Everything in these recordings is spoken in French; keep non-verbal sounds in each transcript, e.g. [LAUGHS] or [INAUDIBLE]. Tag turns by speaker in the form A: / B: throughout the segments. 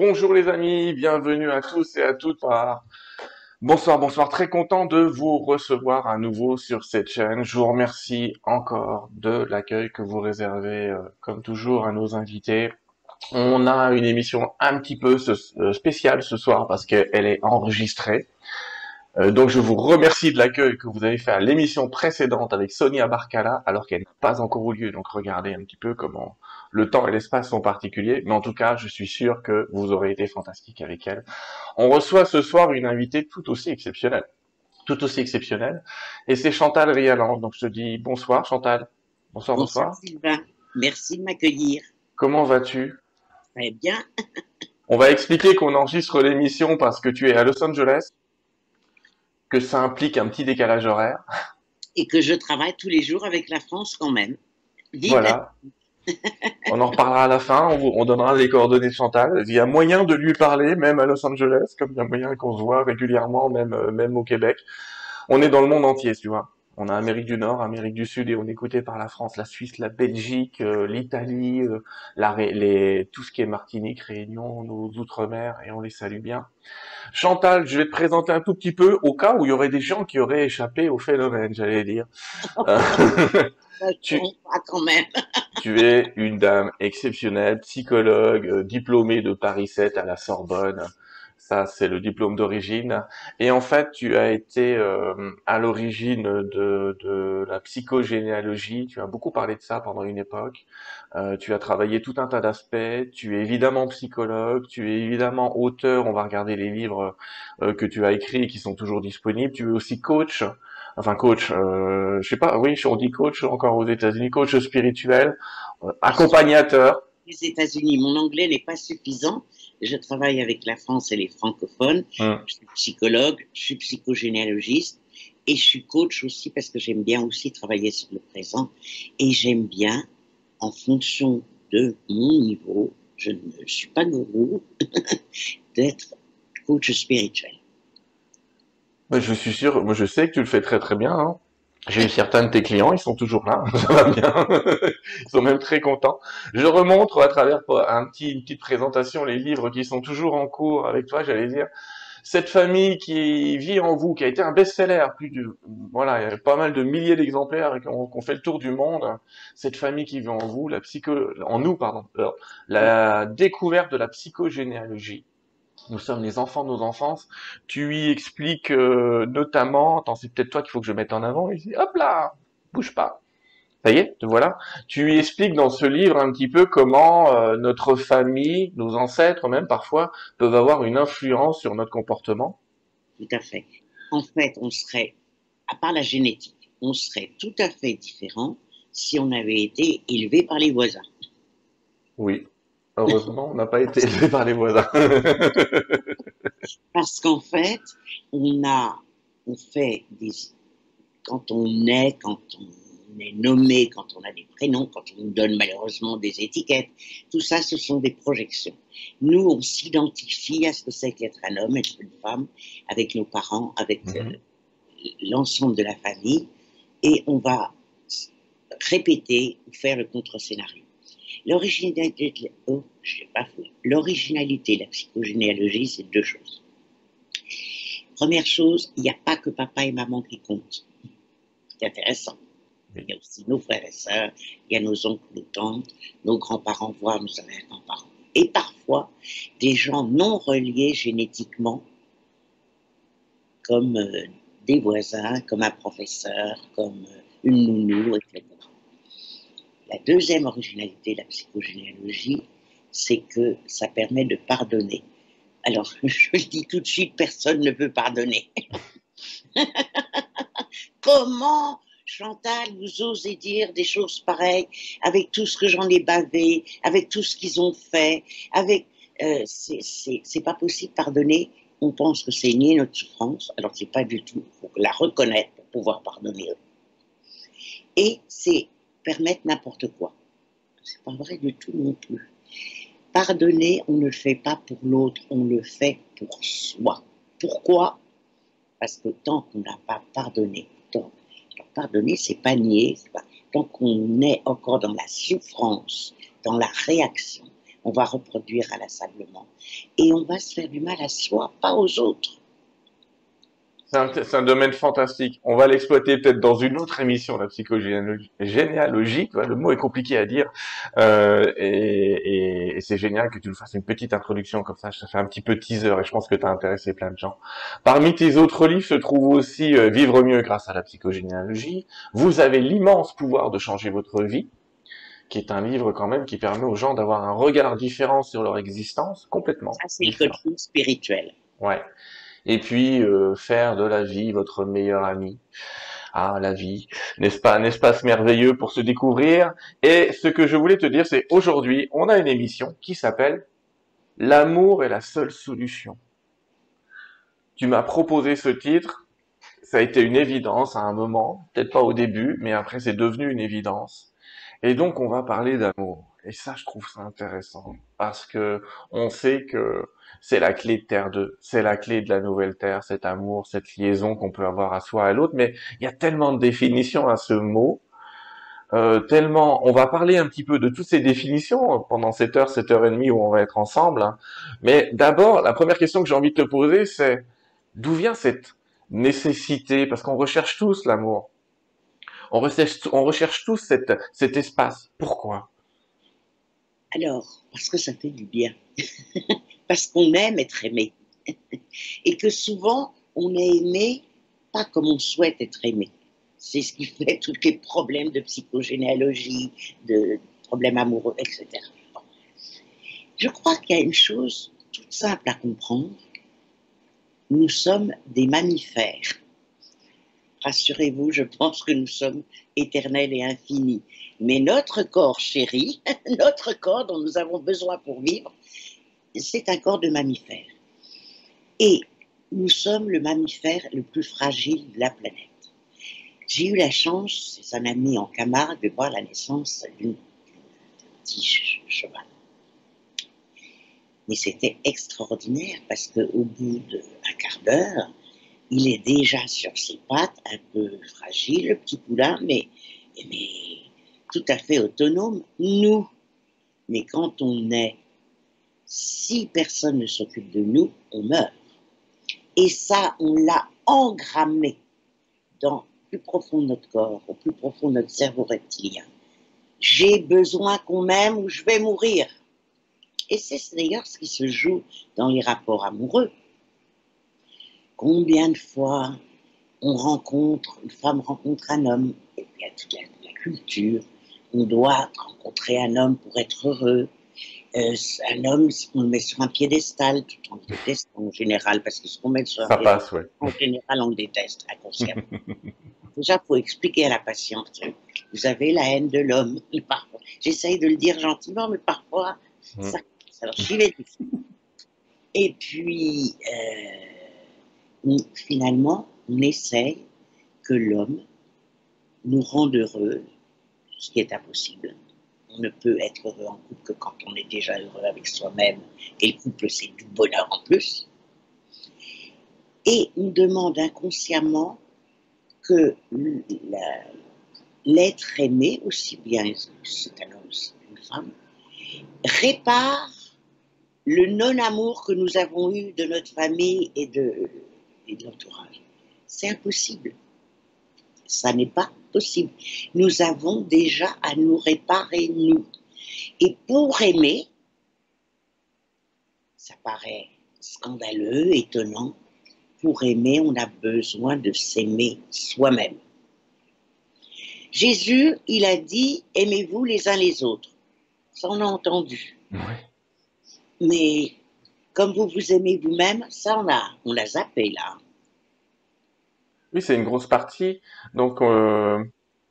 A: Bonjour les amis, bienvenue à tous et à toutes. Bonsoir, bonsoir, très content de vous recevoir à nouveau sur cette chaîne. Je vous remercie encore de l'accueil que vous réservez, euh, comme toujours, à nos invités. On a une émission un petit peu euh, spéciale ce soir parce qu'elle est enregistrée. Euh, donc je vous remercie de l'accueil que vous avez fait à l'émission précédente avec Sonia Barcala, alors qu'elle n'a pas encore eu lieu. Donc regardez un petit peu comment le temps et l'espace sont particuliers. Mais en tout cas, je suis sûr que vous aurez été fantastique avec elle. On reçoit ce soir une invitée tout aussi exceptionnelle. Tout aussi exceptionnelle. Et c'est Chantal Rialan. Donc je te dis bonsoir Chantal.
B: Bonsoir, bonsoir. Bonsoir Sylvain. Merci de m'accueillir.
A: Comment vas-tu?
B: Très bien.
A: On va expliquer qu'on enregistre l'émission parce que tu es à Los Angeles que ça implique un petit décalage horaire.
B: Et que je travaille tous les jours avec la France quand même.
A: voilà. [LAUGHS] on en reparlera à la fin, on, donnera les coordonnées de Chantal. Il y a moyen de lui parler, même à Los Angeles, comme il y a moyen qu'on se voit régulièrement, même, euh, même au Québec. On est dans le monde entier, tu vois. On a Amérique du Nord, Amérique du Sud et on est écouté par la France, la Suisse, la Belgique, euh, l'Italie, euh, les, tout ce qui est Martinique, Réunion, nos outre-mer et on les salue bien. Chantal, je vais te présenter un tout petit peu au cas où il y aurait des gens qui auraient échappé au phénomène, j'allais dire. [LAUGHS] [LAUGHS]
B: tu, quand même. [LAUGHS]
A: tu es une dame exceptionnelle, psychologue, euh, diplômée de Paris 7 à la Sorbonne. Ça, c'est le diplôme d'origine. Et en fait, tu as été euh, à l'origine de, de, la psychogénéalogie. Tu as beaucoup parlé de ça pendant une époque. Euh, tu as travaillé tout un tas d'aspects. Tu es évidemment psychologue. Tu es évidemment auteur. On va regarder les livres euh, que tu as écrits et qui sont toujours disponibles. Tu es aussi coach. Enfin, coach, euh, je sais pas, oui, on dit coach encore aux États-Unis, coach spirituel, euh, accompagnateur.
B: Les États-Unis, mon anglais n'est pas suffisant je travaille avec la France et les francophones. Hum. Je suis psychologue, je suis psychogénéalogiste et je suis coach aussi parce que j'aime bien aussi travailler sur le présent et j'aime bien, en fonction de mon niveau, je ne suis pas gourou, [LAUGHS] d'être coach spirituel.
A: Je suis sûr, moi je sais que tu le fais très très bien. Hein. J'ai eu certains de tes clients, ils sont toujours là, [LAUGHS] ça va bien. ils sont même très contents. Je remontre à travers un petit, une petite présentation les livres qui sont toujours en cours avec toi, j'allais dire. Cette famille qui vit en vous, qui a été un best-seller, plus de, voilà, il y a pas mal de milliers d'exemplaires qui ont, fait le tour du monde. Cette famille qui vit en vous, la psycho, en nous, pardon, la découverte de la psychogénéalogie nous sommes les enfants de nos enfances. Tu y expliques euh, notamment, attends, c'est peut-être toi qu'il faut que je mette en avant, ici, hop là, bouge pas. Ça y est, te voilà. Tu y expliques dans ce livre un petit peu comment euh, notre famille, nos ancêtres même parfois, peuvent avoir une influence sur notre comportement.
B: Tout à fait. En fait, on serait, à part la génétique, on serait tout à fait différent si on avait été élevé par les voisins.
A: Oui, Heureusement, on n'a pas été élevé par les voisins. [LAUGHS]
B: Parce qu'en fait, on a, on fait des, quand on naît, quand on est nommé, quand on a des prénoms, quand on nous donne malheureusement des étiquettes, tout ça, ce sont des projections. Nous, on s'identifie à ce que c'est qu'être un homme, être une femme, avec nos parents, avec mhm. euh, l'ensemble de la famille, et on va répéter ou faire le contre-scénario. L'originalité, oh, l'originalité de la psychogénéalogie, c'est deux choses. Première chose, il n'y a pas que papa et maman qui comptent. C'est intéressant. Il y a aussi nos frères et sœurs, il y a nos oncles, nos tantes, nos grands-parents, voire nos arrière-grands-parents. Et parfois, des gens non reliés génétiquement, comme euh, des voisins, comme un professeur, comme euh, une nounou, etc. La deuxième originalité de la psychogénéalogie, c'est que ça permet de pardonner. Alors, [LAUGHS] je le dis tout de suite, personne ne peut pardonner. [LAUGHS] Comment, Chantal, vous osez dire des choses pareilles avec tout ce que j'en ai bavé, avec tout ce qu'ils ont fait, avec. Euh, c'est pas possible pardonner. On pense que c'est nier notre souffrance, alors c'est pas du tout. Il faut la reconnaître pour pouvoir pardonner. Et c'est permettre n'importe quoi. C'est pas vrai du tout non plus. Pardonner, on ne le fait pas pour l'autre, on le fait pour soi. Pourquoi? Parce que tant qu'on n'a pas pardonné, tant, pardonner, c'est pas nier, tant qu'on est encore dans la souffrance, dans la réaction, on va reproduire inlassablement. Et on va se faire du mal à soi, pas aux autres.
A: C'est un, domaine fantastique. On va l'exploiter peut-être dans une autre émission, la psychogénéalogie. Le mot est compliqué à dire. Euh, et, c'est génial que tu nous fasses une petite introduction comme ça. Ça fait un petit peu teaser et je pense que tu as intéressé plein de gens. Parmi tes autres livres se trouve aussi euh, Vivre mieux grâce à la psychogénéalogie. Vous avez l'immense pouvoir de changer votre vie qui est un livre quand même qui permet aux gens d'avoir un regard différent sur leur existence, complètement.
B: Ça, c'est le spirituel.
A: Ouais et puis euh, faire de la vie votre meilleur ami. Ah, la vie, n'est-ce pas un espace merveilleux pour se découvrir? Et ce que je voulais te dire, c'est aujourd'hui, on a une émission qui s'appelle L'amour est la seule solution. Tu m'as proposé ce titre, ça a été une évidence à un moment, peut-être pas au début, mais après c'est devenu une évidence. Et donc on va parler d'amour. Et ça, je trouve ça intéressant parce que on sait que c'est la clé de Terre 2, c'est la clé de la nouvelle Terre, cet amour, cette liaison qu'on peut avoir à soi et à l'autre. Mais il y a tellement de définitions à ce mot, euh, tellement. On va parler un petit peu de toutes ces définitions pendant cette heure, cette heure et demie où on va être ensemble. Hein. Mais d'abord, la première question que j'ai envie de te poser, c'est d'où vient cette nécessité? Parce qu'on recherche tous l'amour. On recherche, tous cet espace. Pourquoi?
B: Alors, parce que ça fait du bien. [LAUGHS] parce qu'on aime être aimé. [LAUGHS] Et que souvent, on est aimé pas comme on souhaite être aimé. C'est ce qui fait [LAUGHS] tous les problèmes de psychogénéalogie, de problèmes amoureux, etc. Je crois qu'il y a une chose toute simple à comprendre. Nous sommes des mammifères. Rassurez-vous, je pense que nous sommes éternels et infinis. Mais notre corps chéri, [LAUGHS] notre corps dont nous avons besoin pour vivre, c'est un corps de mammifère. Et nous sommes le mammifère le plus fragile de la planète. J'ai eu la chance, c'est un ami en Camargue, de voir la naissance d'un petit cheval. Mais c'était extraordinaire parce qu'au bout d'un quart d'heure, il est déjà sur ses pattes, un peu fragile, le petit poulain, mais, mais tout à fait autonome, nous. Mais quand on est, si personne ne s'occupe de nous, on meurt. Et ça, on l'a engrammé dans le plus profond de notre corps, au plus profond de notre cerveau reptilien. J'ai besoin qu'on m'aime ou je vais mourir. Et c'est d'ailleurs ce qui se joue dans les rapports amoureux. Combien de fois on rencontre, une femme rencontre un homme, et puis il y a toute la culture, on doit rencontrer un homme pour être heureux. Euh, un homme, on le met sur un piédestal, tout en le déteste en général, parce que ce qu'on met sur un
A: piédestal,
B: en général, on le déteste inconsciemment. [LAUGHS] Déjà, il faut expliquer à la patiente, vous avez la haine de l'homme. [LAUGHS] J'essaye de le dire gentiment, mais parfois, mmh. ça, alors j'y vais. Et puis, euh, finalement, on essaye que l'homme nous rende heureux ce qui est impossible. Ne peut être heureux en couple que quand on est déjà heureux avec soi-même, et le couple, c'est du bonheur en plus. Et on demande inconsciemment que l'être aimé, aussi bien c'est un homme, c'est une femme, répare le non-amour que nous avons eu de notre famille et de, et de l'entourage. C'est impossible. Ça n'est pas possible. Nous avons déjà à nous réparer, nous. Et pour aimer, ça paraît scandaleux, étonnant, pour aimer, on a besoin de s'aimer soi-même. Jésus, il a dit, aimez-vous les uns les autres. Ça, on a entendu. Mais comme vous vous aimez vous-même, ça, on a, on l'a zappé là.
A: Oui, c'est une grosse partie. Donc, euh,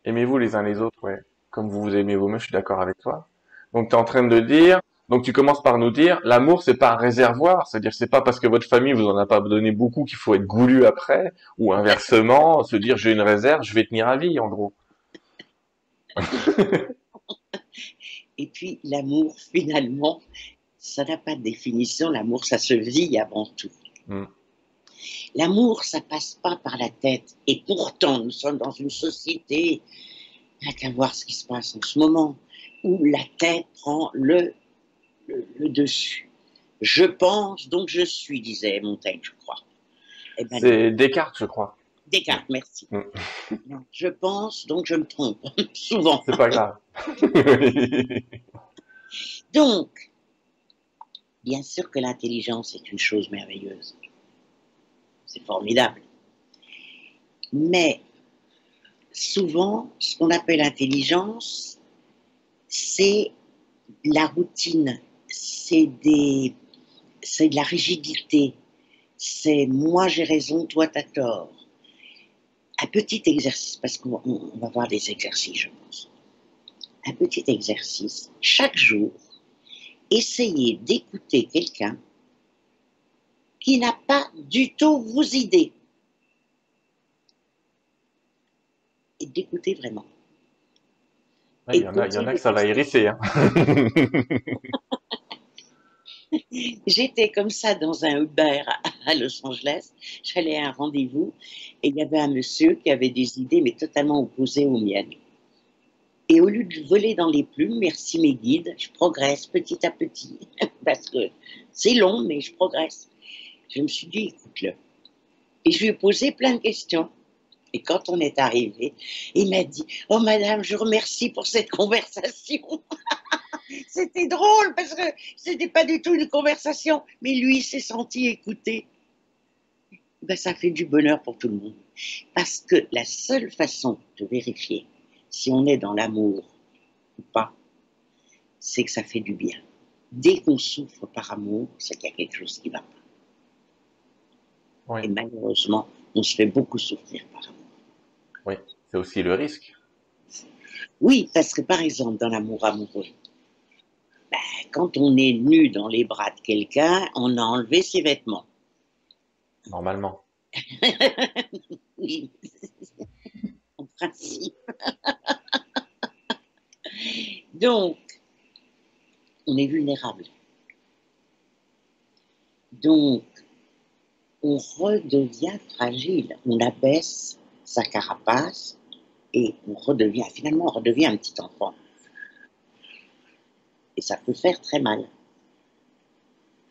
A: aimez-vous les uns les autres, ouais. Comme vous vous aimez vous-même, je suis d'accord avec toi. Donc, tu es en train de dire, donc tu commences par nous dire, l'amour, c'est pas un réservoir. C'est-à-dire, c'est pas parce que votre famille vous en a pas donné beaucoup qu'il faut être goulu après, ou inversement, se dire, j'ai une réserve, je vais tenir à vie, en gros. [LAUGHS]
B: Et puis, l'amour, finalement, ça n'a pas de définition. L'amour, ça se vit avant tout. Hmm. L'amour, ça passe pas par la tête. Et pourtant, nous sommes dans une société, il n'y a qu'à voir ce qui se passe en ce moment, où la tête prend le, le, dessus. Je pense, donc je suis, disait Montaigne, je crois.
A: Eh ben, c'est Descartes, je crois.
B: Descartes, merci. Mm. [LAUGHS] Je pense, donc je me trompe, [LAUGHS] souvent.
A: C'est pas grave. [LAUGHS]
B: donc, bien sûr que l'intelligence est une chose merveilleuse. C'est formidable. Mais souvent, ce qu'on appelle intelligence, c'est la routine, c'est des, c'est de la rigidité, c'est moi j'ai raison, toi t'as tort. Un petit exercice, parce qu'on va voir des exercices, je pense. Un petit exercice, chaque jour, essayez d'écouter quelqu'un qui n'a pas du tout vos idées. Et d'écouter vraiment.
A: Il y, en a, y en a que ça va hérisser. Hein. [LAUGHS]
B: J'étais comme ça dans un Uber à Los Angeles. J'allais à un rendez-vous et il y avait un monsieur qui avait des idées mais totalement opposées aux miennes. Et au lieu de voler dans les plumes, merci mes guides, je progresse petit à petit [LAUGHS] parce que c'est long mais je progresse. Je me suis dit, écoute-le. Et je lui ai posé plein de questions. Et quand on est arrivé, il m'a dit Oh, madame, je vous remercie pour cette conversation. [LAUGHS] C'était drôle parce que ce n'était pas du tout une conversation, mais lui s'est senti écouté. Ben, ça fait du bonheur pour tout le monde. Parce que la seule façon de vérifier si on est dans l'amour ou pas, c'est que ça fait du bien. Dès qu'on souffre par amour, c'est qu'il y a quelque chose qui va pas. Et malheureusement, on se fait beaucoup souffrir par amour.
A: Oui, c'est aussi le risque.
B: Oui, parce que par exemple, dans l'amour amoureux, ben, quand on est nu dans les bras de quelqu'un, on a enlevé ses vêtements.
A: Normalement. [LAUGHS]
B: oui, en principe. [LAUGHS] Donc, on est vulnérable. Donc, on redevient fragile, on abaisse sa carapace et on redevient, finalement, on redevient un petit enfant. Et ça peut faire très mal.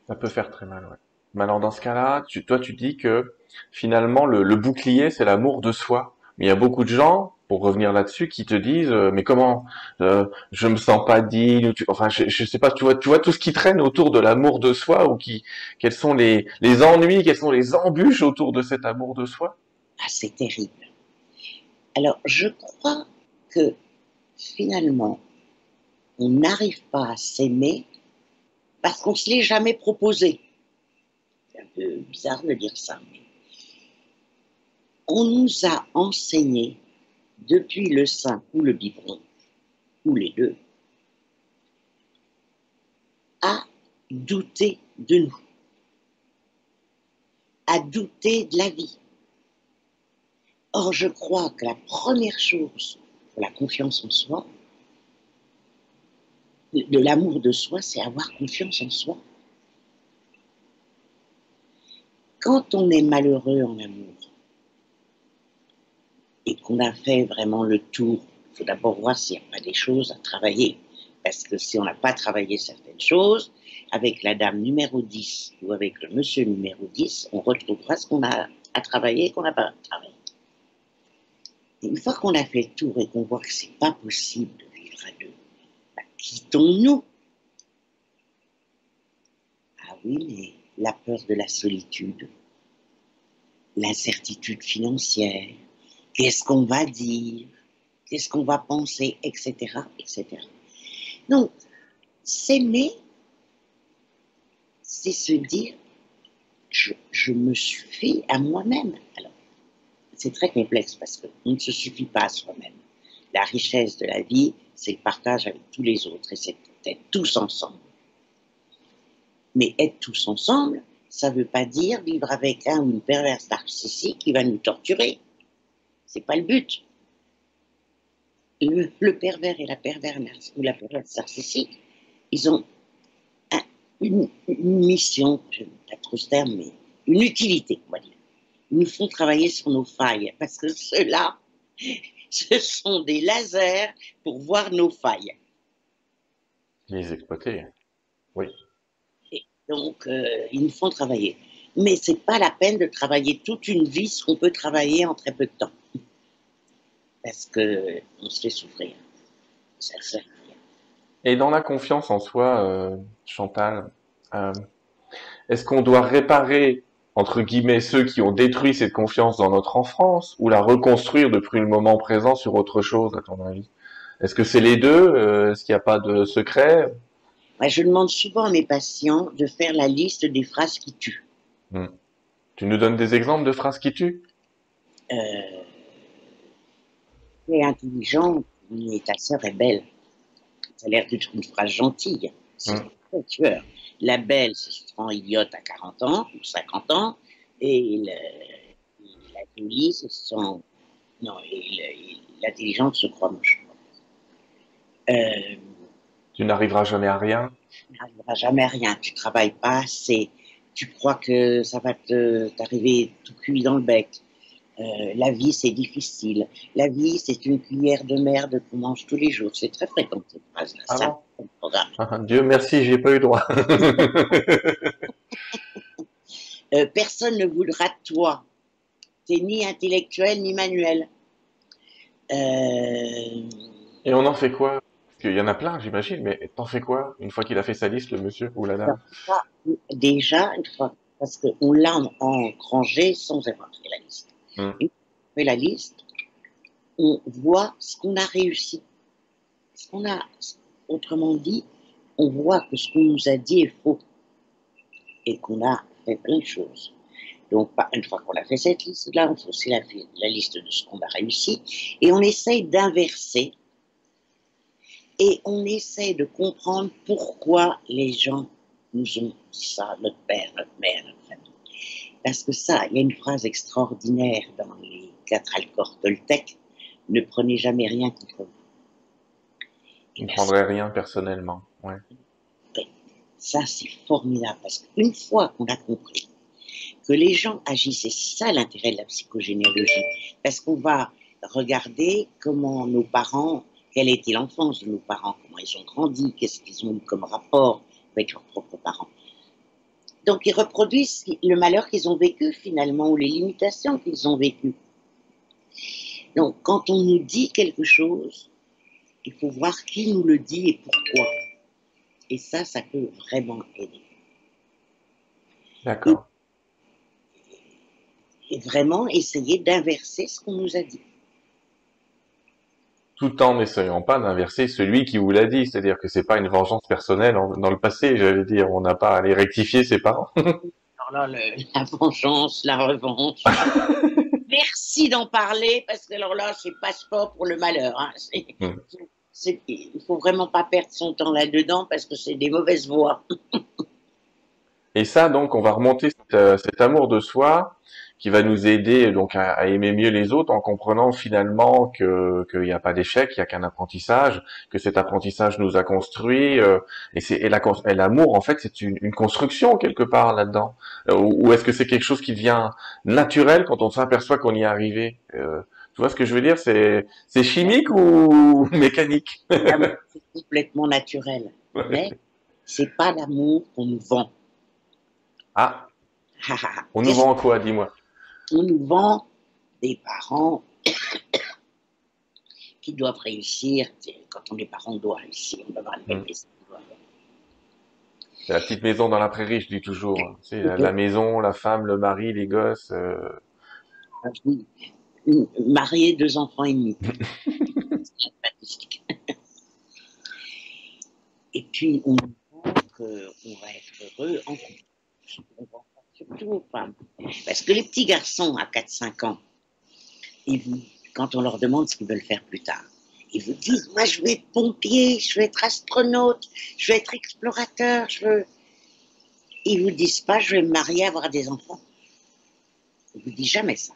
A: Ça peut faire très mal, ouais. Mais alors dans ce cas-là, toi tu dis que finalement le, bouclier c'est l'amour de soi. Mais il y a beaucoup de gens, pour revenir là-dessus, qui te disent euh, mais comment euh, je me sens pas digne, enfin je, sais pas, tu vois, tu vois tout ce qui traîne autour de l'amour de soi ou qui, quels sont les, les ennuis, quelles sont les embûches autour de cet amour de soi?
B: Ah c'est terrible. Alors, je crois que finalement, on n'arrive pas à s'aimer parce qu'on se l'est jamais proposé. C'est un peu bizarre de dire ça, mais on nous a enseigné depuis le sein ou le biberon, ou les deux, à douter de nous, à douter de la vie, Or, je crois que la première chose pour la confiance en soi, de l'amour de soi, c'est avoir confiance en soi. Quand on est malheureux en amour et qu'on a fait vraiment le tour, il faut d'abord voir s'il n'y a pas des choses à travailler. Parce que si on n'a pas travaillé certaines choses, avec la dame numéro 10 ou avec le monsieur numéro 10, on retrouvera ce qu'on a à travailler et qu'on n'a pas travaillé une fois qu'on a fait le tour et qu'on voit que c'est pas possible de vivre à deux, bah, quittons-nous. Ah oui, mais la peur de la solitude, l'incertitude financière, qu'est-ce qu'on va dire, qu'est-ce qu'on va penser, etc., etc. Donc, s'aimer, c'est se dire, je, je me suffis à moi-même. Alors, c'est très complexe parce qu'on ne se suffit pas à soi-même. La richesse de la vie, c'est le partage avec tous les autres et c'est être tous ensemble. Mais être tous ensemble, ça ne veut pas dire vivre avec un ou une perverse narcissique qui va nous torturer. C'est pas le but. Le, pervers et la perverse ou la perverse narcissique, ils ont une, mission, je ne pas trop ce terme, mais une utilité, on va dire nous font travailler sur nos failles, parce que ceux-là, [LAUGHS] ce sont des lasers pour voir nos failles.
A: Les exploiter. Oui.
B: Et donc, euh, ils nous font travailler. Mais c'est pas la peine de travailler toute une vie ce qu'on peut travailler en très peu de temps. Parce que on se fait souffrir. Ça sert à rien.
A: Et dans la confiance en soi, euh, Chantal, euh, est-ce qu'on doit réparer, entre guillemets, ceux qui ont détruit cette confiance dans notre enfance ou la reconstruire depuis le moment présent sur autre chose, à ton avis? Est-ce que c'est les deux? Euh, Est-ce qu'il n'y a pas de secret?
B: Moi, je demande souvent à mes patients de faire la liste des phrases qui tuent.
A: Tu nous donnes des exemples de phrases qui tuent?
B: Euh, tu es intelligent, mais ta sœur est belle. Ça a l'air d'être une phrase gentille. C'est
A: Mm.
B: très tueur. La belle se rend idiote à 40 ans ou 50 ans, et le- la jolie se sent. Non, l'intelligente se croit moche. Euh,
A: Tu n'arriveras jamais à rien
B: tu n'arriveras jamais à rien. Tu travailles pas assez. Tu crois que ça va t'arriver tout cuit dans le bec. Euh, la vie, c'est difficile. La vie, c'est une cuillère de merde qu'on mange tous les jours. C'est très fréquent, cette phrase-là.
A: Ah
B: Ça,
A: bon
B: le programme.
A: Ah, Dieu merci, j'y ai pas eu droit. [LAUGHS]
B: Euh, personne ne voudra de toi. T'es ni intellectuel, ni manuel. Euh,
A: Et on en fait quoi? Parce qu'il y en a plein, j'imagine, mais t'en fais quoi? Une fois qu'il a fait sa liste, le monsieur ou la dame
B: déjà, une fois, parce qu'on l'a en- engrangé sans avoir fait la liste.
A: Mm.
B: Fois qu'on fait la liste, on voit ce qu'on a réussi. Ce qu'on a, autrement dit, on voit que ce qu'on nous a dit est faux et qu'on a fait plein de choses. Donc, une fois qu'on a fait cette liste-là, on fait aussi la, liste de ce qu'on a réussi et on essaye d'inverser et on essaie de comprendre pourquoi les gens nous ont dit ça, notre père, notre mère, notre famille. Parce que ça, il y a une phrase extraordinaire dans les quatre alcors Toltec ne prenez jamais rien contre vous.
A: Je ne prendrais rien personnellement. Ouais.
B: Ça, c'est formidable parce qu'une fois qu'on a compris que les gens agissent, c'est ça l'intérêt de la psychogénéalogie, parce qu'on va regarder comment nos parents, quelle était l'enfance de nos parents, comment ils ont grandi, qu'est-ce qu'ils ont eu comme rapport avec leurs propres parents. Donc, ils reproduisent le malheur qu'ils ont vécu finalement, ou les limitations qu'ils ont vécues. Donc, quand on nous dit quelque chose, il faut voir qui nous le dit et pourquoi. Et ça, ça peut vraiment aider.
A: D'accord.
B: Et vraiment essayer d'inverser ce qu'on nous a dit.
A: Tout en n'essayant pas d'inverser celui qui vous l'a dit. C'est-à-dire que c'est pas une vengeance personnelle en- dans le passé, j'allais dire. On n'a pas à aller rectifier ses parents. [LAUGHS]
B: Alors là, le- la vengeance, la revanche. [LAUGHS] Merci d'en parler, parce que alors là, c'est passeport pour le malheur. hein.
A: Mm.
B: c'est- il faut vraiment pas perdre son temps là-dedans, parce que c'est des mauvaises voies. [LAUGHS]
A: Et ça, donc, on va remonter cet, euh, cet amour de soi qui va nous aider donc à, à aimer mieux les autres en comprenant finalement que qu'il n'y a pas d'échec, il n'y a qu'un apprentissage, que cet apprentissage nous a construit euh, et c'est et la l'amour en fait c'est une, une construction quelque part là-dedans Euh, ou, ou est-ce que c'est quelque chose qui devient naturel quand on s'aperçoit qu'on y est arrivé? Euh, Tu vois ce que je veux dire? C'est c'est chimique ou [LAUGHS] mécanique?
B: C'est complètement naturel. Mais c'est pas l'amour qu'on nous vend.
A: Ah,
B: Ah, ah, ah.
A: on nous vend quoi Dis-moi?
B: On nous vend des parents [COUGHS] qui doivent réussir. Quand on est parent, on doit réussir. On doit avoir une belle
A: Mm.
B: maison,
A: C'est la petite maison dans la prairie, je dis toujours. [COUGHS] C'est la, la maison, la femme, le mari, les gosses. euh,
B: Marié, deux enfants et demi. [LAUGHS] Et puis, on pense qu'on va être heureux en couple. Surtout aux femmes. Parce que les petits garçons à 4-5 ans, quand on leur demande ce qu'ils veulent faire plus tard, ils vous disent Moi, je veux être pompier, je veux être astronaute, je veux être explorateur, je veux. Ils vous disent pas Je vais me marier, avoir des enfants. Ils vous disent jamais ça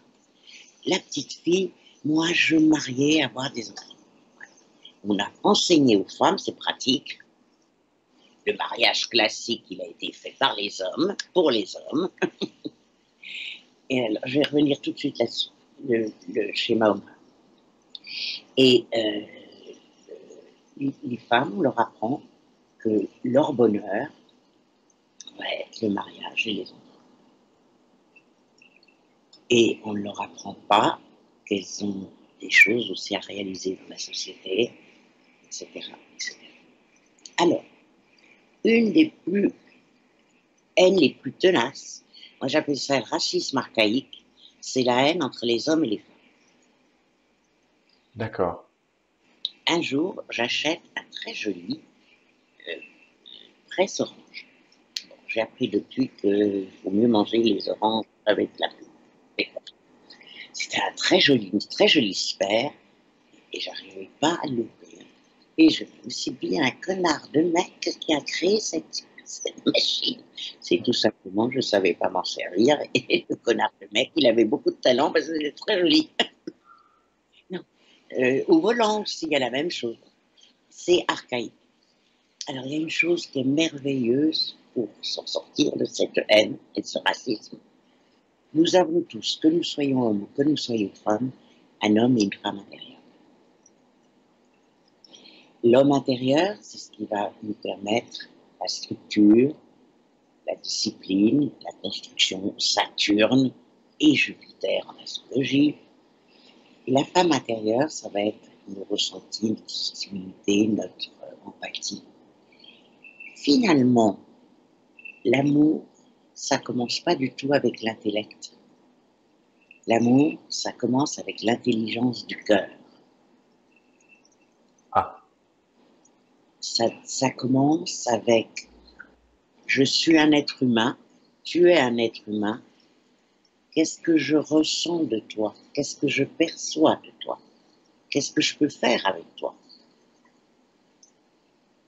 B: la petite fille, moi je veux me marier, avoir des enfants. On a enseigné aux femmes, c'est pratique. Le mariage classique, il a été fait par les hommes, pour les hommes. [LAUGHS] Et alors, je vais revenir tout de suite le, le schéma homme. Et euh, les, les femmes, on leur apprend que leur bonheur, va être le mariage et les enfants. Et on ne leur apprend pas qu'elles ont des choses aussi à réaliser dans la société, etc. etc. Alors, une des plus haines les plus tenaces, moi j'appelle ça le racisme archaïque, c'est la haine entre les hommes et les femmes.
A: D'accord.
B: Un jour, j'achète un très joli euh, presse orange. Bon, J'ai appris depuis qu'il faut mieux manger les oranges avec la peau. C'était un très joli, une très jolie sphère et j'arrivais pas à l'ouvrir. Et je me suis dit, un connard de mec qui a créé cette, machine. C'est tout simplement, je ne savais pas m'en servir. [LAUGHS] Et le connard de mec, il avait beaucoup de talent parce que c'était très joli. [LAUGHS] non. Euh, au volant aussi, il y a la même chose. C'est archaïque. Alors, il y a une chose qui est merveilleuse pour s'en sortir de cette haine et de ce racisme. Nous avons tous, que nous soyons hommes ou que nous soyons femmes, un homme et une femme intérieure. L'homme intérieur, c'est ce qui va nous permettre la structure, la discipline, la construction Saturne et Jupiter en astrologie. Et la femme intérieure, ça va être nos ressentis, notre sensibilité, notre euh, empathie. Finalement, l'amour, ça commence pas du tout avec l'intellect. L'amour, ça commence avec l'intelligence du cœur.
A: Ah,
B: Ça, commence avec je suis un être humain, tu es un être humain, qu'est-ce que je ressens de toi? Qu'est-ce que je perçois de toi? Qu'est-ce que je peux faire avec toi?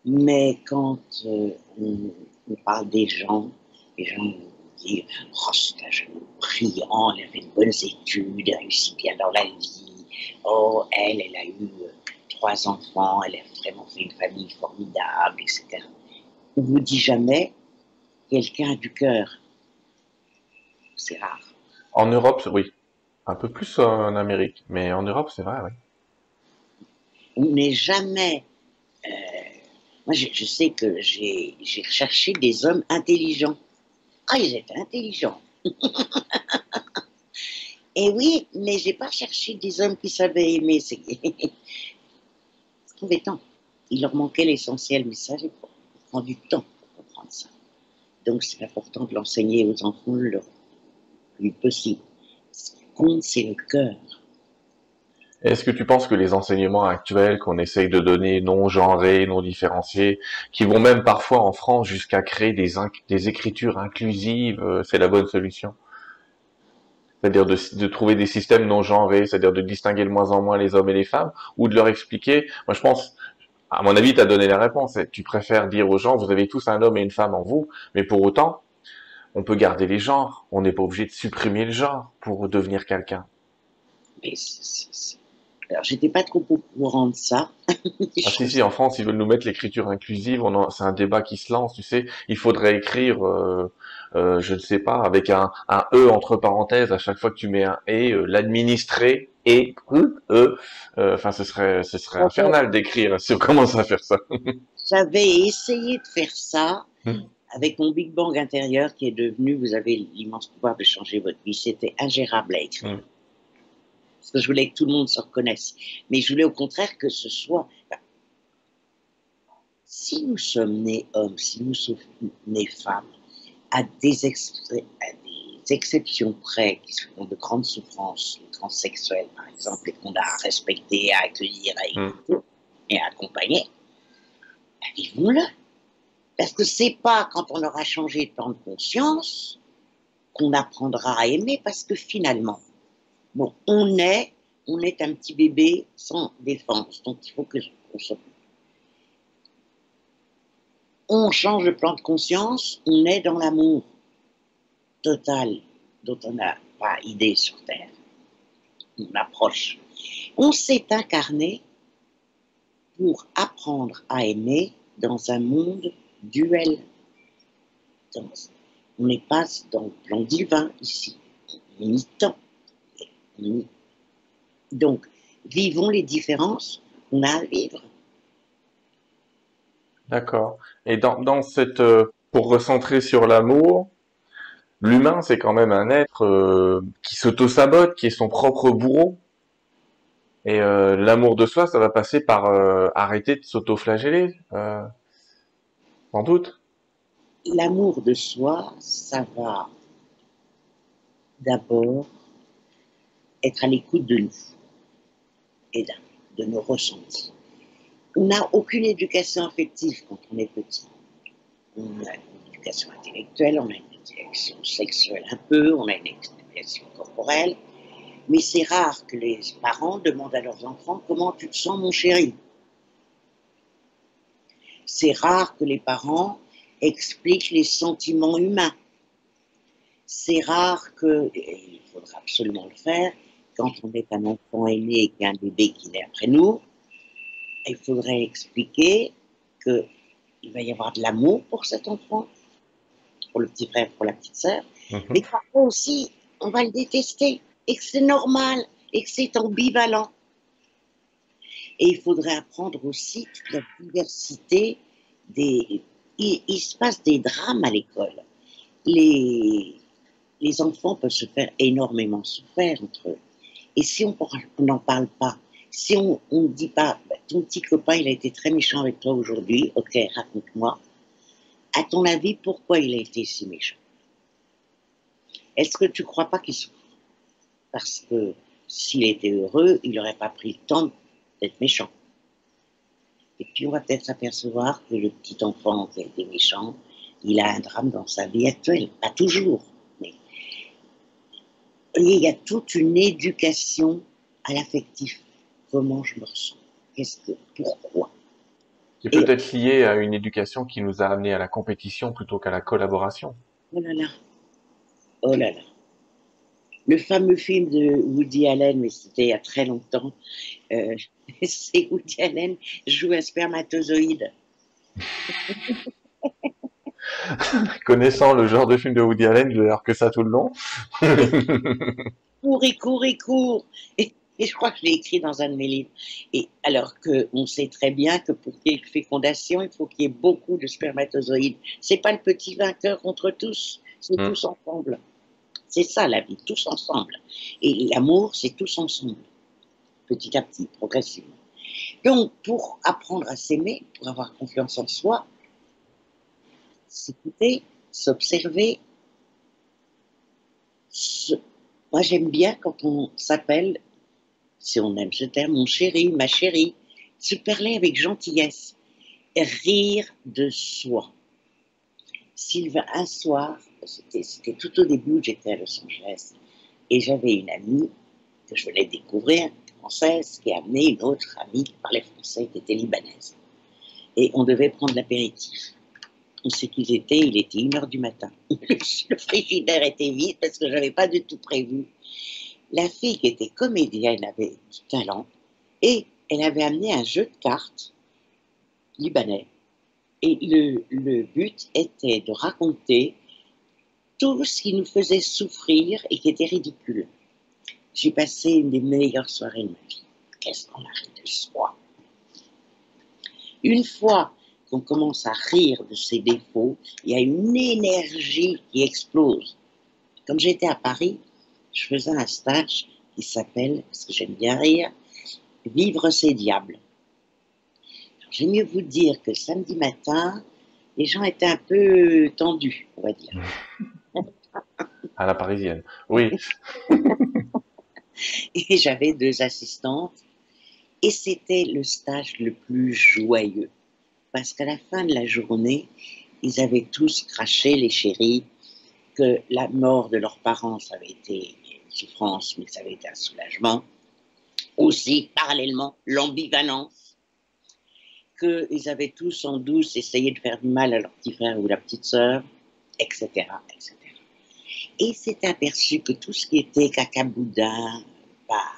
B: Mais quand euh, on, parle des gens, les gens dire Oh, c'est un jeune brillant, elle a fait de bonnes études, elle réussit bien dans la vie. Oh, elle, elle a eu euh, trois enfants, elle a vraiment fait une famille formidable, etc. On vous dit jamais quelqu'un a du cœur. C'est rare.
A: en Europe, oui. Un peu plus en Amérique, mais en Europe, c'est vrai, oui.
B: On n'est jamais. euh, moi, je, je sais que j'ai j'ai recherché des hommes intelligents. Ah, ils étaient intelligents. [LAUGHS] Et oui, mais j'ai pas cherché des hommes qui savaient aimer. [LAUGHS] Embêtant. Il leur manquait l'essentiel, mais ça, j'ai prend du temps pour comprendre ça. Donc, c'est important de l'enseigner aux enfants le plus possible. Ce qui compte, c'est le cœur.
A: Est-ce que tu penses que les enseignements actuels qu'on essaye de donner, non genrés, non différenciés, qui vont même parfois en France jusqu'à créer des écritures inclusives, euh, c'est la bonne solution? C'est-à-dire de, de trouver des systèmes non genrés, c'est-à-dire de distinguer de moins en moins les hommes et les femmes, ou de leur expliquer. Moi, je pense, à mon avis, tu as donné la réponse. Tu préfères dire aux gens, vous avez tous un homme et une femme en vous, mais pour autant, on peut garder les genres. On n'est pas obligé de supprimer le genre pour devenir quelqu'un.
B: Mais c'est- Alors, j'étais pas trop au courant de ça.
A: Ah si, si, en France, ils veulent nous mettre l'écriture inclusive, on en- c'est un débat qui se lance, tu sais, il faudrait écrire, euh, euh, je ne sais pas, avec un, un E entre parenthèses, à chaque fois que tu mets un E, euh, l'administrer, et, E, E, euh, enfin, ce serait, ce serait infernal d'écrire [LAUGHS] si on commence à faire ça?
B: J'avais essayé de faire ça
A: Hmm.
B: avec mon Big Bang intérieur qui est devenu, vous avez l'immense pouvoir de changer votre vie. C'était ingérable à écrire.
A: Hmm.
B: Parce que je voulais que tout le monde se reconnaisse. Mais je voulais au contraire que ce soit. si nous sommes nés hommes, si nous sommes nés femmes, à des, ex- à des exceptions près, qui sont de grandes souffrances, les transsexuels par exemple, et qu'on a à respecter, à accueillir, à
A: Hmm.
B: écouter et à accompagner, ben, vivons-le. Parce que c'est pas quand on aura changé de plan de conscience qu'on apprendra à aimer, parce que finalement, bon, on est, on est un petit bébé sans défense, donc il faut que qu'on se- on change de plan de conscience, on est dans l'amour total dont on n'a pas idée sur Terre. On approche. On s'est incarné pour apprendre à aimer dans un monde duel. On n'est pas dans le plan divin ici. On y tend. Donc, vivons les différences qu'on a à vivre.
A: D'accord. Et dans, dans cette, euh, pour recentrer sur l'amour, l'humain, c'est quand même un être euh, qui s'auto-sabote, qui est son propre bourreau. Et euh, l'amour de soi, ça va passer par euh, arrêter de s'auto-flageller, sans doute.
B: L'amour de soi, ça va d'abord être à l'écoute de nous et de nos ressentis. On n'a aucune éducation affective quand on est petit. On a une éducation intellectuelle, on a une éducation sexuelle un peu, on a une éducation corporelle, mais c'est rare que les parents demandent à leurs enfants comment tu te sens mon chéri? C'est rare que les parents expliquent les sentiments humains. C'est rare que, il faudra absolument le faire, quand on est un enfant aîné et qu'un bébé qui naît après nous, il faudrait expliquer qu'il va y avoir de l'amour pour cet enfant, pour le petit frère, pour la petite sœur, mhm. mais parfois aussi, on va le détester, et que c'est normal, et que c'est ambivalent. Et il faudrait apprendre aussi toute la diversité des... Il, se passe des drames à l'école. Les, les enfants peuvent se faire énormément souffrir entre eux. Et si on n'en parle pas, si on ne dit pas, bah, ton petit copain, il a été très méchant avec toi aujourd'hui, ok, raconte-moi. À ton avis, pourquoi il a été si méchant? Est-ce que tu ne crois pas qu'il souffre Parce que s'il était heureux, il n'aurait pas pris le temps d'être méchant. Et puis on va peut-être s'apercevoir que le petit enfant qui a été méchant, il a un drame dans sa vie actuelle. Pas toujours, mais il y a toute une éducation à l'affectif comment je me ressens, qu'est-ce que, pourquoi.
A: Qui peut être lié à une éducation qui nous a amené à la compétition plutôt qu'à la collaboration.
B: Oh là là, oh là là. Le fameux film de Woody Allen, mais c'était il y a très longtemps, euh, [LAUGHS] c'est Woody Allen joue un spermatozoïde. [LAUGHS]
A: Connaissant le genre de film de Woody Allen, je vais que ça tout le long.
B: court et court et court. Et je crois que je l'ai écrit dans un de mes livres. Et alors qu'on sait très bien que pour qu'il y ait une fécondation, il faut qu'il y ait beaucoup de spermatozoïdes. C'est pas le petit vainqueur contre tous, c'est mmh. tous ensemble. C'est ça la vie, tous ensemble. Et l'amour, c'est tous ensemble, petit à petit, progressivement. Donc, pour apprendre à s'aimer, pour avoir confiance en soi, s'écouter, s'observer. Moi, j'aime bien quand on s'appelle si on aime ce terme, mon chéri, ma chérie, se parler avec gentillesse, rire de soi. Sylvain, un soir, c'était tout au début j'étais à Los Angeles, et j'avais une amie que je venais découvrir, française, qui a amené une autre amie qui parlait français, qui était libanaise. Et on devait prendre l'apéritif. On sait qu'ils étaient, il était une heure du matin. [LAUGHS] Le frigidaire était vide parce que je n'avais pas du tout prévu la fille qui était comédienne avait du talent et elle avait amené un jeu de cartes libanais. Et le, but était de raconter tout ce qui nous faisait souffrir et qui était ridicule. J'ai passé une des meilleures soirées de ma vie. Qu'est-ce qu'on a ri de soi? Une fois qu'on commence à rire de ses défauts, il y a une énergie qui explose. Comme j'étais à Paris, je faisais un stage qui s'appelle, parce que j'aime bien rire, Vivre ses diables. J'aime mieux vous dire que samedi matin, les gens étaient un peu tendus, on va dire. [LAUGHS]
A: À la parisienne, oui. [LAUGHS]
B: et j'avais deux assistantes, et c'était le stage le plus joyeux, parce qu'à la fin de la journée, ils avaient tous craché, les chéris, que la mort de leurs parents, ça avait été souffrance, mais ça avait été un soulagement. Aussi, parallèlement, l'ambivalence, qu'ils avaient tous en douce essayé de faire du mal à leur petit frère ou la petite sœur, etc., etc. Et s'est aperçu que tout ce qui était cacaboudin, bah,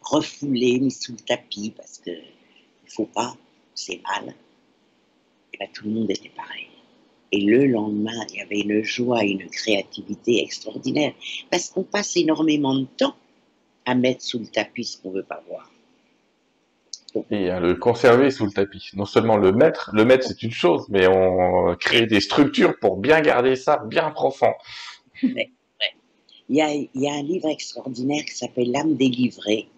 B: refoulé, mis sous le tapis, parce que il faut pas, c'est mal, et ben, tout le monde était pareil. Et le lendemain, il y avait une joie une créativité extraordinaire, parce qu'on passe énormément de temps à mettre sous le tapis ce qu'on ne veut pas voir.
A: Et à le conserver sous le tapis. Non seulement le mettre, le mettre c'est une chose, mais on crée des structures pour bien garder ça bien profond.
B: Il, y a, il y a un livre extraordinaire qui s'appelle L'âme délivrée,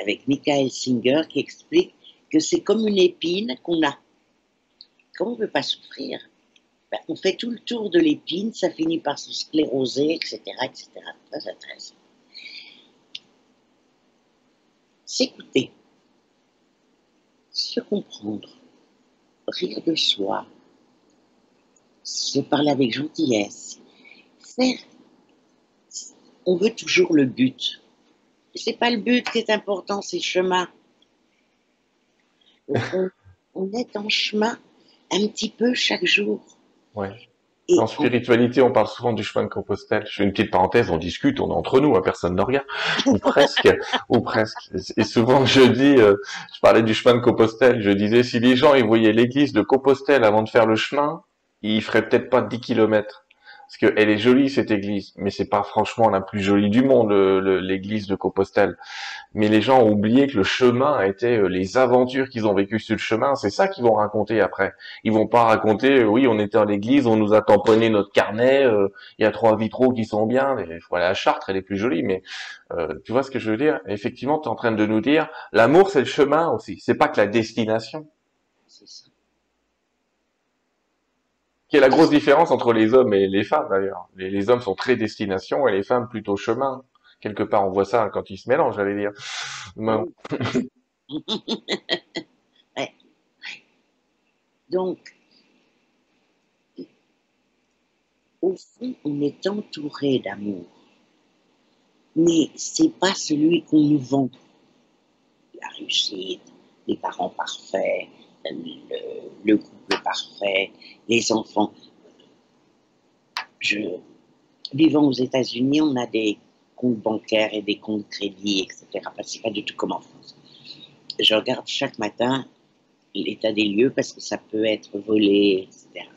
B: avec Michael Singer, qui explique que c'est comme une épine qu'on a. Comme on ne veut pas souffrir, ben, on fait tout le tour de l'épine, ça finit par se scléroser, etc. etc. Très intéressant. S'écouter, se comprendre, rire de soi, se parler avec gentillesse, faire. On veut toujours le but. C'est pas le but qui est important, c'est le chemin. [LAUGHS] On, est en chemin un petit peu chaque jour.
A: Ouais. en spiritualité, on parle souvent du chemin de Compostelle. Je fais une petite parenthèse, on discute, on est entre nous, hein, personne ne regarde, ou presque, ou presque. Et souvent, je dis, euh, je parlais du chemin de Compostelle, je disais, si les gens ils voyaient l'église de Compostelle avant de faire le chemin, ils feraient peut-être pas 10 kilomètres parce qu'elle est jolie cette église, mais c'est pas franchement la plus jolie du monde, l'église de Compostelle. Mais les gens ont oublié que le chemin été euh, les aventures qu'ils ont vécues sur le chemin, c'est ça qu'ils vont raconter après. Ils vont pas raconter, euh, oui, on était à l'église, on nous a tamponné notre carnet, euh, il y a trois vitraux qui sont bien, voilà, la Chartres elle est plus jolie, mais tu vois ce que je veux dire? Effectivement, tu es en train de nous dire, l'amour c'est le chemin aussi, c'est pas que la destination. C'est ça qui est la grosse différence entre les hommes et les femmes d'ailleurs. Les, hommes sont très destination et les femmes plutôt chemin. Quelque part, on voit ça quand ils se mélangent, j'allais dire. [LAUGHS]
B: Donc, au fond, on est entouré d'amour, mais c'est pas celui qu'on nous vend. La réussite, les parents parfaits, le, couple parfait, les enfants. Je, vivant aux États-Unis, on a des comptes bancaires et des comptes crédits, etc. Que pas du tout comme en France. Je regarde chaque matin l'état des lieux parce que ça peut être volé, etc.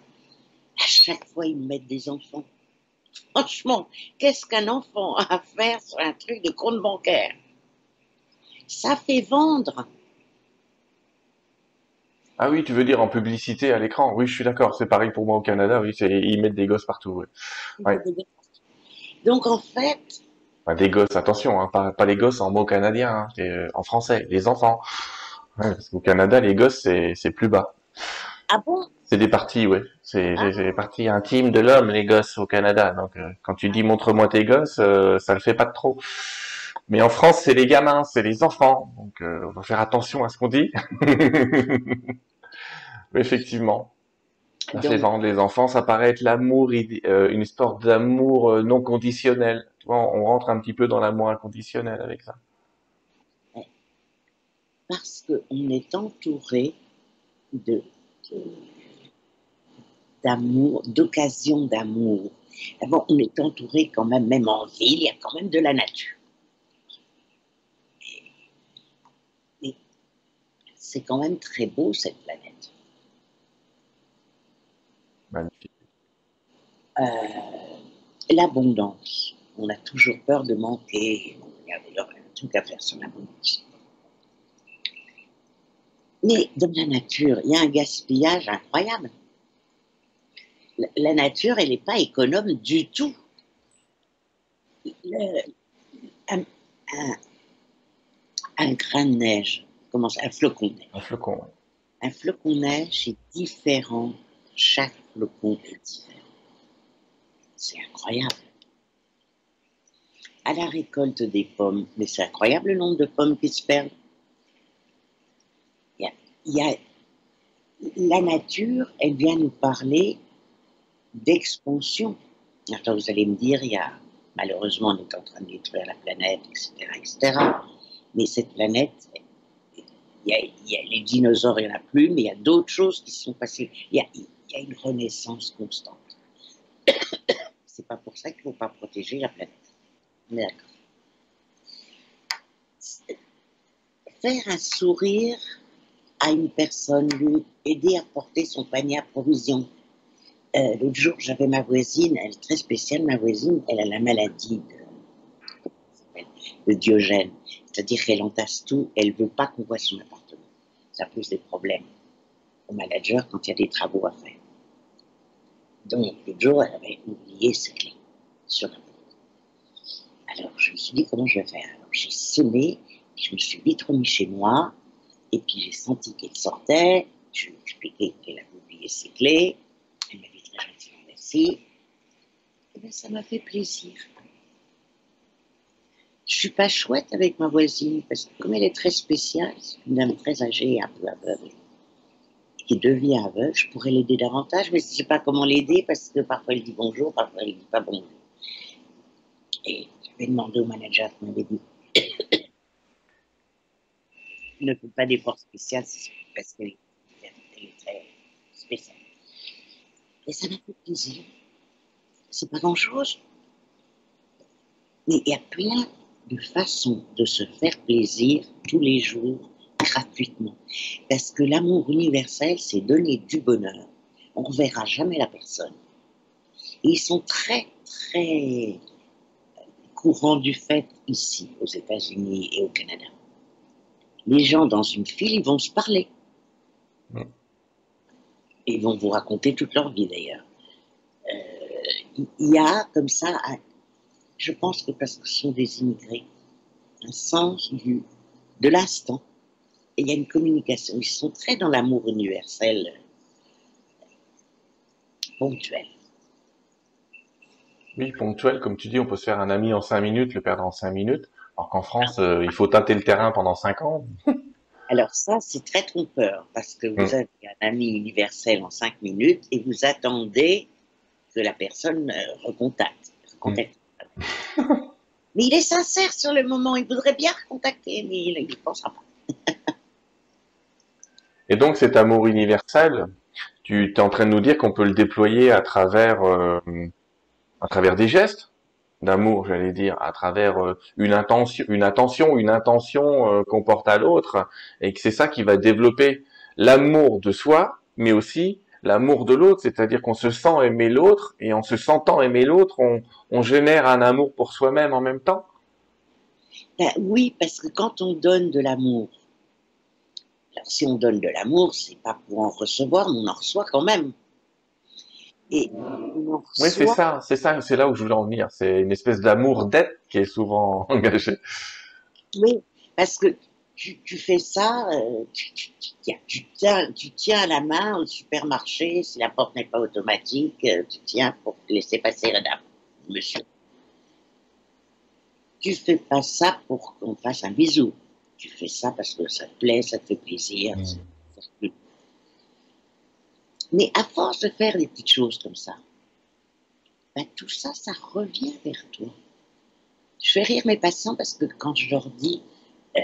B: À chaque fois, ils mettent des enfants. Franchement, qu'est-ce qu'un enfant a à faire sur un truc de compte bancaire? Ça fait vendre.
A: Ah oui, tu veux dire en publicité à l'écran Oui, je suis d'accord. C'est pareil pour moi au Canada. Oui, ils mettent des gosses partout.
B: Donc en fait.
A: des gosses, attention, hein, pas, les gosses en mots canadiens, hein, euh, en français, les enfants. parce qu'au Canada, les gosses, c'est plus bas.
B: Ah bon?
A: C'est des parties, oui. C'est ah. des parties intimes de l'homme, les gosses au Canada. Donc euh, quand tu dis montre-moi tes gosses, euh, ça le fait pas de trop. Mais en France, c'est les gamins, c'est les enfants. Donc, euh, on va faire attention à ce qu'on dit. [LAUGHS] Effectivement. Fait vendre les enfants, ça paraît être l'amour, euh, une histoire d'amour euh, non conditionnel. Tu vois, on rentre un petit peu dans l'amour inconditionnel avec ça.
B: Parce qu'on est entouré de d'amour, d'occasions d'amour. Bon, on est entouré quand même, même en ville, il y a quand même de la nature. C'est quand même très beau cette planète.
A: Magnifique.
B: Euh, l'abondance. On a toujours peur de manquer. Il y a un truc à faire sur l'abondance. Mais dans la nature, il y a un gaspillage incroyable. La, nature, elle n'est pas économe du tout. un, un, grain de neige, un flocon de neige.
A: Un flocon.
B: Un flocon de neige est différent. Chaque flocon est différent. C'est incroyable. À la récolte des pommes, mais c'est incroyable le nombre de pommes qui se perdent. Il y a, la nature, elle vient nous parler d'expansion. Alors vous allez me dire, il y a malheureusement on est en train de détruire la planète, etc., etc. Mais cette planète, il y, a, les dinosaures, il n'y en a plus, mais il y a d'autres choses qui sont passées. Il y a, une renaissance constante. [COUGHS] C'est pas pour ça qu'il ne faut pas protéger la planète. D'accord. Faire un sourire à une personne, lui aider à porter son panier à provision. Euh, l'autre jour, j'avais ma voisine, elle est très spéciale, ma voisine, elle a la maladie de, de Diogène. C'est-à-dire qu'elle entasse tout, elle veut pas qu'on voit son appartement. ça pose des problèmes au manager quand il y a des travaux à faire. Donc, le jour, elle avait oublié ses clés sur la porte. Alors, je me suis dit, comment je vais faire? Alors, j'ai sonné, je me suis vite remis chez moi, et puis j'ai senti qu'elle sortait, je lui ai expliqué qu'elle avait oublié ses clés, elle m'a dit très gentiment merci. Et bien, ça m'a fait plaisir. Je suis pas chouette avec ma voisine, parce que comme elle est très spéciale, c'est une dame très âgée, un peu aveugle, qui devient aveugle, je pourrais l'aider davantage, mais je sais pas comment l'aider parce que parfois elle dit bonjour, parfois elle dit pas bonjour. Et j'avais demandé au manager qui m'avait dit [COUGHS] ne fait pas d'efforts spéciaux parce qu'elle est, très spéciale. Et ça m'a fait plaisir. C'est pas grand-chose. Mais il y a plein de façons de se faire plaisir tous les jours gratuitement. Parce que l'amour universel, c'est donner du bonheur. On ne verra jamais la personne. Et ils sont très, très courants du fait ici, aux États-Unis et au Canada. Les gens dans une file, ils vont se parler. Ils vont vous raconter toute leur vie d'ailleurs. Euh, il y a comme ça, je pense que parce que ce sont des immigrés, un sens du, de l'instant et il y a une communication. Ils sont très dans l'amour universel ponctuel.
A: Oui, ponctuel, comme tu dis, on peut se faire un ami en cinq minutes, le perdre en cinq minutes, alors qu'en France, euh, il faut tâter le terrain pendant cinq ans. [LAUGHS]
B: alors ça, c'est très trompeur, parce que vous hum. avez un ami universel en cinq minutes et vous attendez que la personne euh, recontacte. recontacte. Mais il est sincère sur le moment, il voudrait bien recontacter, mais il ne pensera pas. [LAUGHS]
A: Et donc cet amour universel, tu es en train de nous dire qu'on peut le déployer à travers, euh, à travers des gestes d'amour, j'allais dire, à travers euh, une intention, une attention, une intention euh, qu'on porte à l'autre, et que c'est ça qui va développer l'amour de soi, mais aussi l'amour de l'autre, c'est-à-dire qu'on se sent aimer l'autre, et en se sentant aimer l'autre, on, on génère un amour pour soi-même en même temps.
B: Ben oui, parce que quand on donne de l'amour, alors, si on donne de l'amour, c'est pas pour en recevoir, mais on en reçoit quand même.
A: Et Oui, c'est ça, c'est ça, c'est là où je voulais en venir. C'est une espèce d'amour d'être qui est souvent [LAUGHS] engagé.
B: Oui, parce que tu, fais ça, euh, tu, tiens, tu, tiens à la main au supermarché, si la porte n'est pas automatique, euh, tu tiens pour laisser passer la dame, monsieur. Tu fais pas ça pour qu'on fasse un bisou tu fais ça parce que ça te plaît, ça te fait plaisir. Mm. Mais à force de faire des petites choses comme ça, ben, tout ça, ça revient vers toi. Je fais rire mes patients parce que quand je leur dis, euh,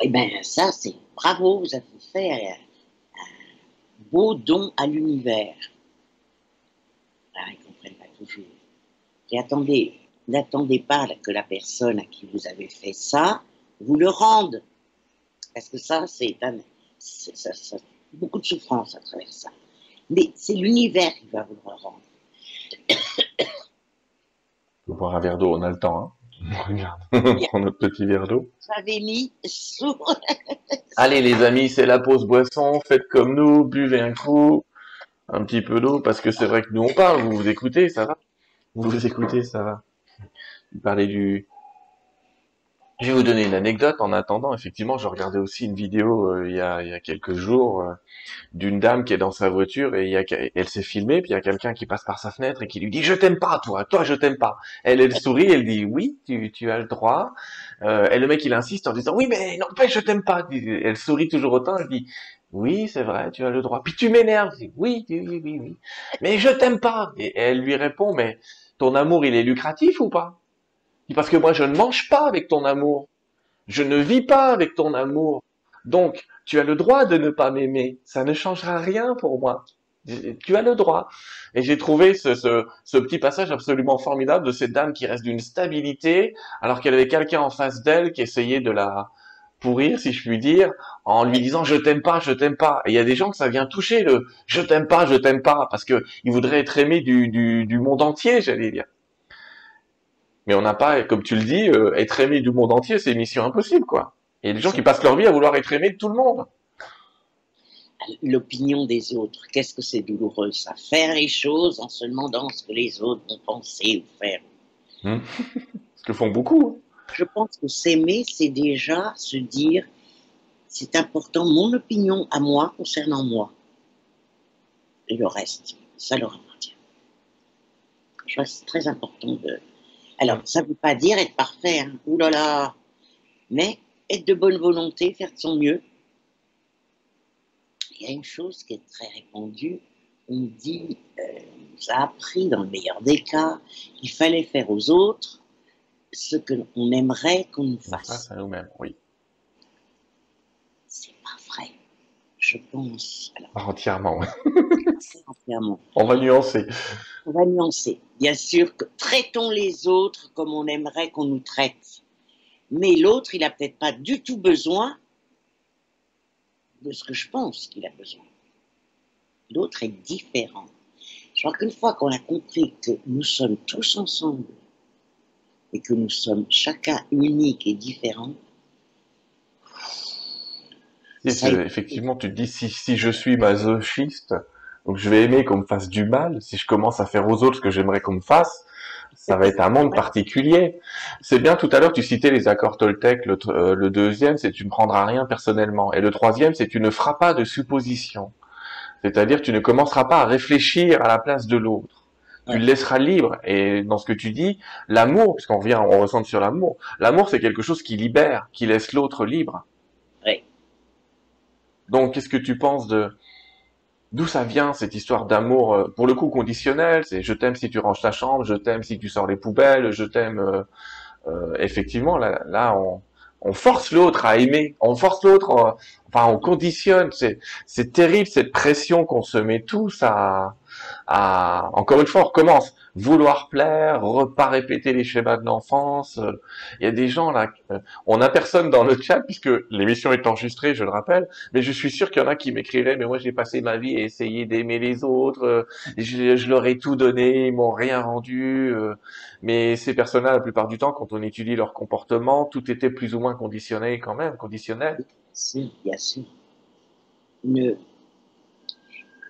B: eh ben ça, c'est bravo, vous avez fait un, beau don à l'univers. Ah, ils ne comprennent pas toujours. Et attendez, n'attendez pas que la personne à qui vous avez fait ça vous le rendent. Parce que ça, c'est beaucoup de souffrance à travers ça. Mais c'est l'univers qui va vous le rendre. [COUGHS]
A: On boire un verre d'eau, on a le temps. Hein Regarde, [LAUGHS] on prend notre petit verre d'eau.
B: J'avais mis sous. [LAUGHS]
A: Allez les amis, c'est la pause boisson, faites comme nous, buvez un coup, un petit peu d'eau, parce que c'est vrai que nous on parle, vous vous écoutez, ça va? Vous vous écoutez, ça va. Vous parlez du, je vais vous donner une anecdote. En attendant, effectivement, je regardais aussi une vidéo euh, il, y a, il, y a, quelques jours euh, d'une dame qui est dans sa voiture et il y a, elle s'est filmée, puis il y a quelqu'un qui passe par sa fenêtre et qui lui dit je t'aime pas toi, toi je t'aime pas. Elle elle sourit, elle dit oui, tu, tu as le droit. Euh, et le mec il insiste en disant oui mais pas je t'aime pas. Elle sourit toujours autant, elle dit oui c'est vrai, tu as le droit. Puis tu m'énerves, oui oui oui oui, mais je t'aime pas. Et elle lui répond mais ton amour il est lucratif ou pas? Parce que moi, je ne mange pas avec ton amour. Je ne vis pas avec ton amour. Donc, tu as le droit de ne pas m'aimer. Ça ne changera rien pour moi. Tu as le droit. Et j'ai trouvé ce, petit passage absolument formidable de cette dame qui reste d'une stabilité, alors qu'elle avait quelqu'un en face d'elle qui essayait de la pourrir, si je puis dire, en lui disant je t'aime pas, je t'aime pas. Et il y a des gens que ça vient toucher le je t'aime pas, je t'aime pas, parce que ils voudraient être aimés du, du, du monde entier, j'allais dire. Mais on n'a pas, comme tu le dis, euh, être aimé du monde entier, c'est mission impossible, quoi. Il y a des gens qui passent leur vie à vouloir être aimés de tout le monde.
B: l'opinion des autres. Qu'est-ce que c'est douloureux ça? Faire les choses en se demandant ce que les autres vont penser ou faire.
A: Hmm. [LAUGHS] ce que font beaucoup.
B: Je pense que s'aimer, c'est déjà se dire c'est important mon opinion à moi concernant moi. Et le reste, ça leur appartient. Je crois que c'est très important de. Alors, ça ne veut pas dire être parfait, hein. Ouh là là, mais être de bonne volonté, faire de son mieux, il y a une chose qui est très répandue. On dit, euh, on nous a appris dans le meilleur des cas, qu'il fallait faire aux autres ce qu'on aimerait qu'on nous fasse.
A: à nous-mêmes, oui.
B: C'est pas vrai, je pense.
A: Alors, entièrement, oui. [LAUGHS]
B: entièrement.
A: On va nuancer.
B: On va nuancer. Bien sûr que traitons les autres comme on aimerait qu'on nous traite. Mais l'autre, il n'a peut-être pas du tout besoin de ce que je pense qu'il a besoin. L'autre est différent. Je crois qu'une fois qu'on a compris que nous sommes tous ensemble et que nous sommes chacun unique et différent,
A: effectivement, tu te dis si, si je suis masochiste, donc je vais aimer qu'on me fasse du mal. Si je commence à faire aux autres ce que j'aimerais qu'on me fasse, ça va être un monde particulier. C'est bien, tout à l'heure, tu citais les accords Toltec. Le, euh, le deuxième, c'est tu ne prendras rien personnellement. Et le troisième, c'est tu ne feras pas de suppositions. C'est-à-dire, tu ne commenceras pas à réfléchir à la place de l'autre. Tu le laisseras libre. Et dans ce que tu dis, l'amour, puisqu'on revient, on ressent sur l'amour. L'amour, c'est quelque chose qui libère, qui laisse l'autre libre. Donc, qu'est-ce que tu penses de, d'où ça vient cette histoire d'amour euh, pour le coup conditionnel? C'est je t'aime si tu ranges ta chambre je t'aime si tu sors les poubelles je t'aime euh, euh, effectivement là, là on, force l'autre à aimer on force l'autre enfin on conditionne. C'est c'est terrible cette pression qu'on se met tous à à encore une fois on recommence vouloir plaire, pas répéter les schémas de l'enfance. Il y a des gens là, on n'a personne dans le chat puisque l'émission est enregistrée, je le rappelle, mais je suis sûr qu'il y en a qui m'écriraient, mais moi j'ai passé ma vie à essayer d'aimer les autres, je, je, leur ai tout donné, ils m'ont rien rendu. Mais ces personnes-là, la plupart du temps, quand on étudie leur comportement, tout était plus ou moins conditionné quand même, conditionnel.
B: Si, bien sûr.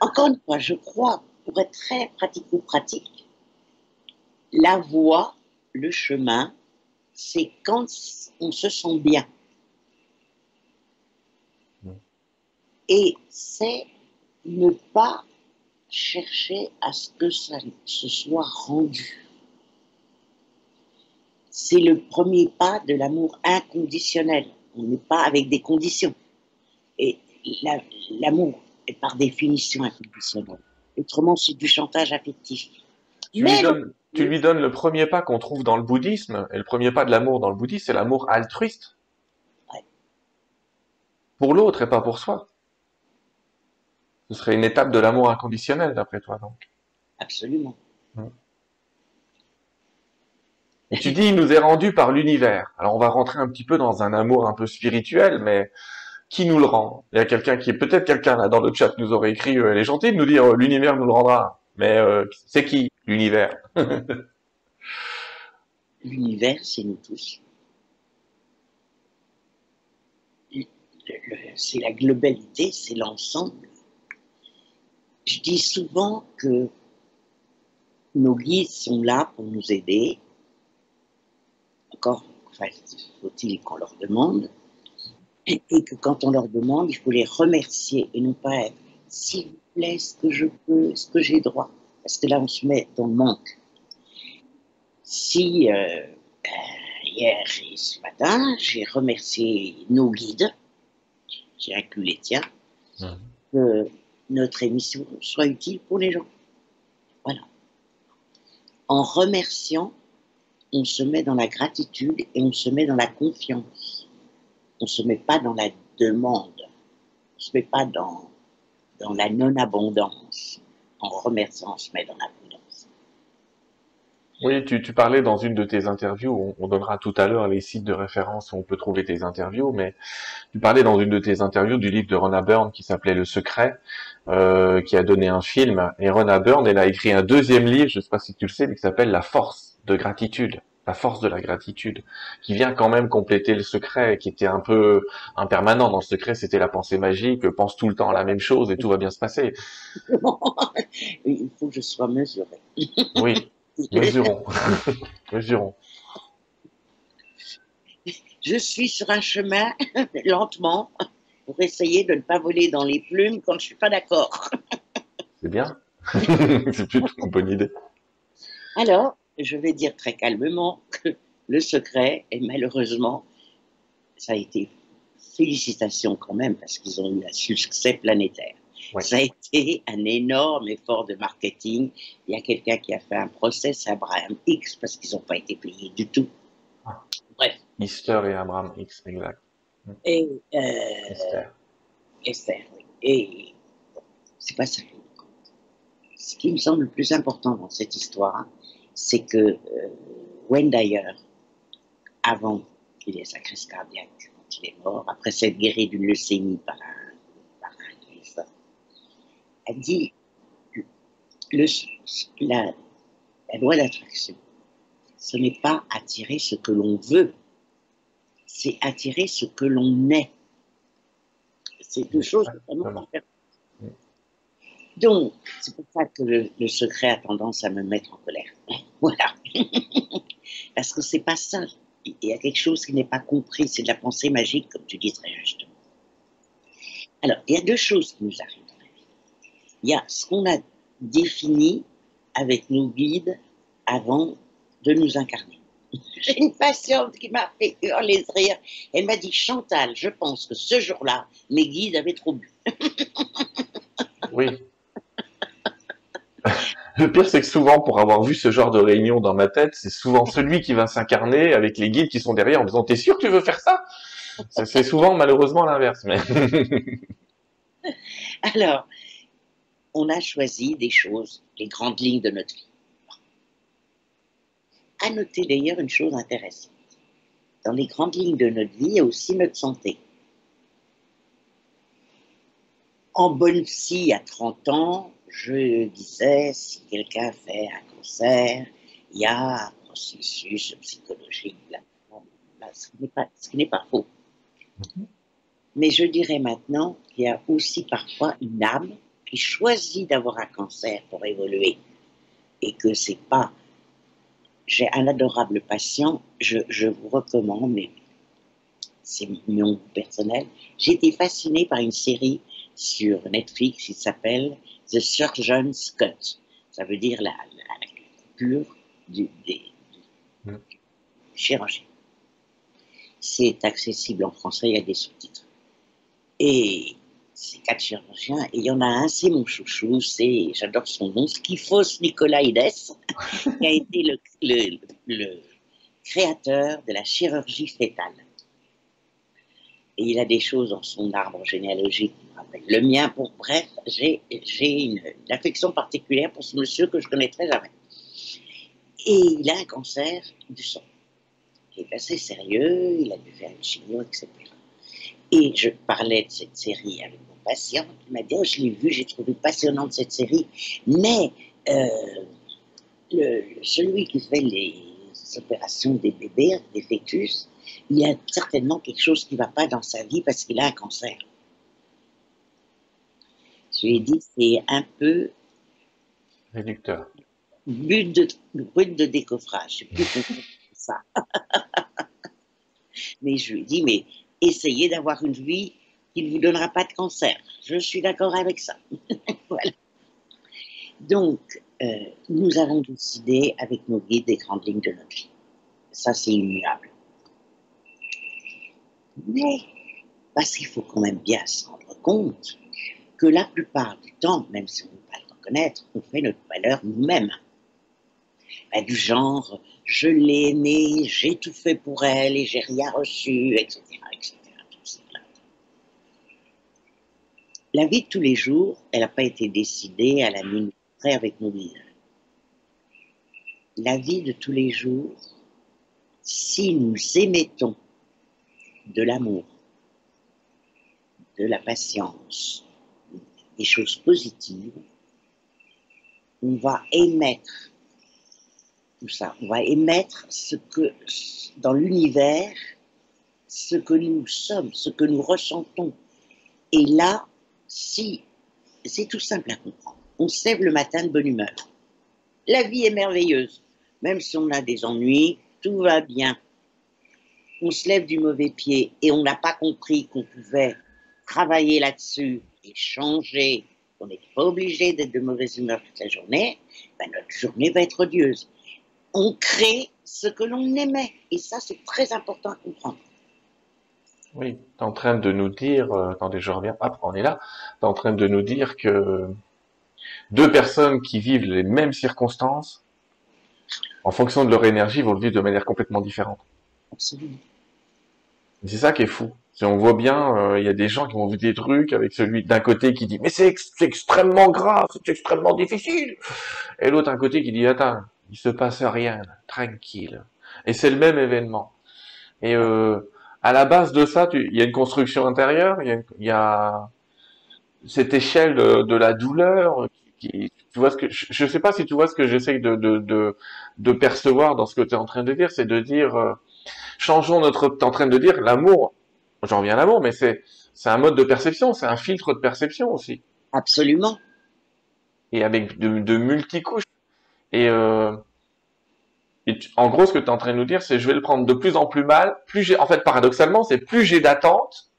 B: Encore une fois, je crois, pour être très pratico-pratique, la voie, le chemin, c'est quand on se sent bien. Et c'est ne pas chercher à ce que ça se soit rendu. C'est le premier pas de l'amour inconditionnel. On n'est pas avec des conditions. Et l'amour est par définition inconditionnel. Autrement, c'est du chantage affectif.
A: Mais tu lui donnes le premier pas qu'on trouve dans le bouddhisme, et le premier pas de l'amour dans le bouddhisme, c'est l'amour altruiste. Pour l'autre et pas pour soi. Ce serait une étape de l'amour inconditionnel, d'après toi, donc.
B: Absolument.
A: Hum. Et tu dis, il nous est rendu par l'univers. Alors, on va rentrer un petit peu dans un amour un peu spirituel, mais qui nous le rend? Il y a quelqu'un qui est peut-être quelqu'un là dans le chat nous aurait écrit, euh, elle est gentille de nous dire, euh, l'univers nous le rendra. Mais euh, c'est qui? L'univers
B: L'univers, c'est nous tous. C'est la globalité, c'est l'ensemble. Je dis souvent que nos guides sont là pour nous aider. Encore, faut-il qu'on leur demande. Et, que quand on leur demande, il faut les remercier et non pas être s'il vous plaît, est-ce que je peux, est-ce que j'ai droit Parce que là, on se met dans le manque. Si euh, euh, hier et ce matin, j'ai remercié nos guides, j'ai inclus les tiens, mmh. que notre émission soit utile pour les gens. Voilà. En remerciant, on se met dans la gratitude et on se met dans la confiance. On ne se met pas dans la demande. On ne se met pas dans dans la non-abondance. En remerciant, on se dans l'abondance.
A: Oui, tu, tu, parlais dans une de tes interviews, on, donnera tout à l'heure les sites de référence où on peut trouver tes interviews, mais tu parlais dans une de tes interviews du livre de Rona Byrne qui s'appelait Le Secret, euh, qui a donné un film, et Rona Byrne, elle a écrit un deuxième livre, je ne sais pas si tu le sais, mais qui s'appelle La Force de Gratitude. La force de la gratitude, qui vient quand même compléter le secret, qui était un peu impermanent dans le secret, c'était la pensée magique, pense tout le temps à la même chose et tout va bien se passer. [LAUGHS]
B: Il faut que je sois mesuré.
A: Oui, [LAUGHS] mesurons. [LAUGHS] mesurons.
B: Je suis sur un chemin lentement pour essayer de ne pas voler dans les plumes quand je suis pas d'accord.
A: C'est bien. C'est plutôt une bonne idée.
B: Alors, je vais dire très calmement que le secret, et malheureusement, ça a été félicitations quand même parce qu'ils ont eu un succès planétaire. Ça a été un énorme effort de marketing. Il y a quelqu'un qui a fait un procès à Abraham X parce qu'ils n'ont pas été payés du tout.
A: Ah. Bref. Easter et Abraham X, exact.
B: Et euh, Esther. Esther, oui. Et c'est pas ça. Ce qui me semble le plus important dans cette histoire, c'est que euh, Wendayer, avant qu'il ait sa crise cardiaque, quand il est mort, après s'être guéri d'une leucémie par un, par un a dit le, la, la loi d'attraction, ce n'est pas attirer ce que l'on veut, c'est attirer ce que l'on est. C'est deux choses totalement différentes. Donc, c'est pour ça que le, secret a tendance à me mettre en colère. Voilà. [LAUGHS] Parce que c'est pas ça. Il y a quelque chose qui n'est pas compris. C'est de la pensée magique, comme tu dis très justement. Alors, il y a deux choses qui nous arrivent. Il y a ce qu'on a défini avec nos guides avant de nous incarner. [LAUGHS] J'ai une patiente qui m'a fait hurler de rire. Elle m'a dit Chantal, je pense que ce jour-là, mes guides avaient trop bu. [LAUGHS]
A: oui. Le pire, c'est que souvent, pour avoir vu ce genre de réunion dans ma tête, c'est souvent celui qui va s'incarner avec les guides qui sont derrière en disant T'es sûr que tu veux faire ça? C'est souvent malheureusement l'inverse. [LAUGHS]
B: Alors, on a choisi des choses, les grandes lignes de notre vie. À noter d'ailleurs une chose intéressante. Dans les grandes lignes de notre vie, il y a aussi notre santé. En bonne scie, à 30 ans, je disais, si quelqu'un fait un cancer, il y a un processus psychologique ce qui n'est pas, faux. Mais je dirais maintenant qu'il y a aussi parfois une âme qui choisit d'avoir un cancer pour évoluer et que c'est pas. J'ai un adorable patient, je, vous recommande, mais c'est mon personnel. J'ai été fascinée par une série sur Netflix qui s'appelle The Surgeon's Cut. Ça veut dire la, coupure du, des, mm. chirurgien. C'est accessible en français, il y a des sous-titres. Et c'est quatre chirurgiens, et il y en a un, c'est mon chouchou, c'est, j'adore son nom, Skifos Nicolaides, qui a été le, le, le créateur de la chirurgie fétale. Et il a des choses dans son arbre généalogique le mien, pour bref, j'ai une, affection particulière pour ce monsieur que je connais très jamais. Et il a un cancer du sang, qui est assez sérieux, il a dû faire une chimio, etc. Et je parlais de cette série avec mon patient, qui m'a dit, oh, je l'ai vu, j'ai trouvé passionnante cette série, mais euh, celui qui fait les opérations des bébés, des fœtus, il y a certainement quelque chose qui ne va pas dans sa vie parce qu'il a un cancer. Je lui ai dit, c'est un peu.
A: Réducteur.
B: But de, but de décoffrage. Je plus ça. [LAUGHS] mais je lui ai dit, mais essayez d'avoir une vie qui ne vous donnera pas de cancer. Je suis d'accord avec ça. [LAUGHS] voilà. Donc, euh, nous avons décidé avec nos guides des grandes lignes de notre vie. Ça, c'est immuable. Mais, parce qu'il faut quand même bien se rendre compte que la plupart du temps, même si on ne peut pas le reconnaître, on fait notre valeur nous-mêmes. Ben, du genre, je l'ai aimée, j'ai tout fait pour elle et j'ai rien reçu, etc. etc. La vie de tous les jours, elle n'a pas été décidée à la minute avec nos vies. La vie de tous les jours, si nous émettons de l'amour, de la patience, des choses positives, on va émettre tout ça. On va émettre ce que, dans l'univers, ce que nous sommes, ce que nous ressentons. Et là, si, c'est tout simple à comprendre. On se lève le matin de bonne humeur. La vie est merveilleuse. Même si on a des ennuis, tout va bien. On se lève du mauvais pied et on n'a pas compris qu'on pouvait travailler là-dessus et changer, qu'on n'est pas obligé d'être de mauvaise humeur toute la journée, ben notre journée va être odieuse. On crée ce que l'on aimait. Et ça, c'est très important à comprendre.
A: Oui, tu es en train de nous dire, euh, attendez, je reviens, hop, on est là, tu es en train de nous dire que deux personnes qui vivent les mêmes circonstances, en fonction de leur énergie, vont le vivre de manière complètement différente.
B: Absolument.
A: C'est ça qui est fou. Si on voit bien, euh, il y a des gens qui vont vivre des trucs avec celui d'un côté qui dit mais c'est extrêmement grave, c'est extrêmement difficile, et l'autre d'un côté qui dit attends, il se passe rien, tranquille. Et c'est le même événement. Et euh, à la base de ça, il y a une construction intérieure, il y a, cette échelle de, la douleur. Qui, tu vois ce que je ne sais pas si tu vois ce que j'essaie de, de, de, percevoir dans ce que tu es en train de dire, c'est de dire euh, changeons notre. es en train de dire l'amour. J'en reviens à l'amour, mais c'est c'est un mode de perception, c'est un filtre de perception aussi.
B: Absolument.
A: Et avec de, de multicouches. Et euh, en gros, ce que tu es en train de nous dire, c'est je vais le prendre de plus en plus mal. Plus j'ai, en fait, paradoxalement, c'est plus j'ai d'attente,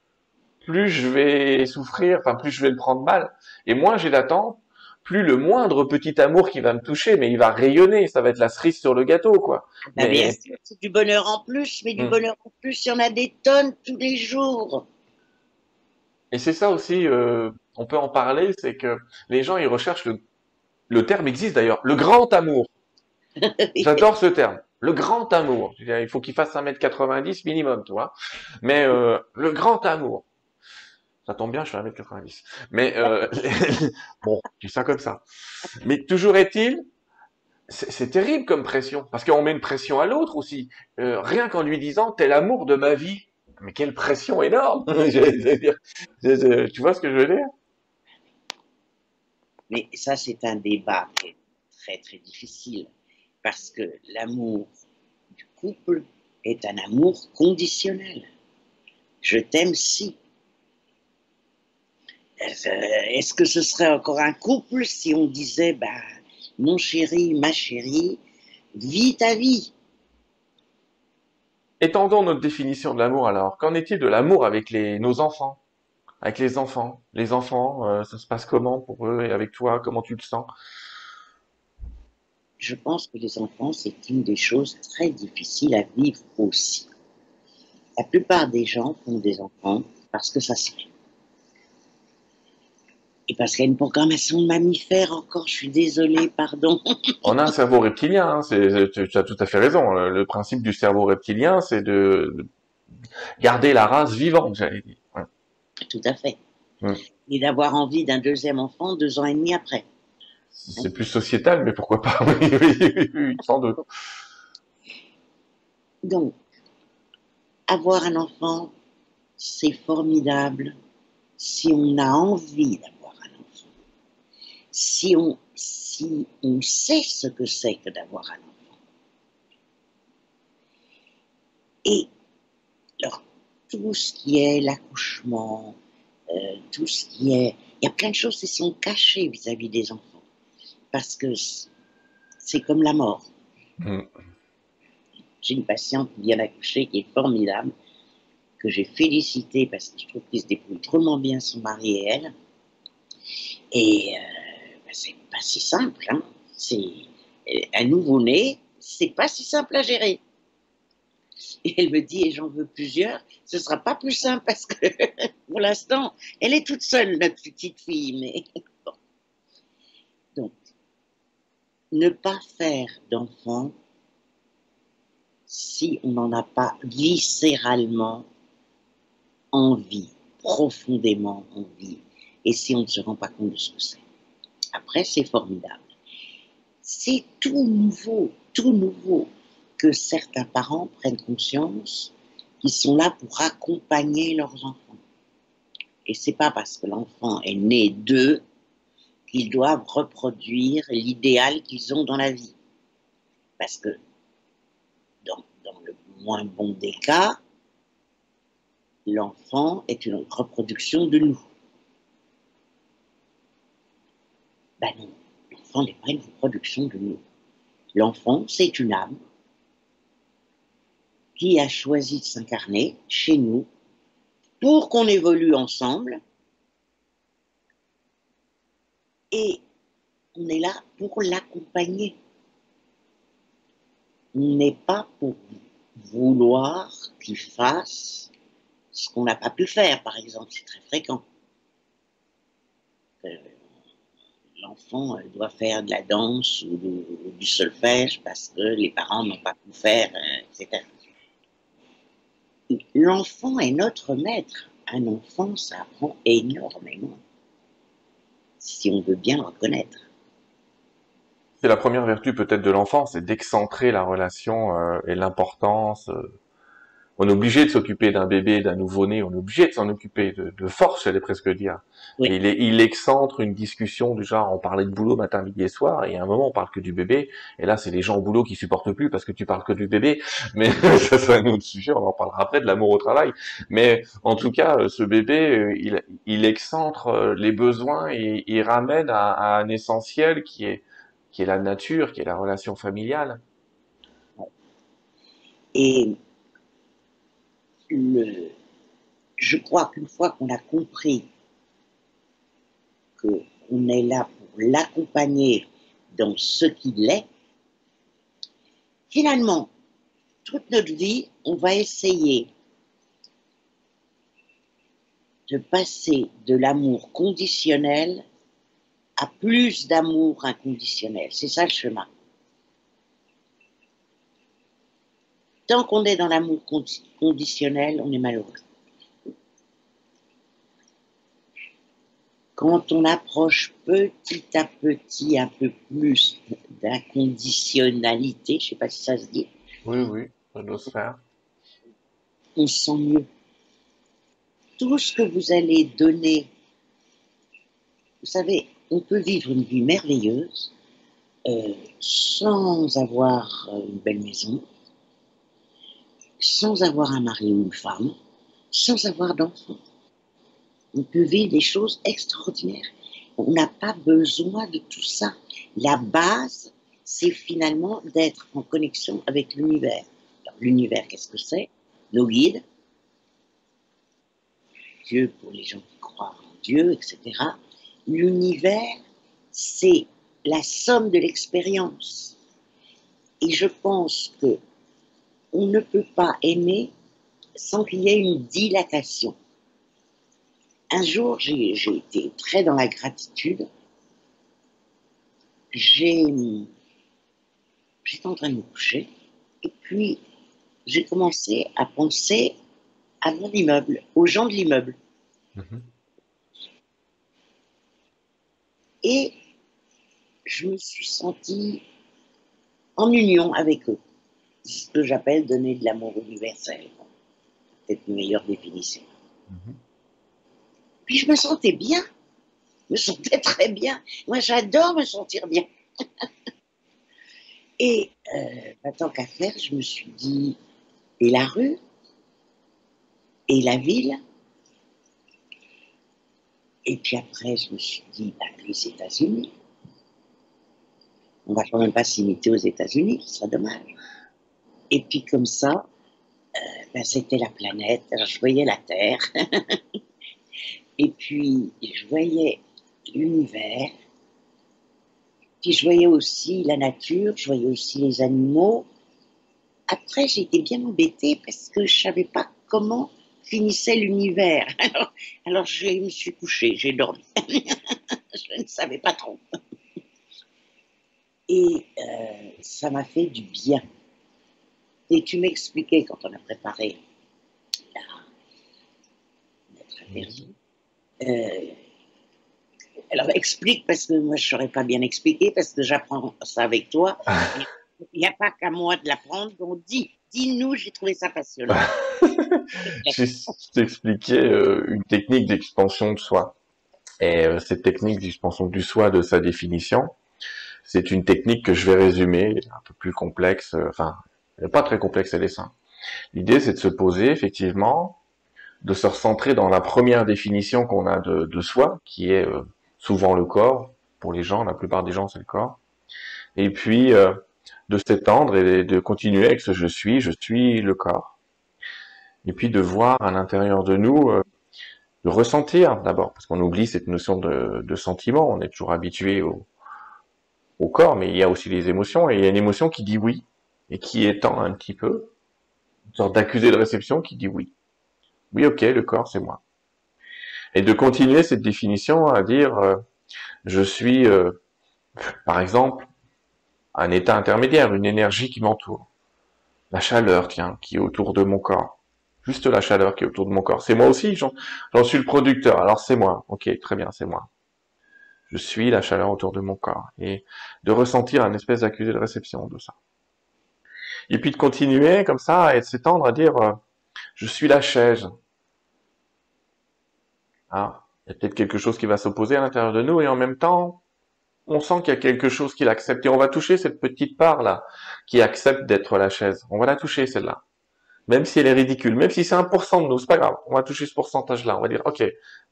A: plus je vais souffrir, enfin plus je vais le prendre mal. Et moins j'ai d'attente, plus le moindre petit amour qui va me toucher, mais il va rayonner, ça va être la cerise sur le gâteau, quoi.
B: Ah, mais... C'est du bonheur en plus, mais du hmm. bonheur en plus, il y en a des tonnes tous les jours.
A: Et c'est ça aussi, euh, on peut en parler, c'est que les gens, ils recherchent le, le terme existe d'ailleurs, le grand amour. [LAUGHS] J'adore ce terme. Le grand amour. Il faut qu'il fasse 1m90 minimum, tu vois. Mais euh, le grand amour. Ça tombe bien, je suis 1m90. Mais euh, [LAUGHS] bon, je dis ça comme ça. Mais toujours est-il, c'est terrible comme pression, parce qu'on met une pression à l'autre aussi. Euh, rien qu'en lui disant, t'es l'amour de ma vie. Mais quelle pression énorme [LAUGHS] Tu vois ce que je veux dire?
B: Mais ça, c'est un débat très très difficile parce que l'amour du couple est un amour conditionnel. Je t'aime si. Est-ce que ce serait encore un couple si on disait, bah, mon chéri, ma chérie, vis ta vie?
A: Étendons notre définition de l'amour alors. Qu'en est-il de l'amour avec les, nos enfants? Avec les enfants Les enfants, euh, ça se passe comment pour eux et avec toi? Comment tu le sens?
B: Je pense que les enfants, c'est une des choses très difficiles à vivre aussi. La plupart des gens font des enfants parce que ça se fait. Et parce qu'il y a une programmation de mammifères encore, je suis désolée, pardon. [LAUGHS]
A: On a un cerveau reptilien, hein, tu as tout à fait raison. Le, principe du cerveau reptilien, c'est de, garder la race vivante, j'allais dire.
B: Tout à fait. Et d'avoir envie d'un deuxième enfant deux ans et demi après.
A: C'est plus sociétal, mais pourquoi pas [LAUGHS] Oui, oui, oui, sans doute.
B: Donc, avoir un enfant, c'est formidable si on a envie d'avoir. Si on, si on sait ce que c'est que d'avoir un enfant. Et alors, tout ce qui est l'accouchement, euh, tout ce qui est... Il y a plein de choses qui sont cachées vis à -vis des enfants parce que c'est comme la mort. Mm. J'ai une patiente qui vient d'accoucher qui est formidable, que j'ai félicité parce que je trouve qu'ils se débrouillent vraiment bien, son mari et elle. Et euh, c'est pas si simple. Hein. C'est un nouveau-né, c'est pas si simple à gérer. Et elle me dit, et j'en veux plusieurs, ce sera pas plus simple parce que [LAUGHS] pour l'instant, elle est toute seule, notre petite fille. Mais [LAUGHS] ne pas faire d'enfant si on n'en a pas viscéralement envie, profondément envie, et si on ne se rend pas compte de ce que c'est. Après, c'est formidable. C'est tout nouveau, tout nouveau que certains parents prennent conscience qu'ils sont là pour accompagner leurs enfants. Et c'est pas parce que l'enfant est né d'eux qu'ils doivent reproduire l'idéal qu'ils ont dans la vie. parce que dans, dans le moins bon des cas, l'enfant est une reproduction de nous. Ben non, l'enfant n'est pas une reproduction de nous. L'enfant, c'est une âme qui a choisi de s'incarner chez nous pour qu'on évolue ensemble. Et on est là pour l'accompagner. On n'est pas pour vouloir qu'il fasse ce qu'on n'a pas pu faire, par exemple. C'est très fréquent. Euh, l'enfant euh, doit faire de la danse ou du solfège parce que les parents n'ont pas pu faire, euh, etc. L'enfant est notre maître. Un enfant, ça apprend énormément, si on veut bien le reconnaître.
A: C'est la première vertu peut-être de l'enfant, c'est d'excentrer la relation euh, et l'importance on est obligé de s'occuper d'un bébé, d'un nouveau-né, on est obligé de s'en occuper de, force, j'allais presque dire. Il, est, il excentre une discussion du genre, on parlait de boulot matin, midi et soir, et à un moment on parle que du bébé, et là c'est les gens au boulot qui supportent plus parce que tu parles que du bébé, [LAUGHS] mais [LAUGHS] ça c'est un autre sujet, on en parlera après de l'amour au travail. Mais en tout cas, ce bébé, euh, il, il excentre euh, les besoins et il ramène à, à un essentiel qui est, qui est la nature, qui est la relation familiale.
B: Et je crois qu'une fois qu'on a compris qu'on est là pour l'accompagner dans ce qu'il est, finalement, toute notre vie, on va essayer de passer de l'amour conditionnel à plus d'amour inconditionnel. C'est ça le chemin. Tant qu'on est dans l'amour conditionnel, on est malheureux. Quand on approche petit à petit un peu plus d'inconditionnalité, je ne sais pas si ça se dit.
A: Oui, oui, ça doit se faire.
B: On se sent mieux. Tout ce que vous allez donner, vous savez, on peut vivre une vie merveilleuse euh, sans avoir une belle maison, sans avoir un mari ou une femme, sans avoir d'enfant. On peut vivre des choses extraordinaires. On n'a pas besoin de tout ça. La base, c'est finalement d'être en connexion avec l'univers. L'univers, qu'est-ce que c'est? Nos guides, Dieu pour les gens qui croient en Dieu, etc. L'univers, c'est la somme de l'expérience. Et je pense que on ne peut pas aimer sans qu'il y ait une dilatation. Un jour, j'ai été très dans la gratitude. J'étais en train de me coucher et puis j'ai commencé à penser à mon immeuble, aux gens de l'immeuble. Mhm. Et je me suis sentie en union avec eux ce que j'appelle donner de l'amour universel. C'est une meilleure définition. Mhm. Puis je me sentais bien. Je me sentais très bien. Moi, j'adore me sentir bien. [LAUGHS] et euh, tant qu'à faire, je me suis dit, et la rue Et la ville Et puis après, je me suis dit, bah, les États-Unis. On va quand même pas s'imiter aux États-Unis, ce serait dommage. Et puis comme ça, euh, ben, c'était la planète. Je voyais la Terre. [LAUGHS] et puis je voyais l'univers. Puis je voyais aussi la nature, je voyais aussi les animaux. Après, j'étais bien embêtée parce que je savais pas comment finissait l'univers. [LAUGHS] Alors, alors je me suis couchée, j'ai dormi. [LAUGHS] je ne savais pas trop. Et euh, ça m'a fait du bien. Et tu m'expliquais quand on a préparé la, notre interview. Euh, alors explique parce que moi je ne saurais pas bien expliquer parce que j'apprends ça avec toi. Il n'y a pas qu'à moi de l'apprendre. Donc dis, dis-nous, j'ai trouvé ça passionnant. [LAUGHS]
A: je t'expliquais euh, une technique d'expansion de soi. Et euh, cette technique d'expansion du soi, de sa définition, c'est une technique que je vais résumer, un peu plus complexe, euh, enfin, pas très complexe, est simple. L'idée, c'est de se poser, effectivement, de se recentrer dans la première définition qu'on a de, soi, qui est euh, souvent le corps. Pour les gens, la plupart des gens, c'est le corps. Et puis, euh, de s'étendre et de continuer avec ce je suis, je suis le corps. Et puis de voir à l'intérieur de nous, euh, de ressentir d'abord, parce qu'on oublie cette notion de, de, sentiment, on est toujours habitué au, au corps, mais il y a aussi les émotions, et il y a une émotion qui dit oui, et qui étend un petit peu, une sorte d'accusé de réception qui dit oui. Oui, ok, le corps, c'est moi. Et de continuer cette définition à dire, euh, je suis, euh, par exemple, un état intermédiaire, une énergie qui m'entoure. La chaleur, tiens, qui est autour de mon corps. Juste la chaleur qui est autour de mon corps. C'est moi aussi, j'en suis le producteur. Alors c'est moi. Ok, très bien, c'est moi. Je suis la chaleur autour de mon corps. Et de ressentir un espèce d'accusé de réception de ça. Et puis de continuer comme ça et de s'étendre à dire, euh, je suis la chaise. Ah, il y a peut-être quelque chose qui va s'opposer à l'intérieur de nous et en même temps, on sent qu'il y a quelque chose qui l'accepte et on va toucher cette petite part là qui accepte d'être la chaise. On va la toucher celle-là. Même si elle est ridicule, même si c'est 1% de nous, c'est pas grave. On va toucher ce pourcentage-là. On va dire, ok,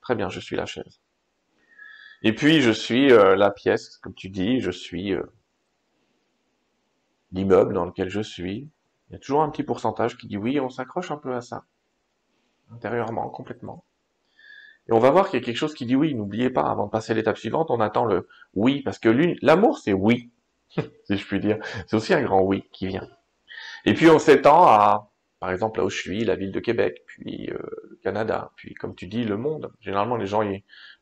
A: très bien, je suis la chaise. Et puis je suis euh, la pièce, comme tu dis, je suis euh, l'immeuble dans lequel je suis. Il y a toujours un petit pourcentage qui dit oui, on s'accroche un peu à ça, intérieurement, complètement. Et on va voir qu'il y a quelque chose qui dit oui. N'oubliez pas, avant de passer à l'étape suivante, on attend le oui, parce que l'amour, c'est oui, [LAUGHS] si je puis dire. C'est aussi un grand oui qui vient. Et puis on s'étend à, par exemple, là où je suis, la ville de Québec, puis euh, Canada, puis comme tu dis, le monde. Généralement, les gens n'ont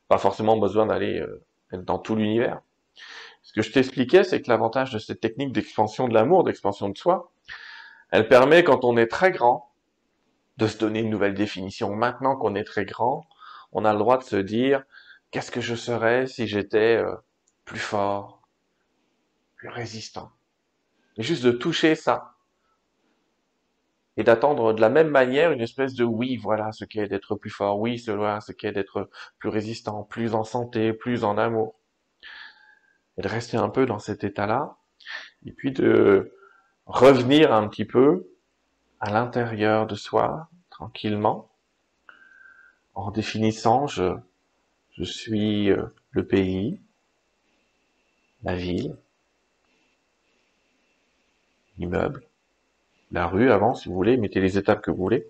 A: pas forcément besoin d'aller euh, dans tout l'univers. Ce que je t'expliquais, c'est que l'avantage de cette technique d'expansion de l'amour, d'expansion de soi, elle permet, quand on est très grand, de se donner une nouvelle définition. Maintenant qu'on est très grand, on a le droit de se dire, qu'est-ce que je serais si j'étais euh, plus fort, plus résistant? Et juste de toucher ça. Et d'attendre de la même manière une espèce de oui, voilà ce qu'est d'être plus fort, oui, voilà ce qu'est d'être plus résistant, plus en santé, plus en amour et de rester un peu dans cet état-là, et puis de revenir un petit peu à l'intérieur de soi, tranquillement, en définissant je, je suis euh, le pays, la ville, l'immeuble, la rue avant si vous voulez, mettez les étapes que vous voulez,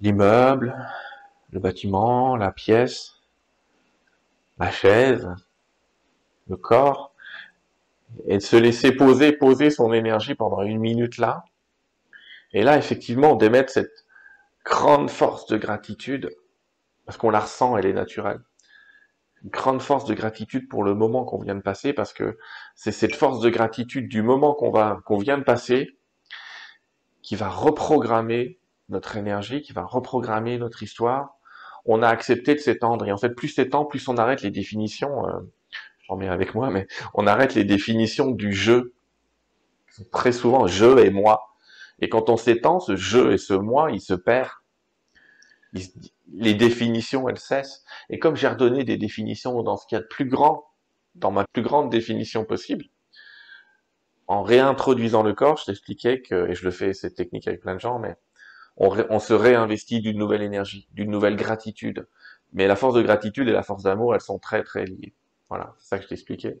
A: l'immeuble, le bâtiment, la pièce, la chaise, le corps, et de se laisser poser, poser son énergie pendant une minute là. Et là, effectivement, d'émettre cette grande force de gratitude, parce qu'on la ressent, elle est naturelle. Une grande force de gratitude pour le moment qu'on vient de passer, parce que c'est cette force de gratitude du moment qu'on va, qu'on vient de passer, qui va reprogrammer notre énergie, qui va reprogrammer notre histoire. On a accepté de s'étendre, et en fait, plus s'étend, plus on arrête les définitions. J'en mets avec moi, mais on arrête les définitions du jeu. Très souvent, je et moi. Et quand on s'étend, ce je et ce moi, il se perd. les définitions, elles cessent. Et comme j'ai redonné des définitions dans ce qu'il y a de plus grand, dans ma plus grande définition possible, en réintroduisant le corps, je t'expliquais que, et je le fais cette technique avec plein de gens, mais on se réinvestit d'une nouvelle énergie, d'une nouvelle gratitude. Mais la force de gratitude et la force d'amour, elles sont très très liées. Voilà, c'est ça que je t'expliquais.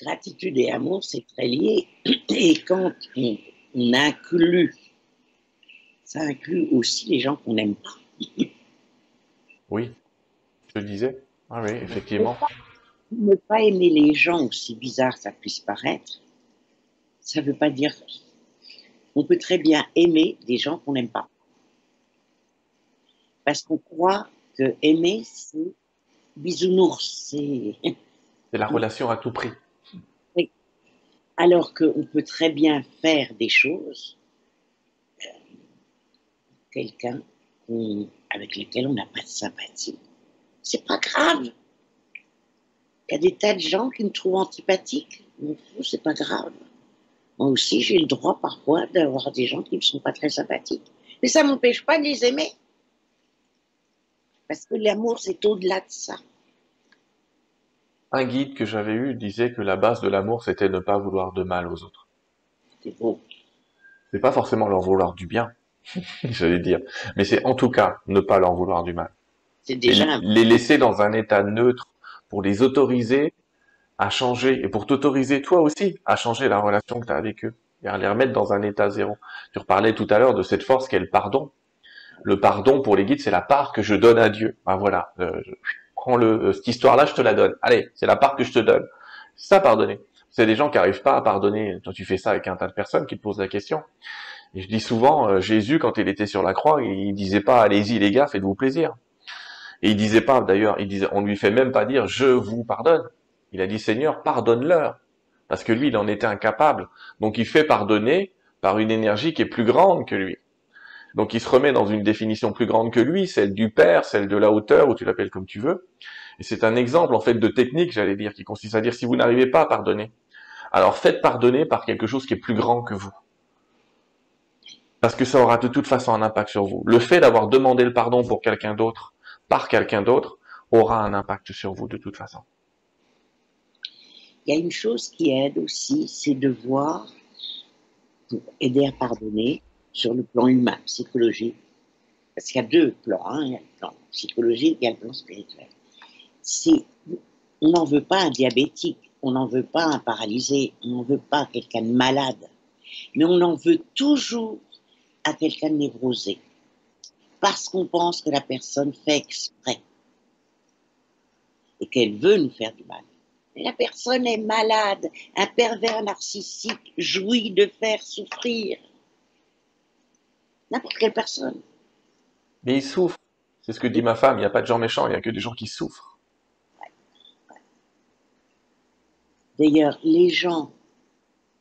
B: Gratitude et amour, c'est très lié. Et quand on, inclut, ça inclut aussi les gens qu'on n'aime pas. [LAUGHS]
A: Oui, je le disais. Ah oui, effectivement.
B: Ne pas aimer les gens, aussi bizarre ça puisse paraître, ça ne veut pas dire. On peut très bien aimer des gens qu'on n'aime pas. Parce qu'on croit que aimer, c'est bisounours, c'est...
A: C'est la relation à tout prix.
B: Oui. Alors qu'on peut très bien faire des choses, euh, quelqu'un avec lequel on n'a pas de sympathie. C'est pas grave. Il y a des tas de gens qui me trouvent antipathique. c'est pas grave. Moi aussi, j'ai le droit parfois d'avoir des gens qui ne sont pas très sympathiques. Mais ça ne m'empêche pas de les aimer. Parce que l'amour, c'est au-delà de ça.
A: Un guide que j'avais eu disait que la base de l'amour, c'était ne pas vouloir de mal aux autres.
B: C'est beau.
A: C'est pas forcément leur vouloir du bien, [LAUGHS] j'allais dire, mais c'est en tout cas ne pas leur vouloir du mal.
B: C'est déjà un-
A: les laisser dans un état neutre pour les autoriser à changer et pour t'autoriser toi aussi à changer la relation que tu as avec eux et à les remettre dans un état zéro. Tu reparlais tout à l'heure de cette force qu'est le pardon. Le pardon pour les guides, c'est la part que je donne à Dieu. Ben voilà, euh, prends euh, cette histoire-là, je te la donne. Allez, c'est la part que je te donne. C'est ça pardonner. C'est des gens qui arrivent pas à pardonner. Toi, tu fais ça avec un tas de personnes qui te posent la question. Et je dis souvent, euh, Jésus, quand il était sur la croix, il disait pas, allez-y les gars, faites-vous plaisir. Et il disait pas, d'ailleurs, il disait, on lui fait même pas dire, je vous pardonne. Il a dit, Seigneur, pardonne-leur. Parce que lui, il en était incapable. Donc il fait pardonner par une énergie qui est plus grande que lui. Donc il se remet dans une définition plus grande que lui, celle du Père, celle de la hauteur, ou tu l'appelles comme tu veux. Et c'est un exemple, en fait, de technique, j'allais dire, qui consiste à dire, si vous n'arrivez pas à pardonner, alors faites pardonner par quelque chose qui est plus grand que vous. Parce que ça aura de toute façon un impact sur vous. Le fait d'avoir demandé le pardon pour quelqu'un d'autre, par quelqu'un d'autre, aura un impact sur vous de toute façon.
B: Il y a une chose qui aide aussi, c'est de voir, pour aider à pardonner, sur le plan humain, psychologique. Parce qu'il y a deux plans, hein. il y a le plan psychologique et le plan spirituel. On n'en veut pas un diabétique, on n'en veut pas un paralysé, on n'en veut pas quelqu'un de malade, mais on en veut toujours à quelqu'un de névrosé. Parce qu'on pense que la personne fait exprès et qu'elle veut nous faire du mal. Mais la personne est malade. Un pervers narcissique jouit de faire souffrir n'importe quelle personne.
A: Mais il souffre. C'est ce que dit ma femme, il n'y a pas de gens méchants, il n'y a que des gens qui souffrent.
B: D'ailleurs, les gens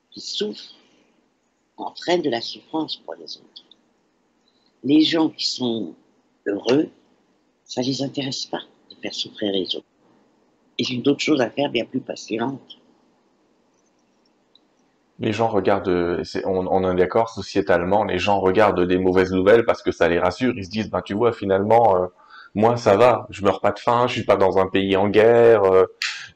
B: qui souffrent entraînent de la souffrance pour les autres. Les gens qui sont heureux, ça ne les intéresse pas de faire souffrir les autres. Ils ont d'autres choses à faire bien plus passionnantes.
A: Les gens regardent, euh, c'est- on, on est d'accord, sociétalement, les gens regardent des mauvaises nouvelles parce que ça les rassure. Ils se disent, ben tu vois, finalement, euh, moi ça va, je meurs pas de faim, je suis pas dans un pays en guerre, euh,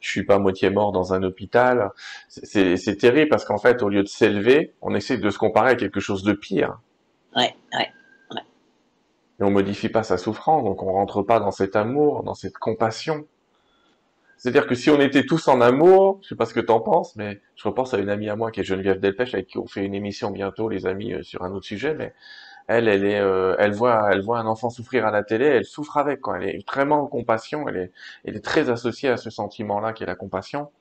A: je suis pas moitié mort dans un hôpital. C'est- terrible parce qu'en fait, au lieu de s'élever, on essaie de se comparer à quelque chose de pire.
B: Ouais, ouais.
A: Et on modifie pas sa souffrance, donc on rentre pas dans cet amour, dans cette compassion. C'est-à-dire que si on était tous en amour, je sais pas ce que t'en penses, mais je repense à une amie à moi qui est Geneviève Delpech, avec qui on fait une émission bientôt, les amis, euh, sur un autre sujet, mais elle, elle est, euh, elle voit, elle voit un enfant souffrir à la télé, elle souffre avec, quoi. Elle est vraiment en compassion, elle est, elle est très associée à ce sentiment-là qui est la compassion.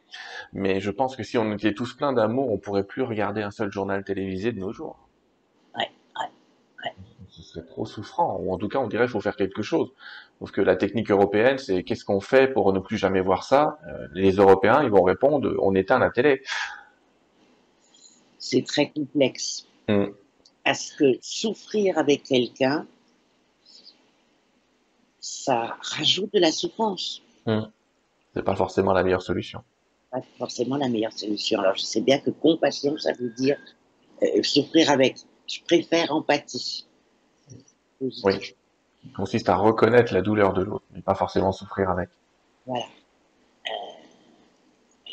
A: Mais je pense que si on était tous pleins d'amour, on pourrait plus regarder un seul journal télévisé de nos jours.
B: Ouais, ouais, ouais.
A: Ce serait trop souffrant, ou en tout cas, on dirait qu'il faut faire quelque chose. Sauf que la technique européenne, c'est qu'est-ce qu'on fait pour ne plus jamais voir ça? Euh, Les Européens, ils vont répondre, on éteint la télé.
B: C'est très complexe.
A: Mm.
B: Parce que souffrir avec quelqu'un, ça rajoute de la souffrance.
A: C'est pas forcément la meilleure solution.
B: Pas forcément la meilleure solution. Alors, je sais bien que compassion, ça veut dire euh, souffrir avec. Je préfère empathie.
A: Oui. Qui consiste à reconnaître la douleur de l'autre, mais pas forcément souffrir avec.
B: Voilà. Euh,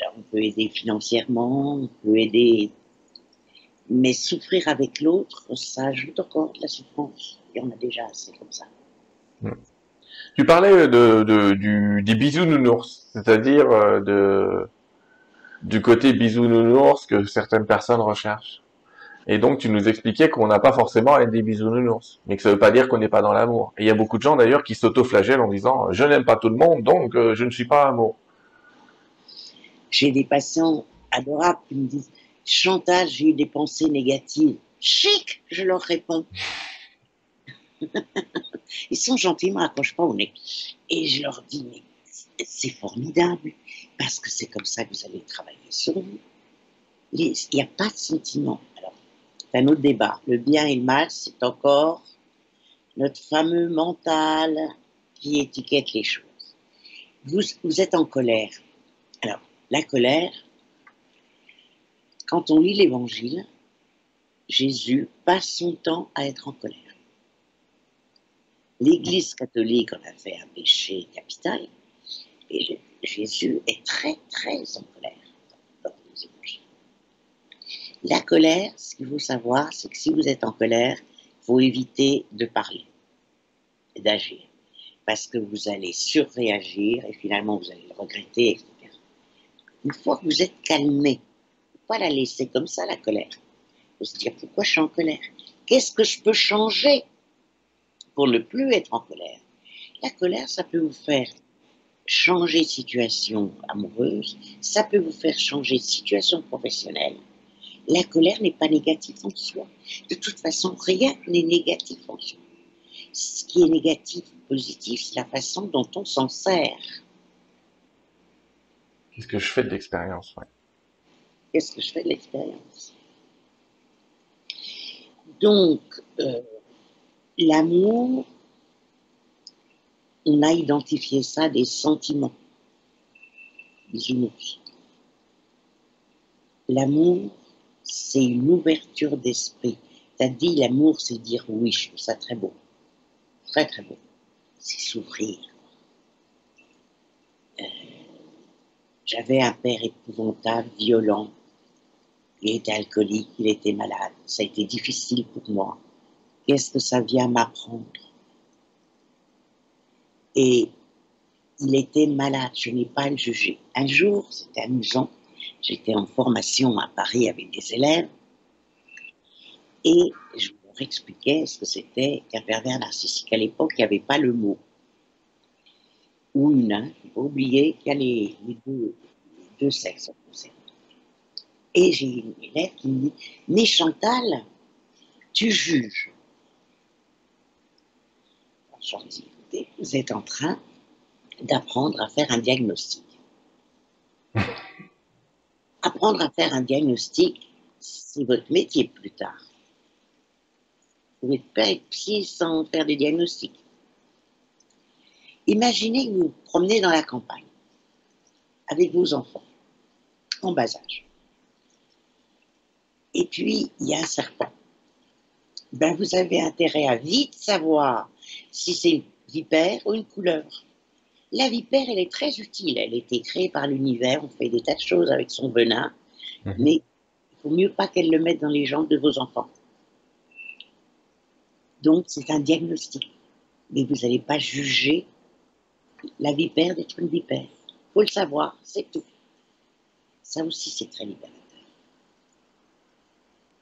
B: alors, on peut aider financièrement, on peut aider. Mais souffrir avec l'autre, ça ajoute encore de la souffrance. Et on a déjà assez comme ça.
A: Tu parlais de, de- du, des bisounours, c'est-à-dire euh, de, du côté bisounours que certaines personnes recherchent. Et donc, tu nous expliquais qu'on n'a pas forcément à être des bisounours, mais que ça veut pas dire qu'on n'est pas dans l'amour. Et il y a beaucoup de gens d'ailleurs qui s'auto-flagellent en disant je n'aime pas tout le monde, donc euh, je ne suis pas amour.
B: J'ai des patients adorables qui me disent Chantal, j'ai eu des pensées négatives. Chic, je leur réponds. [LAUGHS] Ils sont gentils, ils ne m'accrochent pas au nez. Et je leur dis Mais c'est formidable, parce que c'est comme ça que vous allez travailler sur vous. Il n'y a pas de sentiment. Un autre débat. Le bien et le mal, c'est encore notre fameux mental qui étiquette les choses. Vous, vous êtes en colère. Alors, la colère, quand on lit l'évangile, Jésus passe son temps à être en colère. L'Église catholique en a fait un péché capital, et Jésus est très, très en colère dans les évangiles. La colère, ce qu'il faut savoir, c'est que si vous êtes en colère, il faut éviter de parler et d'agir. Parce que vous allez surréagir et finalement vous allez le regretter, etc. Une fois que vous êtes calmé, pas la laisser comme ça, la colère. Il faut se dire pourquoi je suis en colère? Qu'est-ce que je peux changer pour ne plus être en colère? La colère, ça peut vous faire changer de situation amoureuse, ça peut vous faire changer de situation professionnelle. La colère n'est pas négative en soi. De toute façon, rien n'est négatif en soi. Ce qui est négatif ou positif, c'est la façon dont on s'en sert.
A: Qu'est-ce que je fais de l'expérience
B: Qu'est-ce que je fais de l'expérience? Donc, euh, l'amour, on a identifié ça des sentiments, des émotions. L'amour, c'est une ouverture d'esprit. Tu as dit l'amour, c'est dire oui, je trouve ça très beau. Très, très beau. C'est s'ouvrir. Euh, j'avais un père épouvantable, violent. Il était alcoolique, il était malade. Ça a été difficile pour moi. Qu'est-ce que ça vient m'apprendre? Et il était malade, je n'ai pas le juger. Un jour, c'était amusant, j'étais en formation à Paris avec des élèves et je leur expliquais ce que c'était qu'un pervers narcissique. À l'époque, il n'y avait pas le mot. Ou une, hein, oublier qu'il y a les, deux, sexes. Et j'ai une élève qui me dit Mais Chantal, tu juges. Je dis vous êtes en train d'apprendre à faire un diagnostic. Apprendre à faire un diagnostic, c'est votre métier plus tard. Vous n'êtes pas psy sans faire des diagnostics. Imaginez que vous vous promenez dans la campagne avec vos enfants en bas âge. Et puis, il y a un serpent. Ben, vous avez intérêt à vite savoir si c'est une vipère ou une couleur. La vipère, elle est très utile. Elle a été créée par l'univers. On fait des tas de choses avec son venin. Mhm. Mais il faut mieux pas qu'elle le mette dans les jambes de vos enfants. Donc, c'est un diagnostic. Mais vous n'allez pas juger la vipère d'être une vipère. Il faut le savoir, c'est tout. Ça aussi, c'est très libérateur.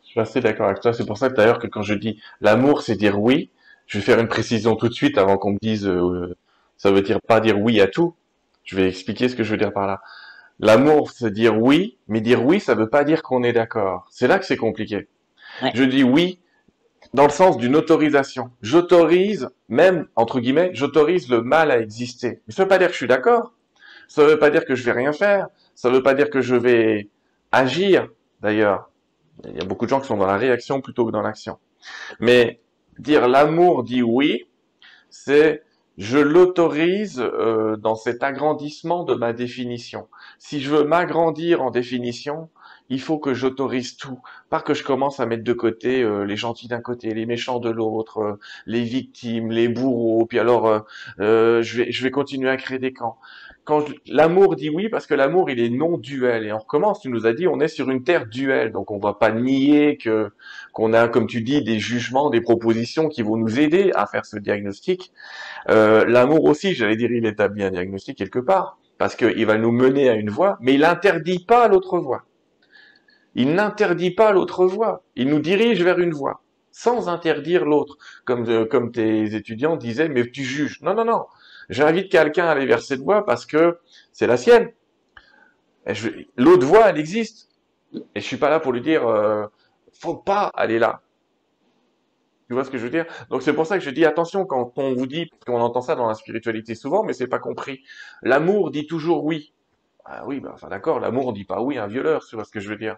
A: Je suis assez d'accord avec toi. C'est pour ça d'ailleurs que quand je dis l'amour, c'est dire oui, je vais faire une précision tout de suite avant qu'on me dise euh, ça veut dire pas dire oui à tout. Je vais expliquer ce que je veux dire par là. L'amour, c'est dire oui, mais dire oui, ça veut pas dire qu'on est d'accord. C'est là que c'est compliqué. Je dis oui dans le sens d'une autorisation. J'autorise, même entre guillemets, j'autorise le mal à exister. Mais ça veut pas dire que je suis d'accord. Ça veut pas dire que je vais rien faire. Ça veut pas dire que je vais agir. D'ailleurs, il y a beaucoup de gens qui sont dans la réaction plutôt que dans l'action. Mais dire l'amour dit oui, c'est je l'autorise euh, dans cet agrandissement de ma définition. Si je veux m'agrandir en définition, il faut que j'autorise tout, pas que je commence à mettre de côté euh, les gentils d'un côté, les méchants de l'autre, euh, les victimes, les bourreaux, puis alors je vais je vais continuer à créer des camps quand l'amour dit oui, parce que l'amour, il est non duel. Et on recommence, tu nous as dit, on est sur une terre duel. Donc on va pas nier que qu'on a, comme tu dis, des jugements, des propositions qui vont nous aider à faire ce diagnostic. Euh, l'amour aussi, j'allais dire, il établit un diagnostic quelque part, parce qu'il va nous mener à une voie, mais il n'interdit pas l'autre voie. Il n'interdit pas l'autre voie. Il nous dirige vers une voie, sans interdire l'autre. Comme, tes étudiants disaient, mais tu juges. Non, non, non. J'invite quelqu'un à aller vers cette voie parce que c'est la sienne. L'autre voie, elle existe. Et je suis pas là pour lui dire, euh, faut pas aller là. Tu vois ce que je veux dire? Donc c'est pour ça que je dis attention quand on vous dit, parce qu'on entend ça dans la spiritualité souvent, mais c'est pas compris. L'amour dit toujours oui. Ah oui, ben, enfin d'accord, l'amour dit pas oui à un violeur, tu vois ce que je veux dire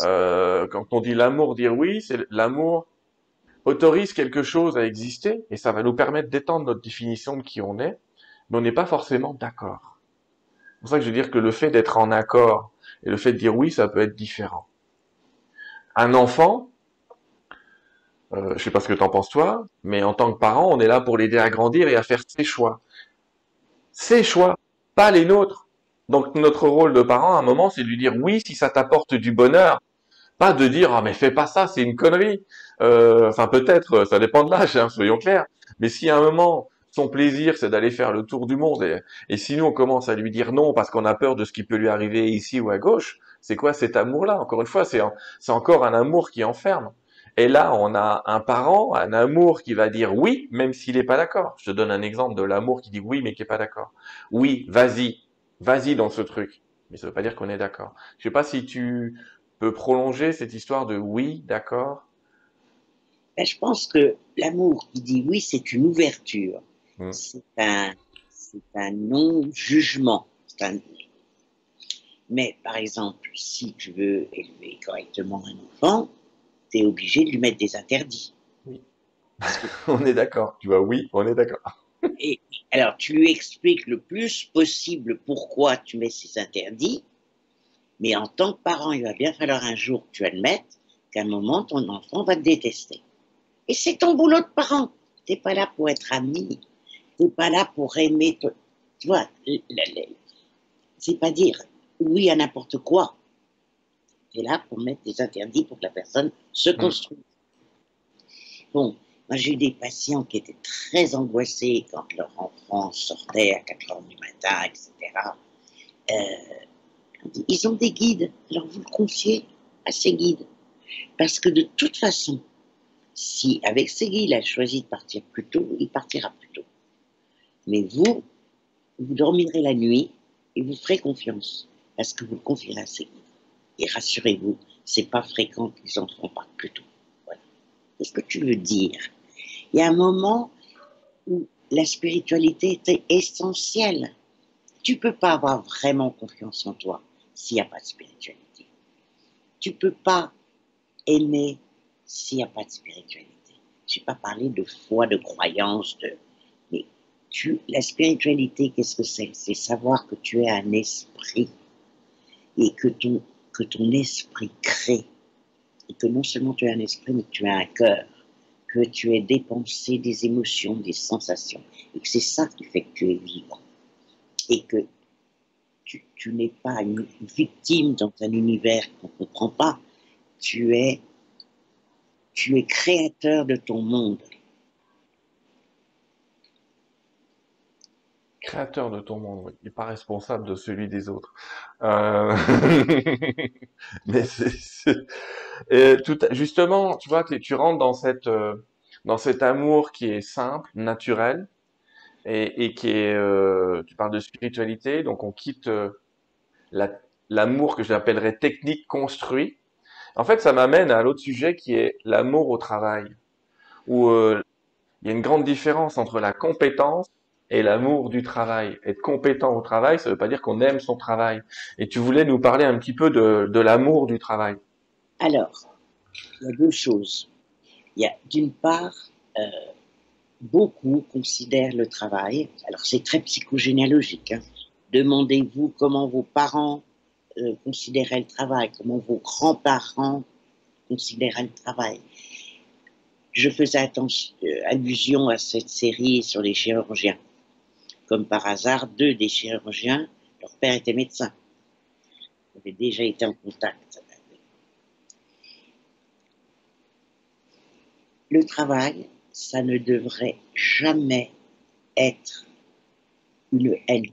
A: euh, Quand on dit l'amour dire oui, c'est l'amour autorise quelque chose à exister, et ça va nous permettre d'étendre notre définition de qui on est, mais on n'est pas forcément d'accord. C'est pour ça que je veux dire que le fait d'être en accord et le fait de dire oui, ça peut être différent. Un enfant, euh, je sais pas ce que t'en penses toi, mais en tant que parent, on est là pour l'aider à grandir et à faire ses choix. Ses choix. pas les nôtres. Donc notre rôle de parent, à un moment, c'est de lui dire oui si ça t'apporte du bonheur, pas de dire ah mais fais pas ça, c'est une connerie. Euh, enfin peut-être, ça dépend de l'âge, hein, soyons clairs. Mais si à un moment son plaisir c'est d'aller faire le tour du monde et, et si nous on commence à lui dire non parce qu'on a peur de ce qui peut lui arriver ici ou à gauche, c'est quoi cet amour-là? Encore une fois, c'est c'est encore un amour qui enferme. Et là, on a un parent, un amour qui va dire oui, même s'il n'est pas d'accord. Je te donne un exemple de l'amour qui dit oui, mais qui n'est pas d'accord. Oui, vas-y, vas-y dans ce truc. Mais ça ne veut pas dire qu'on est d'accord. Je sais pas si tu peux prolonger cette histoire de oui, d'accord?
B: Ben, je pense que l'amour qui dit oui, c'est une ouverture. Hmm. C'est un, un non-jugement. Un... Mais par exemple, si tu veux élever correctement un enfant, tu es obligé de lui mettre des interdits.
A: Oui. [LAUGHS] on est d'accord. Tu vois, oui, on est d'accord.
B: Et alors, tu lui expliques le plus possible pourquoi tu mets ces interdits, mais en tant que parent, il va bien falloir un jour que tu admettes qu'à un moment, ton enfant va te détester. Et c'est ton boulot de parent. Tu n'es pas là pour être ami. Tu n'es pas là pour aimer. Tu vois, c'est pas dire oui à n'importe quoi. Tu es là pour mettre des interdits pour que la personne se mmh. construise. Bon, moi j'ai eu des patients qui étaient très angoissés quand leur enfant sortait à 4 heures du matin, etc. Ils ont des guides, alors vous le confiez à ces guides. Parce que de toute façon, si avec ces guides il a choisi de partir plus tôt, il partira plus tôt. Mais vous, vous dormirez la nuit et vous ferez confiance, parce que vous le confierez à ces guides. Et rassurez-vous, c'est pas fréquent qu'ils enfants partent plus tôt. Voilà. Qu'est-ce que tu veux dire? Il y a un moment où la spiritualité était essentielle. Tu peux pas avoir vraiment confiance en toi s'il n'y a pas de spiritualité. Tu peux pas aimer s'il n'y a pas de spiritualité. Je n'ai pas parlé de foi, de croyance, de... mais la spiritualité, qu'est-ce que c'est? C'est savoir que tu es un esprit et que ton, que ton esprit crée. Et que non seulement tu es un esprit, mais tu as un cœur, que tu es dépensé des émotions, des sensations, et que c'est ça qui fait que tu es vivant. Et que tu, n'es pas une victime dans un univers qu'on ne comprend pas. Tu es, tu es créateur de ton monde.
A: Créateur de ton monde, oui. N'est pas responsable de celui des autres. Euh, [LAUGHS] mais justement, tu vois, tu rentres euh, dans cet amour qui est simple, naturel, et, qui est, euh, tu parles de spiritualité, donc on quitte euh, l'amour que j'appellerais technique construit. En fait, ça m'amène à l'autre sujet qui est l'amour au travail, où euh, il y a une grande différence entre la compétence et l'amour du travail. Être compétent au travail, ça ne veut pas dire qu'on aime son travail. Et tu voulais nous parler un petit peu de, l'amour du travail.
B: Alors, il y a deux choses. Il y a d'une part beaucoup considèrent le travail, alors c'est très psychogénéalogique, hein. demandez-vous comment vos parents euh, considéraient le travail, comment vos grands-parents considéraient le travail. Je faisais euh, allusion à cette série sur les chirurgiens. Comme par hasard, deux des chirurgiens, leur père était médecin. Ils avaient déjà été en contact. Le travail, ça ne devrait jamais être une haine.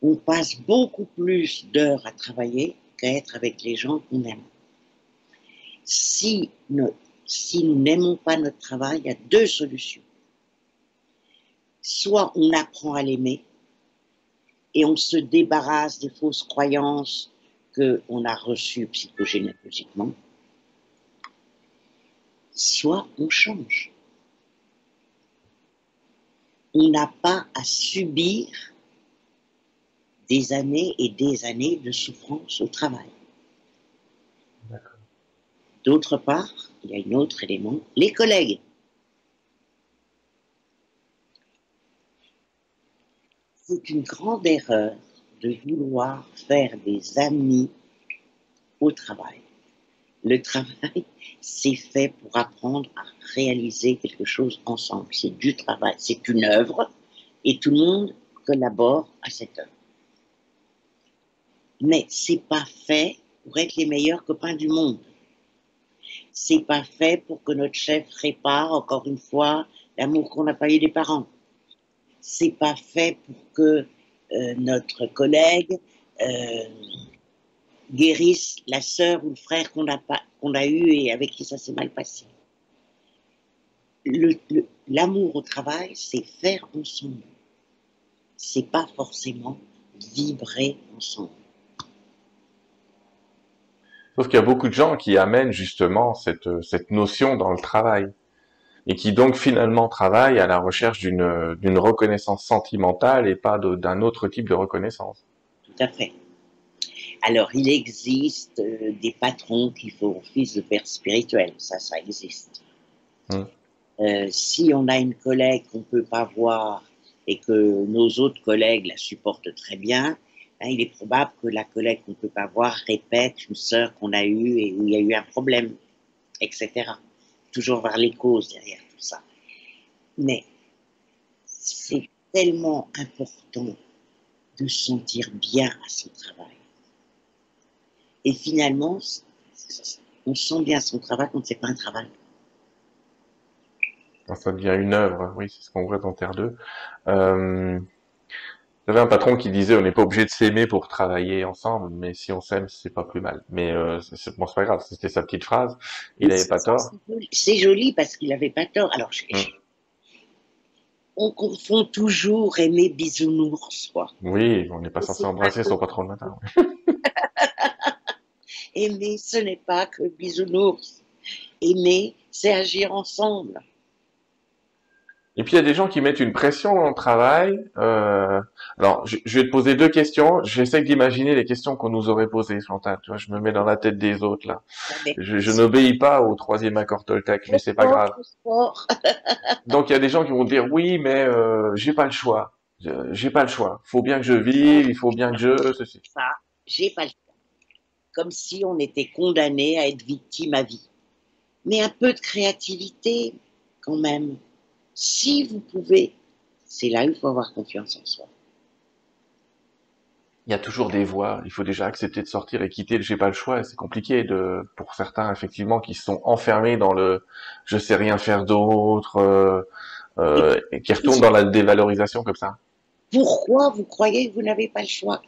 B: On passe beaucoup plus d'heures à travailler qu'à être avec les gens qu'on aime. Si, nous n'aimons pas notre travail, il y a deux solutions. Soit on apprend à l'aimer et on se débarrasse des fausses croyances qu'on a reçues psychogénéalogiquement, soit on change. On n'a pas à subir des années et des années de souffrance au travail. D'autre part, il y a un autre élément, les collègues. C'est une grande erreur de vouloir faire des amis au travail. Le travail, c'est fait pour apprendre à réaliser quelque chose ensemble. C'est du travail, c'est une œuvre, et tout le monde collabore à cette œuvre. Mais c'est pas fait pour être les meilleurs copains du monde. C'est pas fait pour que notre chef répare, encore une fois, l'amour qu'on n'a pas eu des parents. C'est pas fait pour que euh, notre collègue euh, guérisse la sœur ou le frère qu'on a, pas, qu'on a eu et avec qui ça s'est mal passé. L'amour au travail, c'est faire ensemble. C'est pas forcément vibrer ensemble.
A: Sauf qu'il y a beaucoup de gens qui amènent justement cette, cette notion dans le travail et qui donc finalement travaillent à la recherche d'une, d'une reconnaissance sentimentale et pas d'un autre type de reconnaissance.
B: Tout à fait. Alors, il existe euh, des patrons qui font office de père spirituel, ça, ça existe. Hum. Euh, si on a une collègue qu'on ne peut pas voir et que nos autres collègues la supportent très bien, ben, il est probable que la collègue qu'on ne peut pas voir répète une sœur qu'on a eue et où il y a eu un problème, etc. Toujours voir les causes derrière tout ça. Mais c'est tellement important de se sentir bien à son travail. Et finalement, on sent bien son travail quand c'est pas un travail.
A: Ça devient une œuvre, oui, c'est ce qu'on voit dans Terre 2. Euh, J'avais un patron qui disait on n'est pas obligé de s'aimer pour travailler ensemble, mais si on s'aime, c'est pas plus mal. Mais euh, c'est bon, pas grave, c'était sa petite phrase. Il n'avait pas tort.
B: C'est joli parce qu'il avait pas tort. Alors, hum. on confond toujours aimer bisounours, quoi.
A: Oui, on n'est pas censé embrasser son patron le matin. [LAUGHS]
B: Aimer, ce n'est pas que bisounours. Aimer, c'est agir ensemble.
A: Et puis il y a des gens qui mettent une pression dans le travail. Euh, alors, je, vais te poser deux questions. J'essaie d'imaginer les questions qu'on nous aurait posées, Chantal. Tu vois, je me mets dans la tête des autres là. Je, n'obéis pas au troisième accord Toltec, mais c'est pas grave. [LAUGHS] Donc il y a des gens qui vont dire oui, mais euh, j'ai pas le choix. J'ai pas le choix. Faut bien que je vive. Il faut bien que je. Ceci.
B: Ça, j'ai pas le choix comme si on était condamné à être victime à vie. Mais un peu de créativité, quand même. Si vous pouvez, c'est là où il faut avoir confiance en soi.
A: Il y a toujours des voies. Il faut déjà accepter de sortir et quitter j'ai pas le choix. C'est compliqué de, pour certains, effectivement, qui sont enfermés dans le je sais rien faire d'autre, euh, euh, et qui retournent dans la dévalorisation comme ça.
B: Pourquoi vous croyez que vous n'avez pas le choix?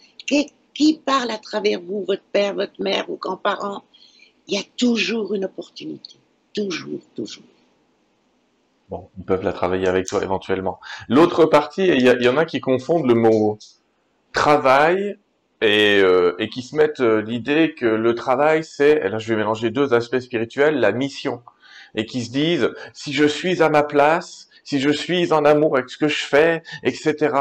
B: Qui parle à travers vous, votre père, votre mère, vos grands-parents, il y a toujours une opportunité. Toujours, toujours.
A: Bon, ils peuvent la travailler avec toi éventuellement. L'autre partie, il y, en a qui confondent le mot travail et, euh, et qui se mettent euh, l'idée que le travail, c'est, là je vais mélanger deux aspects spirituels, la mission. Et qui se disent, si je suis à ma place, si je suis en amour avec ce que je fais, etc.,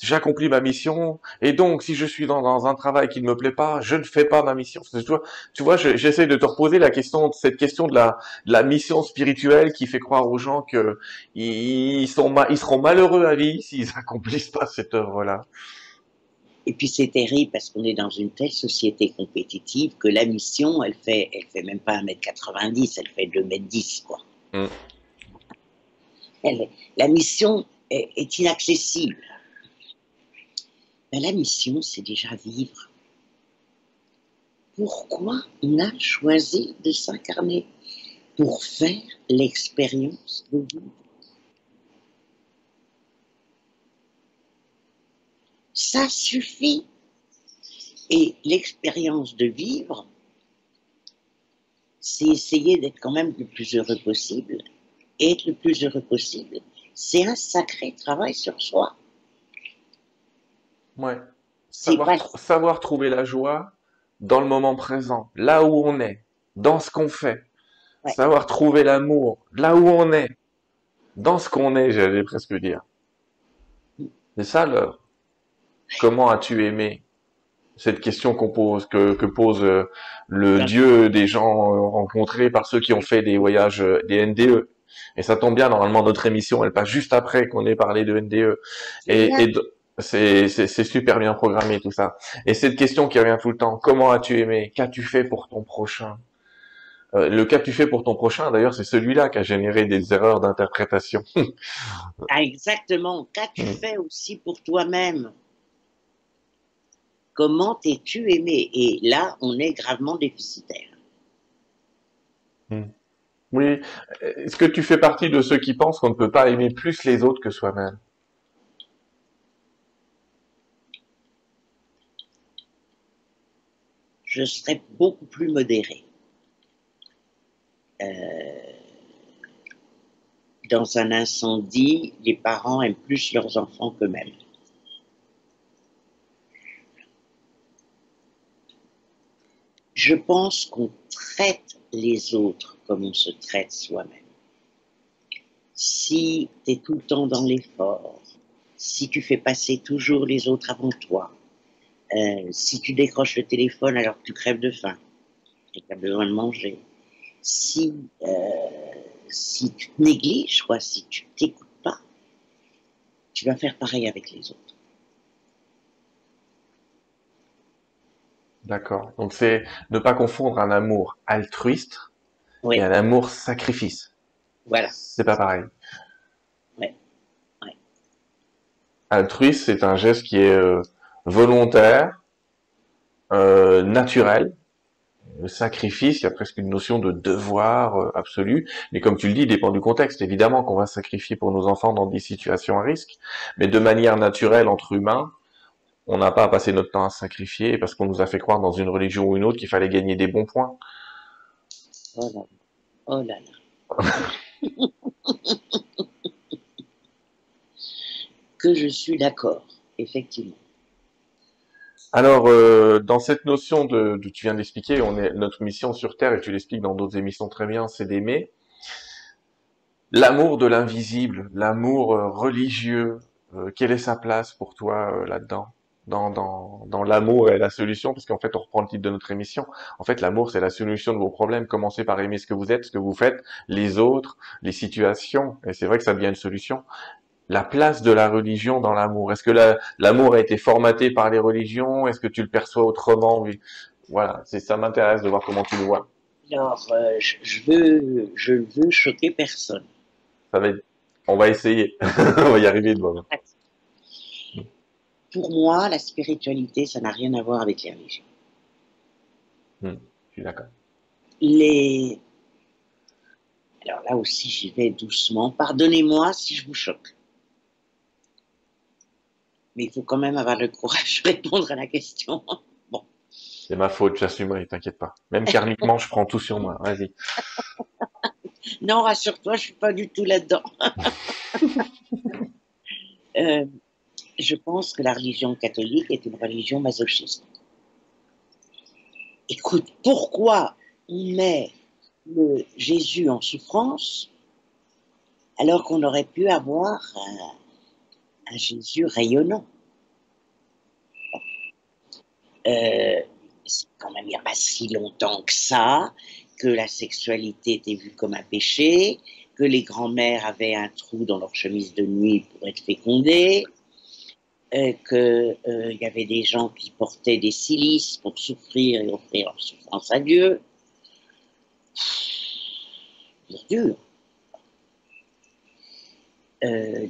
A: j'accomplis ma mission. Et donc, si je suis dans, un travail qui ne me plaît pas, je ne fais pas ma mission. Tu vois, tu vois j'essaie de te reposer la question, cette question de la, la mission spirituelle qui fait croire aux gens que ils, sont, ils seront malheureux à vie s'ils [LAUGHS] accomplissent pas cette œuvre-là.
B: Et puis c'est terrible parce qu'on est dans une telle société compétitive que la mission, elle fait, elle fait même pas 1m90, elle fait 2m10, quoi. La mission est, inaccessible. la mission, c'est déjà vivre. Pourquoi on a choisi de s'incarner Pour faire l'expérience de vivre? Ça suffit. Et l'expérience de vivre, c'est essayer d'être quand même le plus heureux possible être le plus heureux possible, c'est un sacré travail sur soi.
A: Ouais. Savoir, savoir, trouver la joie dans le moment présent, là où on est, dans ce qu'on fait. Savoir trouver l'amour là où on est, dans ce qu'on est, j'allais presque dire. C'est ça le. Comment as-tu aimé Cette question qu'on pose, que, que pose euh, le Dieu des gens euh, rencontrés par ceux qui ont fait des voyages, euh, des NDE. Et ça tombe bien, normalement, notre émission, elle passe juste après qu'on ait parlé de NDE. Et, et c'est super bien programmé tout ça. Et cette question qui revient tout le temps, comment as-tu aimé? Qu'as-tu fait pour ton prochain? Euh, le cas que tu fais pour ton prochain, d'ailleurs, c'est celui-là qui a généré des erreurs d'interprétation. [LAUGHS]
B: ah, exactement. Qu'as-tu mm. fait aussi pour toi-même? Comment t'es-tu aimé? Et là, on est gravement déficitaire.
A: Mm. Oui. Est-ce que tu fais partie de ceux qui pensent qu'on ne peut pas aimer plus les autres que soi-même?
B: Je serais beaucoup plus modéré. Euh, dans un incendie, les parents aiment plus leurs enfants qu'eux-mêmes. Je pense qu'on traite les autres comme on se traite soi-même. Si tu es tout le temps dans l'effort, si tu fais passer toujours les autres avant toi, euh, si tu décroches le téléphone alors que tu crèves de faim et que tu as besoin de manger, si, euh, si tu te négliges, quoi, si tu t'écoutes pas, tu vas faire pareil avec les autres.
A: D'accord. Donc c'est ne pas confondre un amour altruiste et un amour sacrifice.
B: Voilà.
A: C'est pas pareil.
B: Ouais.
A: Altruiste, c'est un geste qui est euh, volontaire, euh, naturel. Le sacrifice, il y a presque une notion de devoir euh, absolu. Mais comme tu le dis, il dépend du contexte. Évidemment qu'on va sacrifier pour nos enfants dans des situations à risque, mais de manière naturelle entre humains, on n'a pas à passer notre temps à sacrifier parce qu'on nous a fait croire dans une religion ou une autre qu'il fallait gagner des bons points.
B: Oh là là. Oh là là. [LAUGHS] que je suis d'accord, effectivement.
A: Alors, euh, dans cette notion de, tu viens on est notre mission sur Terre, et tu l'expliques dans d'autres émissions très bien, c'est d'aimer. L'amour de l'invisible, l'amour euh, religieux, euh, quelle est sa place pour toi là-dedans? Dans, dans, dans l'amour et la solution, parce qu'en fait, on reprend le titre de notre émission. En fait, l'amour, c'est la solution de vos problèmes. Commencez par aimer ce que vous êtes, ce que vous faites, les autres, les situations. Et c'est vrai que ça devient une solution. La place de la religion dans l'amour. Est-ce que l'amour a été formaté par les religions? Est-ce que tu le perçois autrement? Voilà, c'est ça m'intéresse de voir comment tu le vois.
B: Alors, euh, je, veux, je veux choquer personne.
A: Ça va On va essayer. [LAUGHS] on va y arriver de
B: pour moi, la spiritualité, ça n'a rien à voir avec les religions.
A: Hmm, je suis d'accord.
B: Les... Alors là aussi, j'y vais doucement. Pardonnez-moi si je vous choque. Mais il faut quand même avoir le courage de répondre à la question. [LAUGHS] Bon.
A: C'est ma faute, j'assumerai, t'inquiète pas. Même karmiquement, je prends tout sur moi. Vas-y.
B: non, rassure-toi, je suis pas du tout là-dedans. [LAUGHS] euh, je pense que la religion catholique est une religion masochiste. Écoute, pourquoi on met le Jésus en souffrance alors qu'on aurait pu avoir un, Jésus rayonnant? Euh, C'est quand même il n'y a pas si longtemps que ça que la sexualité était vue comme un péché, que les grands-mères avaient un trou dans leur chemise de nuit pour être fécondées, euh, qu'il euh, y avait des gens qui portaient des silices pour souffrir et offrir leur souffrance à Dieu. C'est dur. Euh,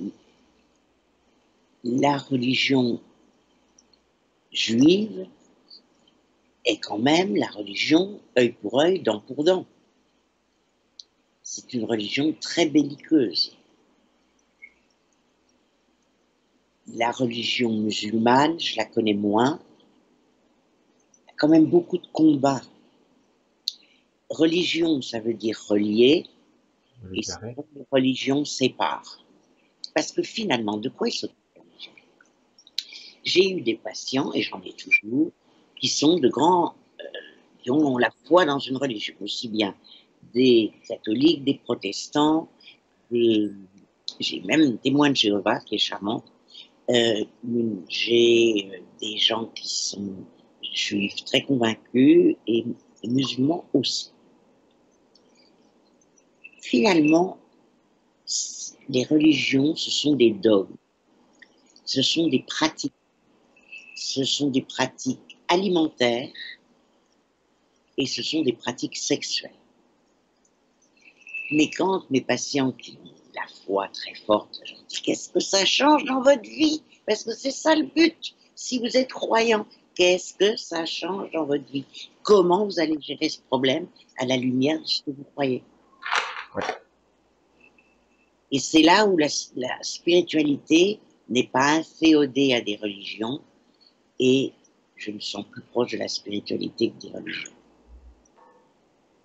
B: la religion juive est quand même la religion œil pour œil, dent pour dent. C'est une religion très belliqueuse. La religion musulmane, je la connais moins. Il y a quand même beaucoup de combats. Religion, ça veut dire relier, et religion sépare. Parce que finalement, de quoi il s'occupe J'ai eu des patients, et j'en ai toujours, qui sont de grands, euh, qui ont la foi dans une religion, aussi bien des catholiques, des protestants, des, j'ai même un témoin de Jéhovah qui est charmant, euh, j'ai euh, des gens qui sont juifs très convaincus et, musulmans aussi. Finalement, les religions, ce sont des dogmes, ce sont des pratiques, ce sont des pratiques alimentaires et ce sont des pratiques sexuelles. Mais quand mes patients qui la foi très forte, je dis qu'est-ce que ça change dans votre vie? Parce que c'est ça le but. Si vous êtes croyant, qu'est-ce que ça change dans votre vie? Comment vous allez gérer ce problème à la lumière de ce que vous croyez? Et c'est là où la, la spiritualité n'est pas inféodée à des religions et je me sens plus proche de la spiritualité que des religions.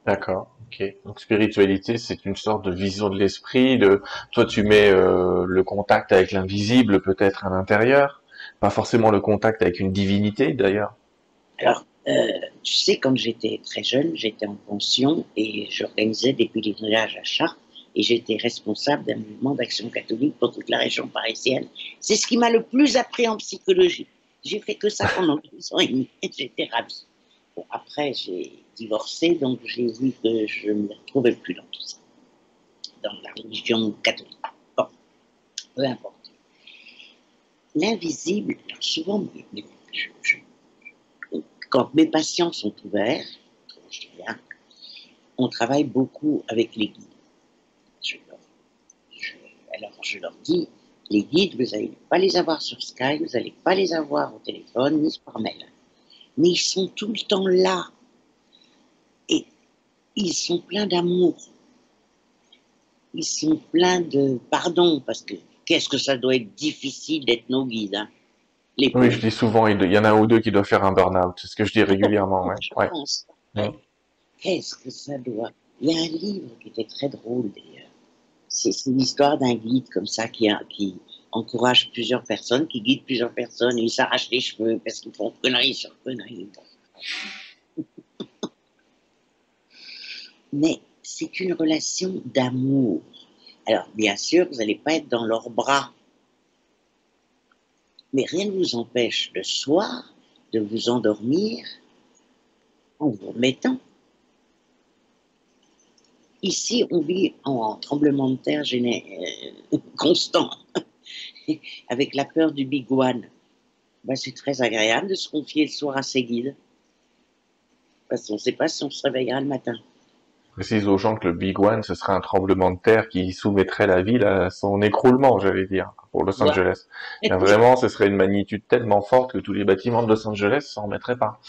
A: D'accord, ok. Donc spiritualité, c'est une sorte de vision de l'esprit. De toi, tu mets euh, le contact avec l'invisible peut-être à l'intérieur, pas forcément le contact avec une divinité d'ailleurs.
B: Alors, euh, tu sais, quand j'étais très jeune, j'étais en pension et j'organisais des pèlerinages à Chartres et j'étais responsable d'un mouvement d'action catholique pour toute la région parisienne. C'est ce qui m'a le plus appris en psychologie. J'ai fait que ça pendant [LAUGHS] deux ans et demi j'étais ravie. Bon, après, j'ai divorcé, donc j'ai vu que je ne me retrouvais plus dans tout ça, dans la religion catholique. Bon, peu importe. L'invisible, souvent, quand mes patients sont ouverts, on travaille beaucoup avec les guides. alors je leur dis, les guides, vous n'allez pas les avoir sur Skype, vous n'allez pas les avoir au téléphone ni par mail. Mais ils sont tout le temps là ils sont pleins d'amour. Ils sont pleins de pardon, parce que qu'est-ce que ça doit être difficile d'être nos guides. Hein.
A: oui, je dis souvent, il y en a un ou deux qui doivent faire un burn-out. C'est ce que je dis régulièrement. [LAUGHS]
B: Ouais. Qu'est-ce que ça doit. Il y a un livre qui était très drôle d'ailleurs. C'est l'histoire d'un guide comme ça qui, qui encourage plusieurs personnes, qui guide plusieurs personnes, et ils s'arrachent les cheveux parce qu'ils font conneries sur conneries mais c'est une relation d'amour. Alors, bien sûr, vous n'allez pas être dans leurs bras, mais rien ne vous empêche le soir de vous endormir en vous remettant. Ici, on vit en tremblement de terre euh, [LAUGHS] constant, [LAUGHS] avec la peur du big one. Ben, c'est très agréable de se confier le soir à ses guides, parce qu'on ne sait pas si on se réveillera le matin
A: précise aux gens que le Big One, ce serait un tremblement de terre qui soumettrait la ville à son écroulement, j'allais dire, pour Los Angeles. vraiment, ce serait une magnitude tellement forte que tous les bâtiments de Los Angeles s'en remettraient pas.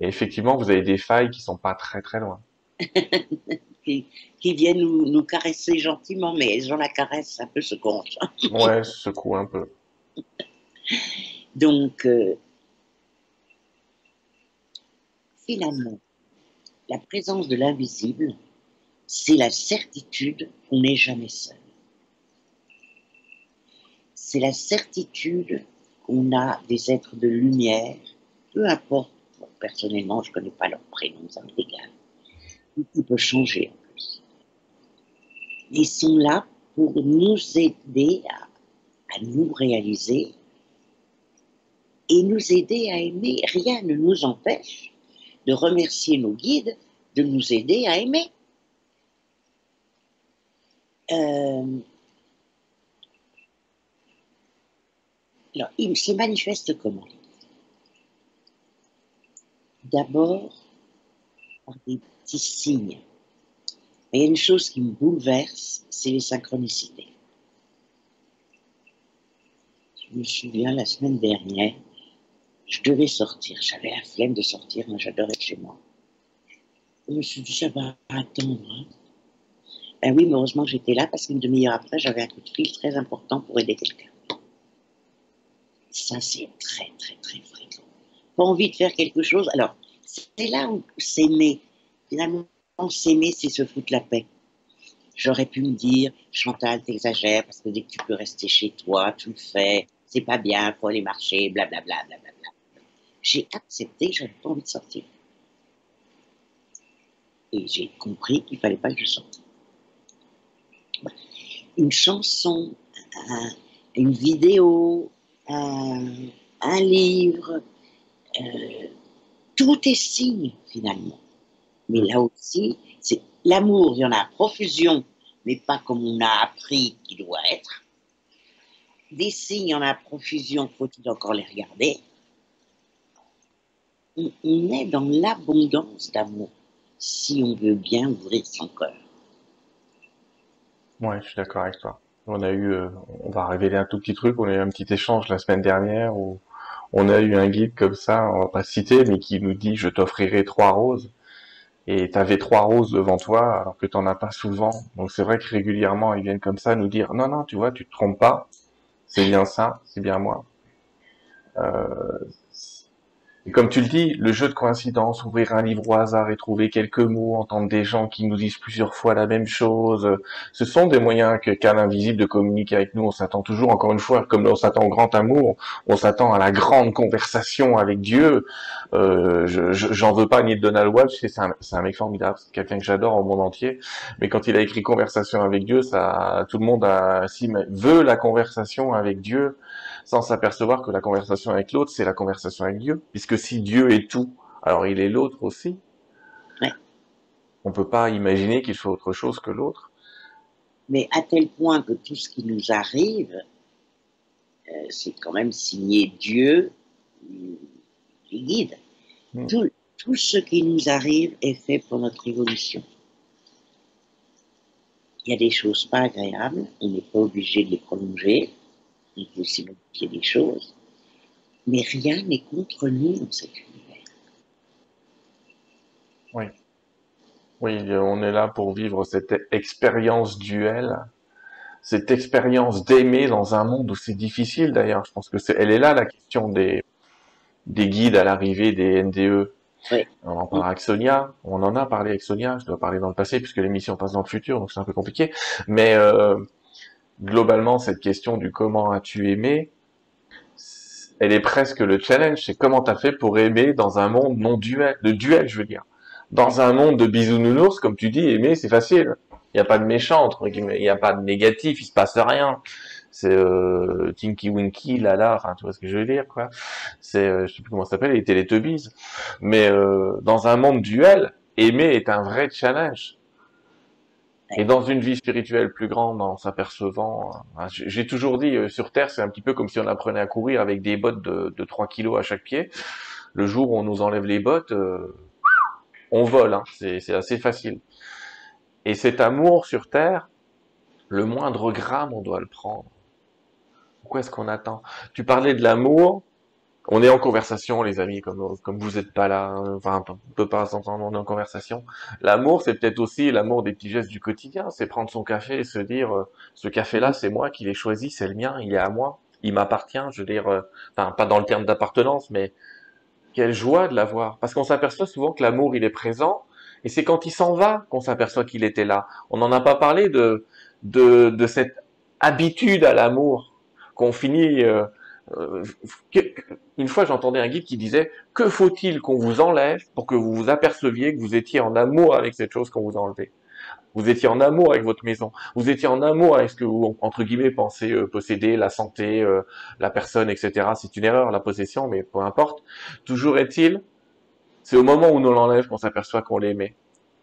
A: Et effectivement, vous avez des failles qui sont pas très très loin. [LAUGHS]
B: qui, viennent nous, caresser gentiment, mais elles ont la caresse un peu secouante.
A: ouais, secoue un peu.
B: Donc, euh, finalement, la présence de l'invisible, c'est la certitude qu'on n'est jamais seul. C'est la certitude qu'on a des êtres de lumière, peu importe, personnellement, je ne connais pas leur prénom, ça égal. Tout peut changer en plus. Ils sont là pour nous aider à nous réaliser et nous aider à aimer. Rien ne nous empêche de remercier nos guides de nous aider à aimer. Euh, alors, il se manifeste comment? D'abord par des petits signes. Il y a une chose qui me bouleverse, c'est les synchronicités. Je me souviens la semaine dernière, je devais sortir. J'avais la flemme de sortir. Moi, j'adorais chez moi. Je me suis dit, ça va attendre. Hein. Ben oui, mais heureusement, j'étais là parce qu'une demi-heure après, j'avais un coup de fil très important pour aider quelqu'un. Ça, c'est très, très, très fréquent. Pas envie de faire quelque chose. Alors, c'est là où s'aimer, finalement, s'aimer, c'est se foutre la paix. J'aurais pu me dire, Chantal, t'exagères parce que dès que tu peux rester chez toi, tu le fais, c'est pas bien, faut aller marcher, blablabla, blablabla j'ai accepté, j'avais pas envie de sortir. Et j'ai compris qu'il fallait pas que je sorte. Une chanson, une vidéo, un, livre, euh, tout est signe finalement. Mais là aussi, c'est l'amour, il y en a à profusion, mais pas comme on a appris qu'il doit être. Des signes, il y en a à profusion, faut-il encore les regarder? On est dans l'abondance d'amour si on veut bien ouvrir son cœur.
A: Ouais, je suis d'accord avec toi. On a eu, euh, on va révéler un tout petit truc, on a eu un petit échange la semaine dernière où on a eu un guide comme ça, on va pas citer, mais qui nous dit je t'offrirai trois roses. Et t'avais trois roses devant toi alors que t'en as pas souvent. Donc c'est vrai que régulièrement ils viennent comme ça nous dire non non tu vois tu te trompes pas, c'est bien ça, c'est bien moi. Euh, et comme tu le dis, le jeu de coïncidence, ouvrir un livre au hasard et trouver quelques mots, entendre des gens qui nous disent plusieurs fois la même chose, ce sont des moyens que qu'a l'invisible de communiquer avec nous. On s'attend toujours, encore une fois, comme on s'attend au grand amour, on s'attend à la grande conversation avec Dieu. Euh, J'en veux pas ni de Donald Walsh, c'est un, un, mec formidable, c'est quelqu'un que j'adore au monde entier. Mais quand il a écrit Conversation avec Dieu, ça, tout le monde a, si, veut la conversation avec Dieu sans s'apercevoir que la conversation avec l'autre, c'est la conversation avec Dieu. Puisque si Dieu est tout, alors il est l'autre aussi. Ouais. On peut pas imaginer qu'il soit autre chose que l'autre.
B: Mais à tel point que tout ce qui nous arrive, euh, c'est quand même signé Dieu qui guide. Hmm. Tout, tout ce qui nous arrive est fait pour notre évolution. Il y a des choses pas agréables, on n'est pas obligé de les prolonger, il faut aussi modifier des choses, mais rien n'est contre nous dans cet univers.
A: Oui. Oui, on est là pour vivre cette expérience duel, cette expérience d'aimer dans un monde où c'est difficile d'ailleurs. Je pense que c'est, elle est là la question des, des guides à l'arrivée des NDE. Oui. On en parle avec Sonia, on en a parlé avec Sonia, je dois parler dans le passé puisque l'émission passe dans le futur, donc c'est un peu compliqué. Mais euh, globalement, cette question du comment as-tu aimé, elle est presque le challenge. C'est comment t'as fait pour aimer dans un monde non duel, de duel, je veux dire. Dans un monde de bisounours, comme tu dis, aimer, c'est facile. Il n'y a pas de méchant, entre guillemets. Il n'y a pas de négatif, il se passe rien. C'est euh, Tinky Winky, Lala, enfin, tu vois ce que je veux dire, quoi. C'est, euh, je sais plus comment ça s'appelle, les Teletubbies. Mais euh, dans un monde duel, aimer est un vrai challenge. Et dans une vie spirituelle plus grande, en s'apercevant, hein, j'ai toujours dit, euh, sur Terre, c'est un petit peu comme si on apprenait à courir avec des bottes de, de 3 kilos à chaque pied. Le jour où on nous enlève les bottes, euh, on vole, hein, c'est assez facile. Et cet amour sur Terre, le moindre gramme, on doit le prendre. Pourquoi est-ce qu'on attend? Tu parlais de l'amour, on est en conversation, les amis, comme, comme vous n'êtes pas là, enfin, on peut pas s'entendre, on est en conversation. L'amour, c'est peut-être aussi l'amour des petits gestes du quotidien, c'est prendre son café et se dire, euh, ce café-là, c'est moi qui l'ai choisi, c'est le mien, il est à moi, il m'appartient, je veux dire, euh, pas dans le terme d'appartenance, mais quelle joie de l'avoir. Parce qu'on s'aperçoit souvent que l'amour, il est présent, et c'est quand il s'en va qu'on s'aperçoit qu'il était là. On n'en a pas parlé de, de, de cette habitude à l'amour qu'on finit... Euh, euh, une fois, j'entendais un guide qui disait que faut-il qu'on vous enlève pour que vous vous aperceviez que vous étiez en amour avec cette chose qu'on vous a enlevée? Vous étiez en amour avec votre maison. Vous étiez en amour avec ce que vous, entre guillemets, pensez euh, posséder, la santé, euh, la personne, etc. C'est une erreur, la possession, mais peu importe. Toujours est-il, c'est au moment où on l'enlève qu'on s'aperçoit qu'on l'aimait.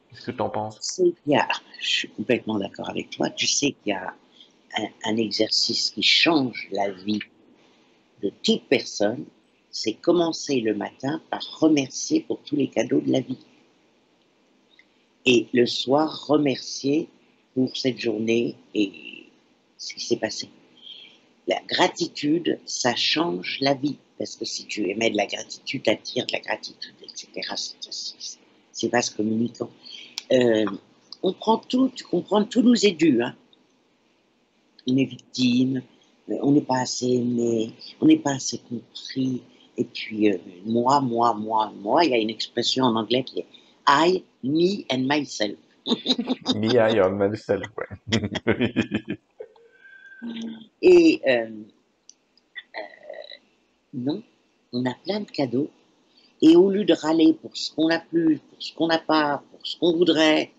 A: Qu'est-ce que tu en penses
B: il y Je suis complètement d'accord avec toi. Tu sais qu'il y a un exercice qui change la vie de toute personne, c'est commencer le matin par remercier pour tous les cadeaux de la vie. Et le soir, remercier pour cette journée et ce qui s'est passé. La gratitude, ça change la vie. Parce que si tu émets de la gratitude, attires de la gratitude, etc. C'est pas ce communicant. Euh, on prend tout, tu comprends, tout nous est dû. Hein. On est victime, on n'est pas assez aimé, on n'est pas assez compris. Et puis, euh, moi, moi, moi, moi, il y a une expression en anglais qui est I, me and myself. [LAUGHS]
A: me, I, and myself, ouais. [LAUGHS]
B: Et euh, euh, non, on a plein de cadeaux. Et au lieu de râler pour ce qu'on n'a plus, pour ce qu'on n'a pas, pour ce qu'on voudrait,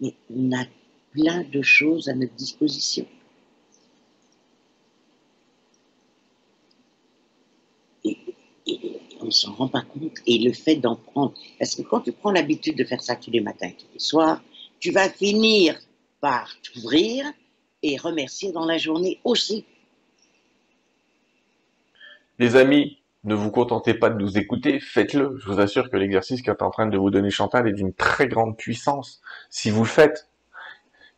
B: mais on a plein de choses à notre disposition. on ne s'en rend pas compte. Et le fait d'en prendre, parce que quand tu prends l'habitude de faire ça tous les matins, tous les soirs, tu vas finir par t'ouvrir et remercier dans la journée aussi.
A: Les amis, ne vous contentez pas de nous écouter, faites-le. Je vous assure que l'exercice qu'est en train de vous donner Chantal est d'une très grande puissance. Si vous le faites,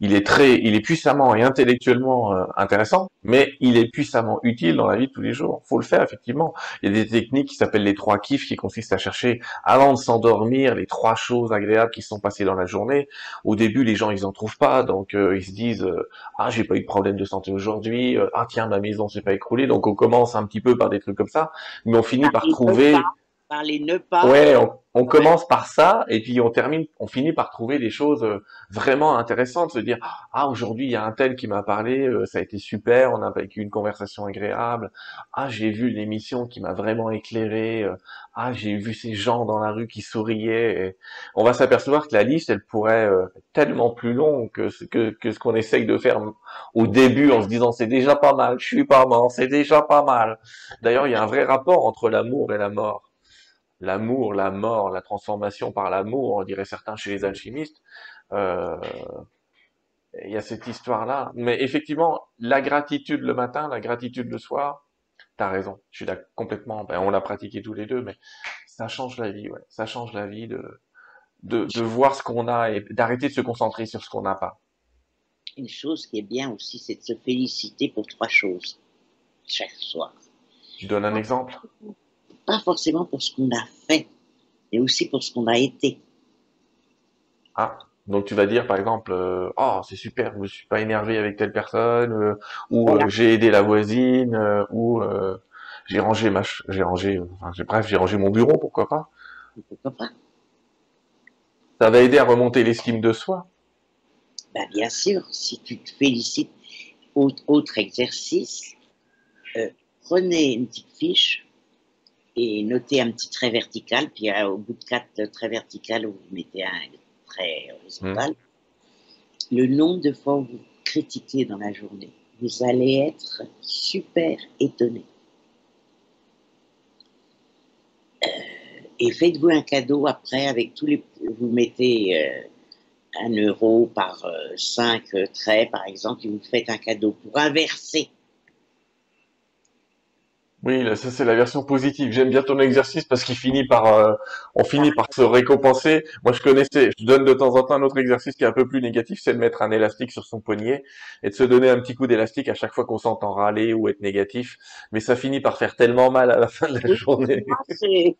A: il est très, il est puissamment et intellectuellement euh, intéressant, mais il est puissamment utile dans la vie de tous les jours. Faut le faire effectivement. Il y a des techniques qui s'appellent les trois kiffs, qui consistent à chercher avant de s'endormir les trois choses agréables qui sont passées dans la journée. Au début, les gens ils en trouvent pas, donc euh, ils se disent euh, ah j'ai pas eu de problème de santé aujourd'hui, ah tiens ma maison s'est pas écroulée, donc on commence un petit peu par des trucs comme ça, mais on finit par trouver
B: les ne pas.
A: Ouais, on, commence par ça et puis on termine, on finit par trouver des choses euh, vraiment intéressantes, se dire ah aujourd'hui il y a un tel qui m'a parlé, euh, ça a été super, on a vécu une conversation agréable. Ah j'ai vu une émission qui m'a vraiment éclairé. Euh, ah j'ai vu ces gens dans la rue qui souriaient. on va s'apercevoir que la liste elle pourrait être tellement plus longue que ce que, que ce qu'on essaye de faire au début en se disant c'est déjà pas mal, je suis pas mort, c'est déjà pas mal. D'ailleurs il y a un vrai rapport entre l'amour et la mort l'amour, la mort, la transformation par l'amour, on dirait certains chez les alchimistes. Euh, il y a cette histoire-là. Mais effectivement, la gratitude le matin, la gratitude le soir, t'as raison. Je suis d'accord complètement. Ben, on l'a pratiqué tous les deux, mais ça change la vie. Ouais. Ça change la vie de, de, de voir ce qu'on a et d'arrêter de se concentrer sur ce qu'on n'a pas.
B: Une chose qui est bien aussi, c'est de se féliciter pour trois choses chaque soir.
A: Tu donnes un exemple?
B: Pas forcément pour ce qu'on a fait, mais aussi pour ce qu'on a été.
A: Ah, donc tu vas dire par exemple, euh, oh c'est super, je me suis pas énervé avec telle personne, euh, ou euh, j'ai aidé la voisine, ou j'ai rangé ma, j'ai rangé, enfin, bref, j'ai rangé mon bureau, pourquoi pas.
B: Pourquoi pas.
A: Ça va aider à remonter l'estime de soi.
B: Ben, bien sûr, si tu te félicites. Autre, exercice, prenez une petite fiche et notez un petit trait vertical, puis euh, au bout de quatre traits verticaux, vous mettez un trait horizontal. Mmh. Le nombre de fois où vous critiquez dans la journée, vous allez être super étonné. Euh, et faites-vous un cadeau après avec tous les. Vous mettez euh, un euro par cinq traits, par exemple, et vous faites un cadeau pour inverser
A: oui, ça c'est la version positive. J'aime bien ton exercice parce qu'il finit par, euh, on finit par se récompenser. Moi, je connaissais, je donne de temps en temps un autre exercice qui est un peu plus négatif, c'est de mettre un élastique sur son poignet et de se donner un petit coup d'élastique à chaque fois qu'on s'entend râler ou être négatif. Mais ça finit par faire tellement mal à la fin de la journée. [LAUGHS]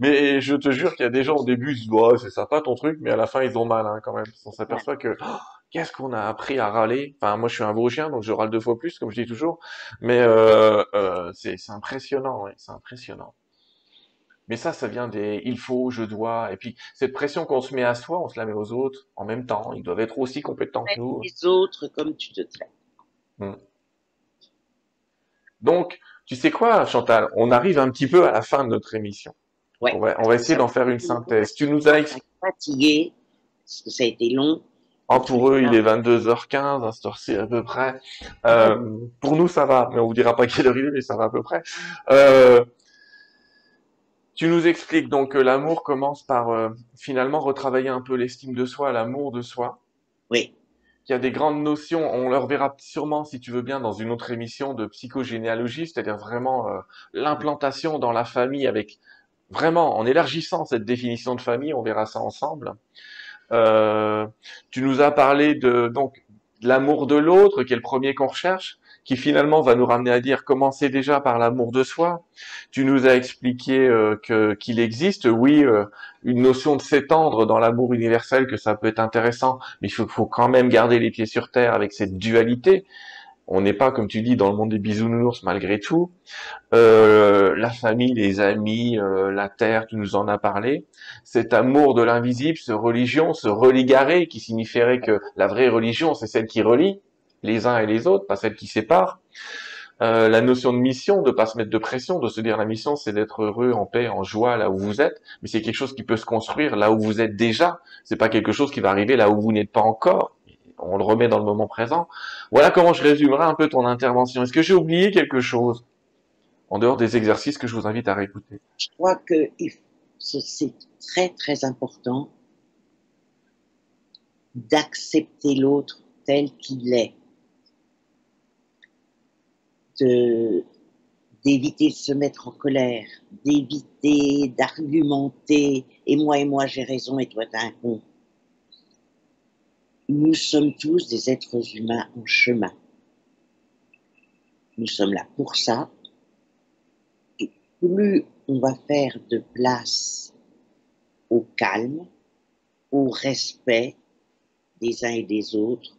A: mais je te jure qu'il y a des gens au début, ils se disent, oh, c'est sympa ton truc, mais à la fin, ils ont mal hein, quand même. On s'aperçoit que oh, qu'est-ce qu'on a appris à râler? Enfin, moi, je suis un chien, donc je râle deux fois plus, comme je dis toujours. Mais euh, euh, c'est impressionnant, c'est impressionnant. Mais ça, ça vient des il faut, je dois, et puis cette pression qu'on se met à soi, on se la met aux autres en même temps. Ils doivent être aussi compétents que nous.
B: Les autres comme tu te traites. Hmm.
A: Donc, tu sais quoi, Chantal? On arrive un petit peu à la fin de notre émission. Ouais. On, va, on va essayer d'en faire une synthèse. Tu nous as
B: fatigué parce que ça a été long.
A: Oh, pour eux, il est 22h15 à ce à peu près. Euh, pour nous, ça va, mais on vous dira pas [LAUGHS] quelle heure il est, mais ça va à peu près. Euh, tu nous expliques donc que l'amour commence par euh, finalement retravailler un peu l'estime de soi, l'amour de soi.
B: Oui.
A: Il y a des grandes notions, on leur verra sûrement, si tu veux bien, dans une autre émission de psychogénéalogie, c'est-à-dire vraiment euh, l'implantation dans la famille avec vraiment en élargissant cette définition de famille, on verra ça ensemble. Euh, tu nous as parlé de donc l'amour de l'autre, qui est le premier qu'on recherche, qui finalement va nous ramener à dire commencez déjà par l'amour de soi. Tu nous as expliqué euh, que qu'il existe, oui, euh, une notion de s'étendre dans l'amour universel, que ça peut être intéressant, mais il faut, faut, quand même garder les pieds sur terre avec cette dualité on n'est pas, comme tu dis, dans le monde des bisounours malgré tout. Euh, la famille, les amis, euh, la terre, tu nous en as parlé. Cet amour de l'invisible, ce religion, ce religaré, qui signifierait que la vraie religion, c'est celle qui relie les uns et les autres, pas celle qui sépare. Euh, la notion de mission, de pas se mettre de pression, de se dire la mission c'est d'être heureux, en paix, en joie là où vous êtes, mais c'est quelque chose qui peut se construire là où vous êtes déjà. C'est pas quelque chose qui va arriver là où vous n'êtes pas encore on le remet dans le moment présent. Voilà comment je résumerai un peu ton intervention. Est-ce que j'ai oublié quelque chose en dehors des exercices que je vous invite à réécouter?
B: Je crois que c'est très très important d'accepter l'autre tel qu'il est, d'éviter de se mettre en colère, d'éviter d'argumenter et moi et moi j'ai raison et toi t'as un con nous sommes tous des êtres humains en chemin. Nous sommes là pour ça. Et plus on va faire de place au calme, au respect des uns et des autres,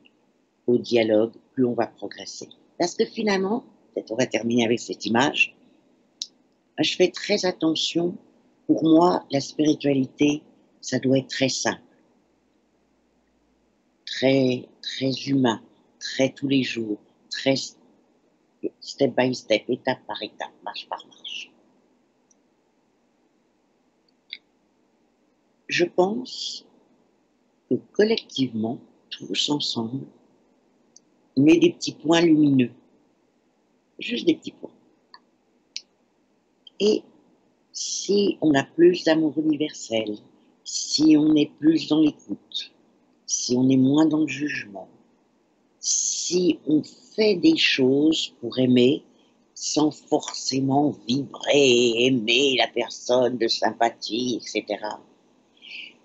B: au dialogue, plus on va progresser. Parce que finalement, peut-être on va terminer avec cette image, je fais très attention. Pour moi, la spiritualité, ça doit être très simple, très, humain, très tous les jours, très step by step, étape par étape, marche par marche. Je pense que collectivement, tous ensemble, on met des petits points lumineux. Juste des petits points. Et si on a plus d'amour universel, si on est plus dans l'écoute, si on est moins dans le jugement, si on fait des choses pour aimer sans forcément vibrer, aimer la personne de sympathie, etc.,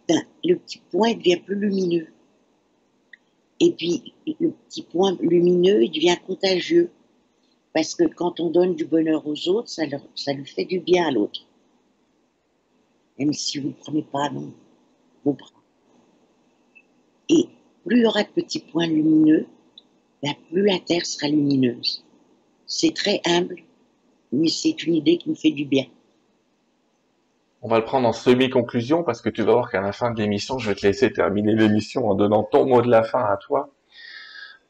B: ben, le petit point devient plus lumineux. Et puis, le petit point lumineux, devient contagieux. Parce que quand on donne du bonheur aux autres, ça, ça lui fait du bien à l'autre. Même si vous ne prenez pas non, vos bras. Et plus il y aura de petits points lumineux, ben, plus la Terre sera lumineuse. C'est très humble, mais c'est une idée qui me fait du bien.
A: On va le prendre en semi-conclusion parce que tu vas voir qu'à la fin de l'émission, je vais te laisser terminer l'émission en donnant ton mot de la fin à toi.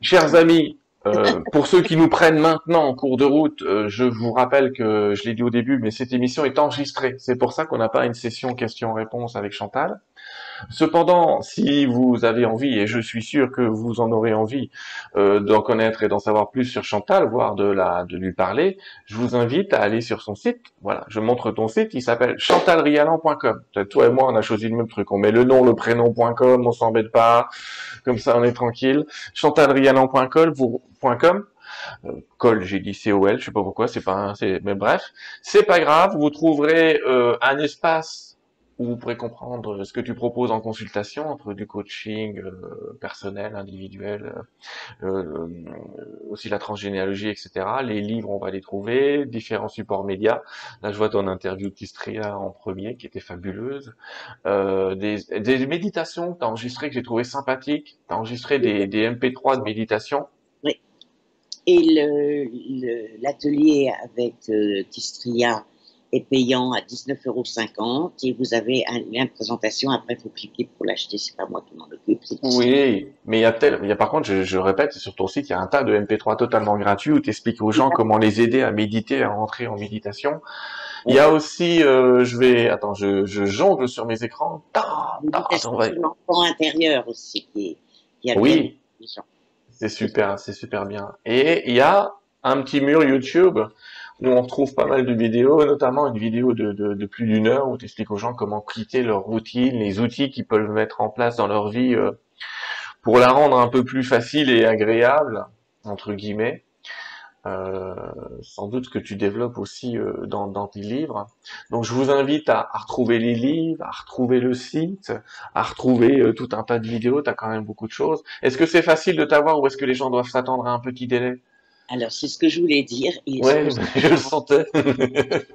A: Chers amis, euh, [LAUGHS] pour ceux qui nous prennent maintenant en cours de route, euh, je vous rappelle que je l'ai dit au début, mais cette émission est enregistrée. C'est pour ça qu'on n'a pas une session questions-réponses avec Chantal. Cependant, si vous avez envie, et je suis sûr que vous en aurez envie euh, d'en connaître et d'en savoir plus sur Chantal, voire de la de lui parler, je vous invite à aller sur son site. Voilà, je montre ton site. Il s'appelle chantalrialan.com. Toi et moi, on a choisi le même truc. On met le nom, le prénom.com, on s'embête pas. Comme ça, on est tranquille. chantalrialan.com. Euh, col, j'ai dit COL, je sais pas pourquoi, c'est pas, c'est, mais bref, c'est pas grave. Vous trouverez euh, un espace où vous pourrez comprendre ce que tu proposes en consultation entre du coaching euh, personnel, individuel, euh, euh, aussi la transgénéalogie, etc. Les livres, on va les trouver, différents supports médias. Là, je vois ton interview Tistria en premier, qui était fabuleuse. Des, des, méditations que tu as enregistrées que j'ai trouvé sympathiques. Tu as enregistré des, des MP3 de méditation.
B: Oui. Et l'atelier avec Tistria est payant à 19,50 euros et vous avez un lien de présentation. Après, il faut cliquer pour l'acheter. C'est pas moi qui m'en occupe.
A: Oui, mais il y a tel, il y a par contre, je, je, répète, sur ton site, il y a un tas de MP3 totalement gratuits où tu expliques aux gens comment les aider à méditer, à rentrer en méditation. Il y a aussi, euh, je vais, attends, je, je jongle sur mes écrans.
B: L'enfant intérieur aussi qui, qui
A: a Oui. C'est super, c'est super bien. Et il y a un petit mur YouTube nous, on retrouve pas mal de vidéos, notamment une vidéo de, de, plus d'une heure où tu expliques aux gens comment quitter leur routine, les outils qu'ils peuvent mettre en place dans leur vie euh, pour la rendre un peu plus facile et agréable, entre guillemets. Euh, sans doute que tu développes aussi euh, dans, dans, tes livres. Donc je vous invite à, à, retrouver les livres, à retrouver le site, à retrouver tout un tas de vidéos, tu quand même beaucoup de choses. Est-ce que c'est facile de t'avoir ou est-ce que les gens doivent s'attendre à un petit délai?
B: Alors, c'est ce que je voulais dire.
A: Oui, [LAUGHS] je le sentais. [LAUGHS]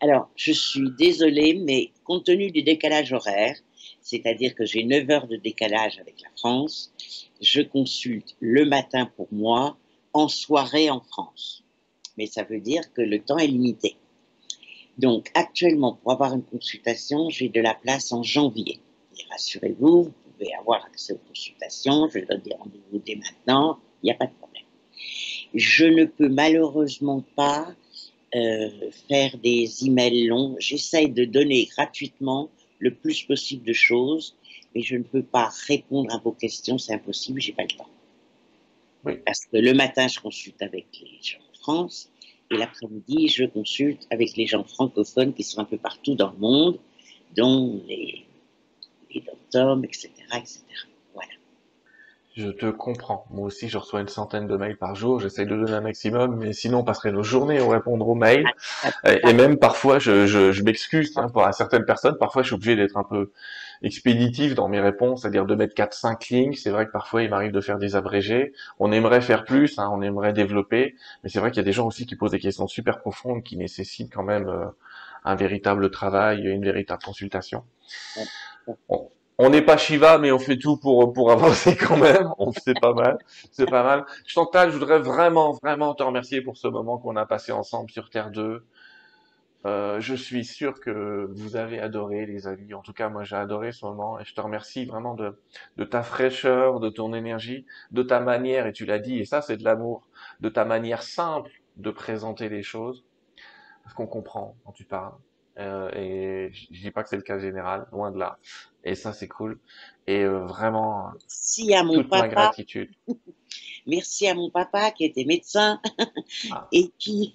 B: Alors, je suis désolée, mais compte tenu du décalage horaire, c'est-à-dire que j'ai 9 heures de décalage avec la France, je consulte le matin pour moi, en soirée en France. Mais ça veut dire que le temps est limité. Donc, actuellement, pour avoir une consultation, j'ai de la place en janvier. Et rassurez-vous, vous pouvez avoir accès aux consultations. Je donne des rendez-vous dès maintenant. Il n'y a pas de problème je ne peux malheureusement pas euh, faire des emails longs. J'essaye de donner gratuitement le plus possible de choses, mais je ne peux pas répondre à vos questions, c'est impossible, j'ai pas le temps. Parce que le matin, je consulte avec les gens en France, et l'après-midi, je consulte avec les gens francophones qui sont un peu partout dans le monde, dont les, les docteurs, etc., etc.
A: Je te comprends. Moi aussi, je reçois une centaine de mails par jour. J'essaie de donner un maximum, mais sinon, on passerait nos journées à répondre aux mails. Et même parfois, je, je, je m'excuse hein, pour certaines personnes. Parfois, je suis obligé d'être un peu expéditif dans mes réponses, c'est-à-dire de mettre 4-5 lignes. C'est vrai que parfois, il m'arrive de faire des abrégés. On aimerait faire plus, hein, on aimerait développer, mais c'est vrai qu'il y a des gens aussi qui posent des questions super profondes qui nécessitent quand même euh, un véritable travail, une véritable consultation on n'est pas Shiva, mais on fait tout pour pour [LAUGHS] avancer quand même. On c'est pas mal, c'est pas mal. Chantal, je voudrais vraiment vraiment te remercier pour ce moment qu'on a passé ensemble sur Terre 2. Euh, je suis sûr que vous avez adoré, les amis. En tout cas, moi, j'ai adoré ce moment et je te remercie vraiment de, de ta fraîcheur, de ton énergie, de ta manière, et tu l'as dit, et ça, c'est de l'amour, de ta manière simple de présenter les choses, parce qu'on comprend quand tu parles. Euh, et je dis pas que c'est le cas général, loin de là. Et ça, c'est cool. Et euh, vraiment,
B: Merci à mon
A: toute ma
B: papa.
A: gratitude. [LAUGHS]
B: Merci à mon papa qui était médecin
A: Ah. [LAUGHS]
B: et qui,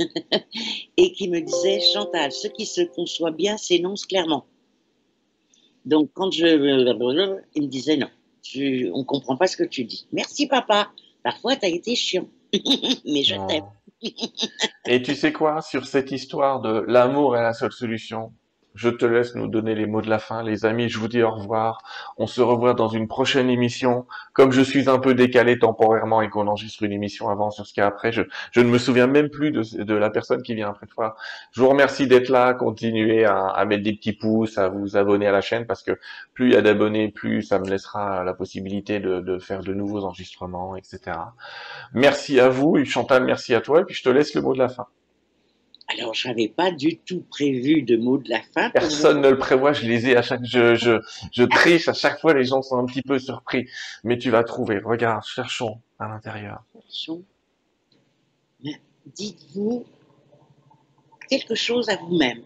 B: [LAUGHS] et qui me disait Chantal, ce qui se conçoit bien s'énonce clairement. Donc, quand je. Il me disait non, tu- on ne comprend pas ce que tu dis. Merci, papa. Parfois, tu as été chiant. Mais je t'aime.
A: Et tu sais quoi, sur cette histoire de l'amour est la seule solution, je te laisse nous donner les mots de la fin. Les amis, je vous dis au revoir. On se revoit dans une prochaine émission. Comme je suis un peu décalé temporairement et qu'on enregistre une émission avant sur ce qu'il y a après, je, ne me souviens même plus de, la personne qui vient après toi. Je vous remercie d'être là. Continuez à, mettre des petits pouces, à vous abonner à la chaîne parce que plus il y a d'abonnés, plus ça me laissera la possibilité de, faire de nouveaux enregistrements, etc. Merci à vous. Chantal, merci à toi. Et puis je te laisse le mot de la fin.
B: Alors, je n'avais pas du tout prévu de mots de la fin.
A: Personne ne le prévoit, je les ai à chaque, je, je, je triche à chaque fois, les gens sont un petit peu surpris. Mais tu vas trouver, regarde, cherchons à l'intérieur.
B: Mais Dites-vous quelque chose à vous-même.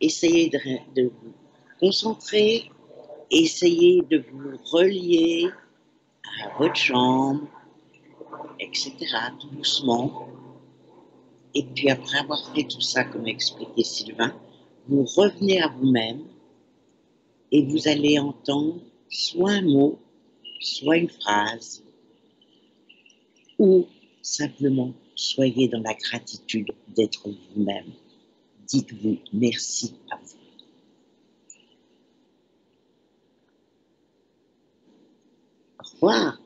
B: Essayez de, de vous concentrer, essayez de vous relier à votre chambre, etc., tout doucement. Et puis après avoir fait tout ça, comme expliqué Sylvain, vous revenez à vous-même et vous allez entendre soit un mot, soit une phrase, ou simplement soyez dans la gratitude d'être vous-même. Dites-vous merci à vous. Au revoir.